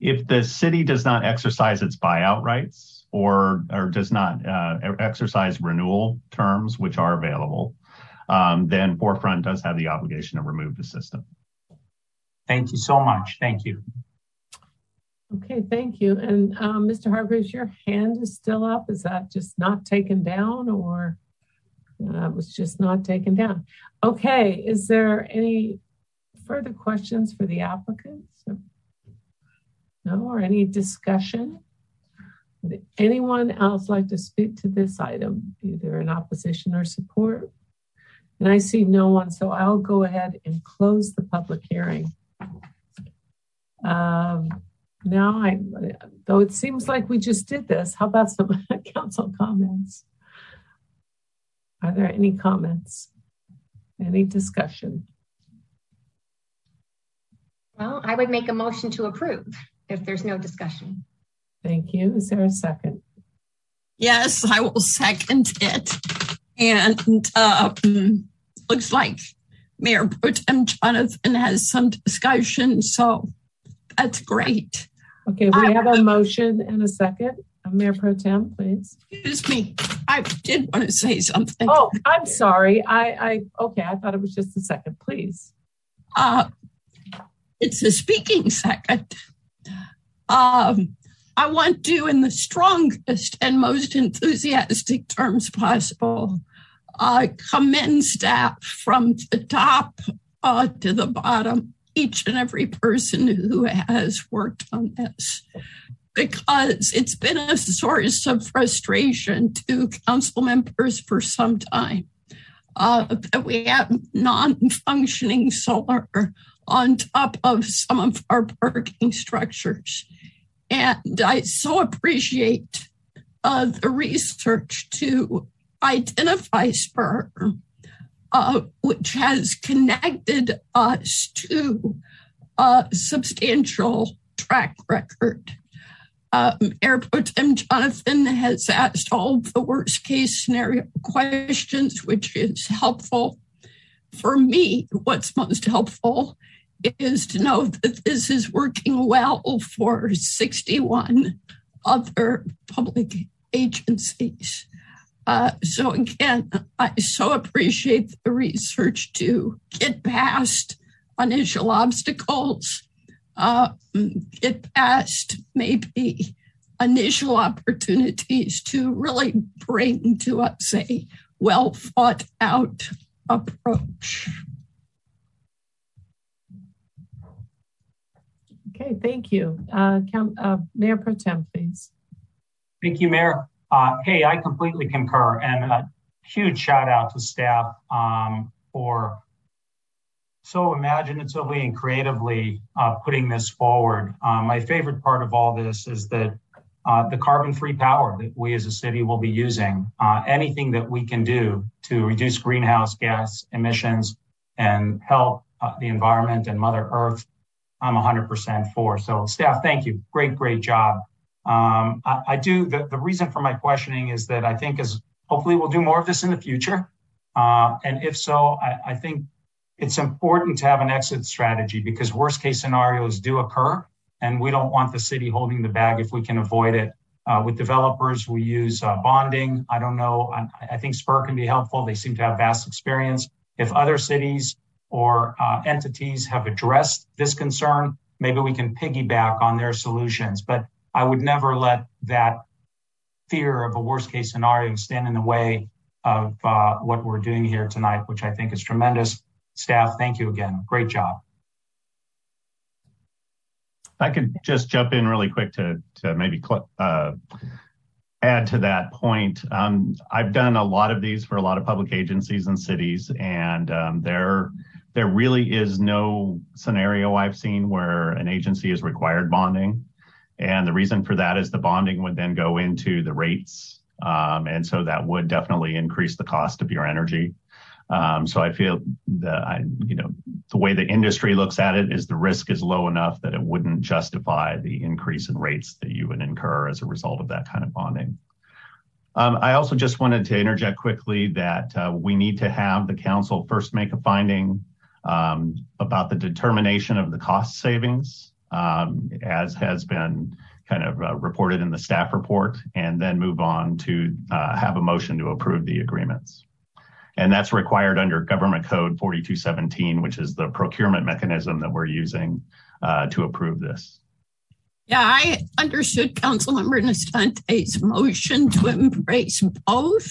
If the city does not exercise its buyout rights or, or does not uh, exercise renewal terms, which are available, um, then Forefront does have the obligation to remove the system. Thank you so much. Thank you. Okay, thank you. And um, Mr. Hargreaves, your hand is still up. Is that just not taken down or? Uh, was just not taken down. Okay, is there any further questions for the applicants? No, or any discussion? Would anyone else like to speak to this item, either in opposition or support? And I see no one, so I'll go ahead and close the public hearing. Um, now, I, though it seems like we just did this, how about some council comments? Are there any comments? Any discussion? Well, I would make a motion to approve if there's no discussion. Thank you. Is there a second? Yes, I will second it. And uh, looks like Mayor Pro Tem Jonathan has some discussion, so that's great. Okay, we have a motion and a second. Mayor Pro Tem, please. Excuse me. I did want to say something. Oh, I'm sorry. I, I okay. I thought it was just a second. Please. Uh, it's a speaking second. Um, I want to, in the strongest and most enthusiastic terms possible, uh, commend staff from the top uh, to the bottom, each and every person who has worked on this because it's been a source of frustration to council members for some time. Uh, we have non-functioning solar on top of some of our parking structures. And I so appreciate uh, the research to identify SPURR, uh, which has connected us to a substantial track record um, Air Pro Tem Jonathan has asked all the worst case scenario questions, which is helpful. For me, what's most helpful is to know that this is working well for 61 other public agencies. Uh, so again, I so appreciate the research to get past initial obstacles, uh, get past maybe initial opportunities to really bring to us a well thought out approach. Okay, thank you. Uh, Count, uh, Mayor Pro Tem, please. Thank you, Mayor. Uh, hey, I completely concur, and a huge shout out to staff um, for so imaginatively and creatively uh, putting this forward. Uh, my favorite part of all this is that uh, the carbon-free power that we as a city will be using, uh, anything that we can do to reduce greenhouse gas emissions and help uh, the environment and Mother Earth, I'm 100% for. So staff, thank you. Great, great job. Um, I, I, do, the, the reason for my questioning is that I think is hopefully we'll do more of this in the future. Uh, and if so, I, I think it's important to have an exit strategy because worst case scenarios do occur and we don't want the city holding the bag if we can avoid it. Uh, with developers, we use uh, bonding. I don't know. I, I, think SPURR can be helpful. They seem to have vast experience. If other cities or uh, entities have addressed this concern, maybe we can piggyback on their solutions. But I would never let that fear of a worst case scenario stand in the way of uh, what we're doing here tonight, which I think is tremendous. Staff, thank you again. Great job. I could just jump in really quick to to maybe uh, add to that point. Um, I've done a lot of these for a lot of public agencies and cities, and um, there there really is no scenario I've seen where an agency is required bonding, and the reason for that is the bonding would then go into the rates, um, and so that would definitely increase the cost of your energy. Um, so I feel that I, you know, the way the industry looks at it is the risk is low enough that it wouldn't justify the increase in rates that you would incur as a result of that kind of bonding. Um, I also just wanted to interject quickly that uh, we need to have the council first make a finding um, about the determination of the cost savings, um, as has been kind of uh, reported in the staff report, and then move on to uh, have a motion to approve the agreements and that's required under Government Code 4217, which is the procurement mechanism that we're using uh, to approve this. Yeah, I understood Councilmember Nestande's motion to embrace both.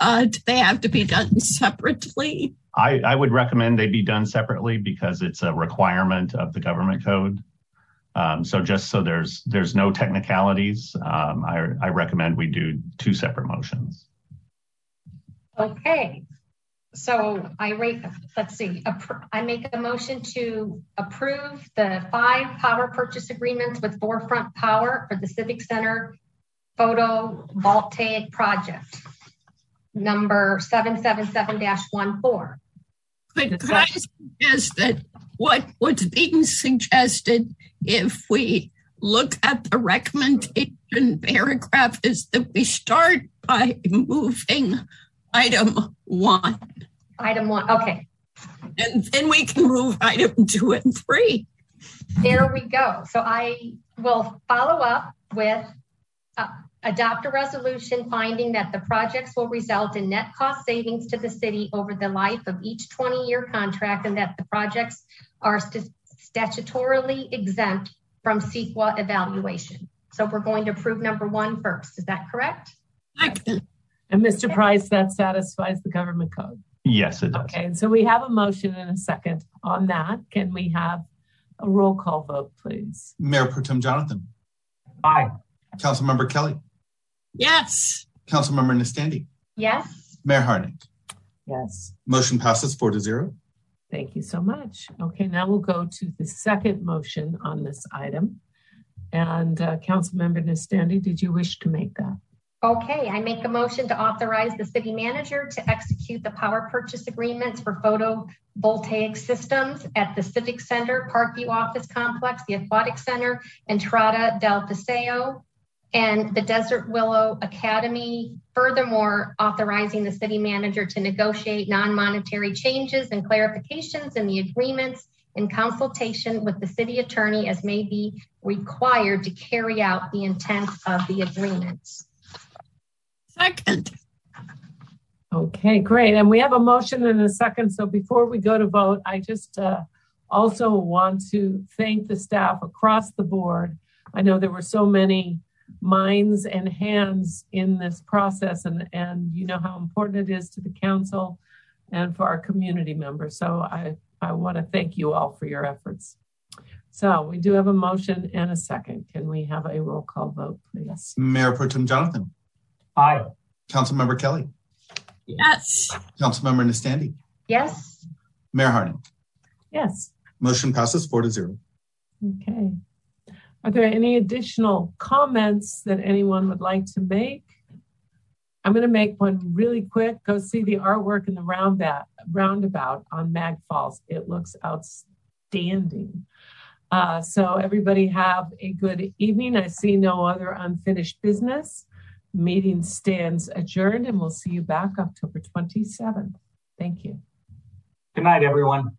Uh, do they have to be done separately? I, I, would recommend they be done separately because it's a requirement of the government code. Um, so just so there's there's no technicalities, um, I, I recommend we do two separate motions. Okay, so I rate, let's see, I make a motion to approve the five power purchase agreements with Forefront Power for the Civic Center photovoltaic project, number 777-14. But could I suggest that what, what's being suggested if we look at the recommendation paragraph is that we start by moving item one. Item one, okay. And then we can move item two and three. There we go. So I will follow up with uh, adopt a resolution finding that the projects will result in net cost savings to the city over the life of each 20 year contract and that the projects are st statutorily exempt from CEQA evaluation. So we're going to approve number one first. Is that correct? And Mr. Price, that satisfies the government code. Yes, it does. Okay, so we have a motion and a second on that. Can we have a roll call vote, please? Mayor Pro Tem Jonathan. Aye. Councilmember Kelly. Yes. Councilmember Nestande. Yes. Mayor Harnik. Yes. Motion passes four to zero. Thank you so much. Okay, now we'll go to the second motion on this item. And uh, Councilmember Nestande, did you wish to make that? Okay, I make a motion to authorize the city manager to execute the power purchase agreements for photovoltaic systems at the Civic Center, Parkview Office Complex, the Aquatic Center, Entrada del Paseo, and the Desert Willow Academy. Furthermore, authorizing the city manager to negotiate non-monetary changes and clarifications in the agreements in consultation with the city attorney as may be required to carry out the intent of the agreements. Second. Okay, great. And we have a motion and a second. So before we go to vote, I just uh, also want to thank the staff across the board. I know there were so many minds and hands in this process, and, and you know how important it is to the council and for our community members. So I, I want to thank you all for your efforts. So we do have a motion and a second. Can we have a roll call vote, please? Mayor Pro Tem Jonathan. Aye. Councilmember Kelly. Yes. Councilmember Nestande. Yes. Mayor Harnik. Yes. Motion passes four to zero. Okay. Are there any additional comments that anyone would like to make? I'm going to make one really quick. Go see the artwork in the roundabout, roundabout on Mag Falls. It looks outstanding. Uh, so everybody have a good evening. I see no other unfinished business. Meeting stands adjourned and we'll see you back October 27th. Thank you. Good night, everyone.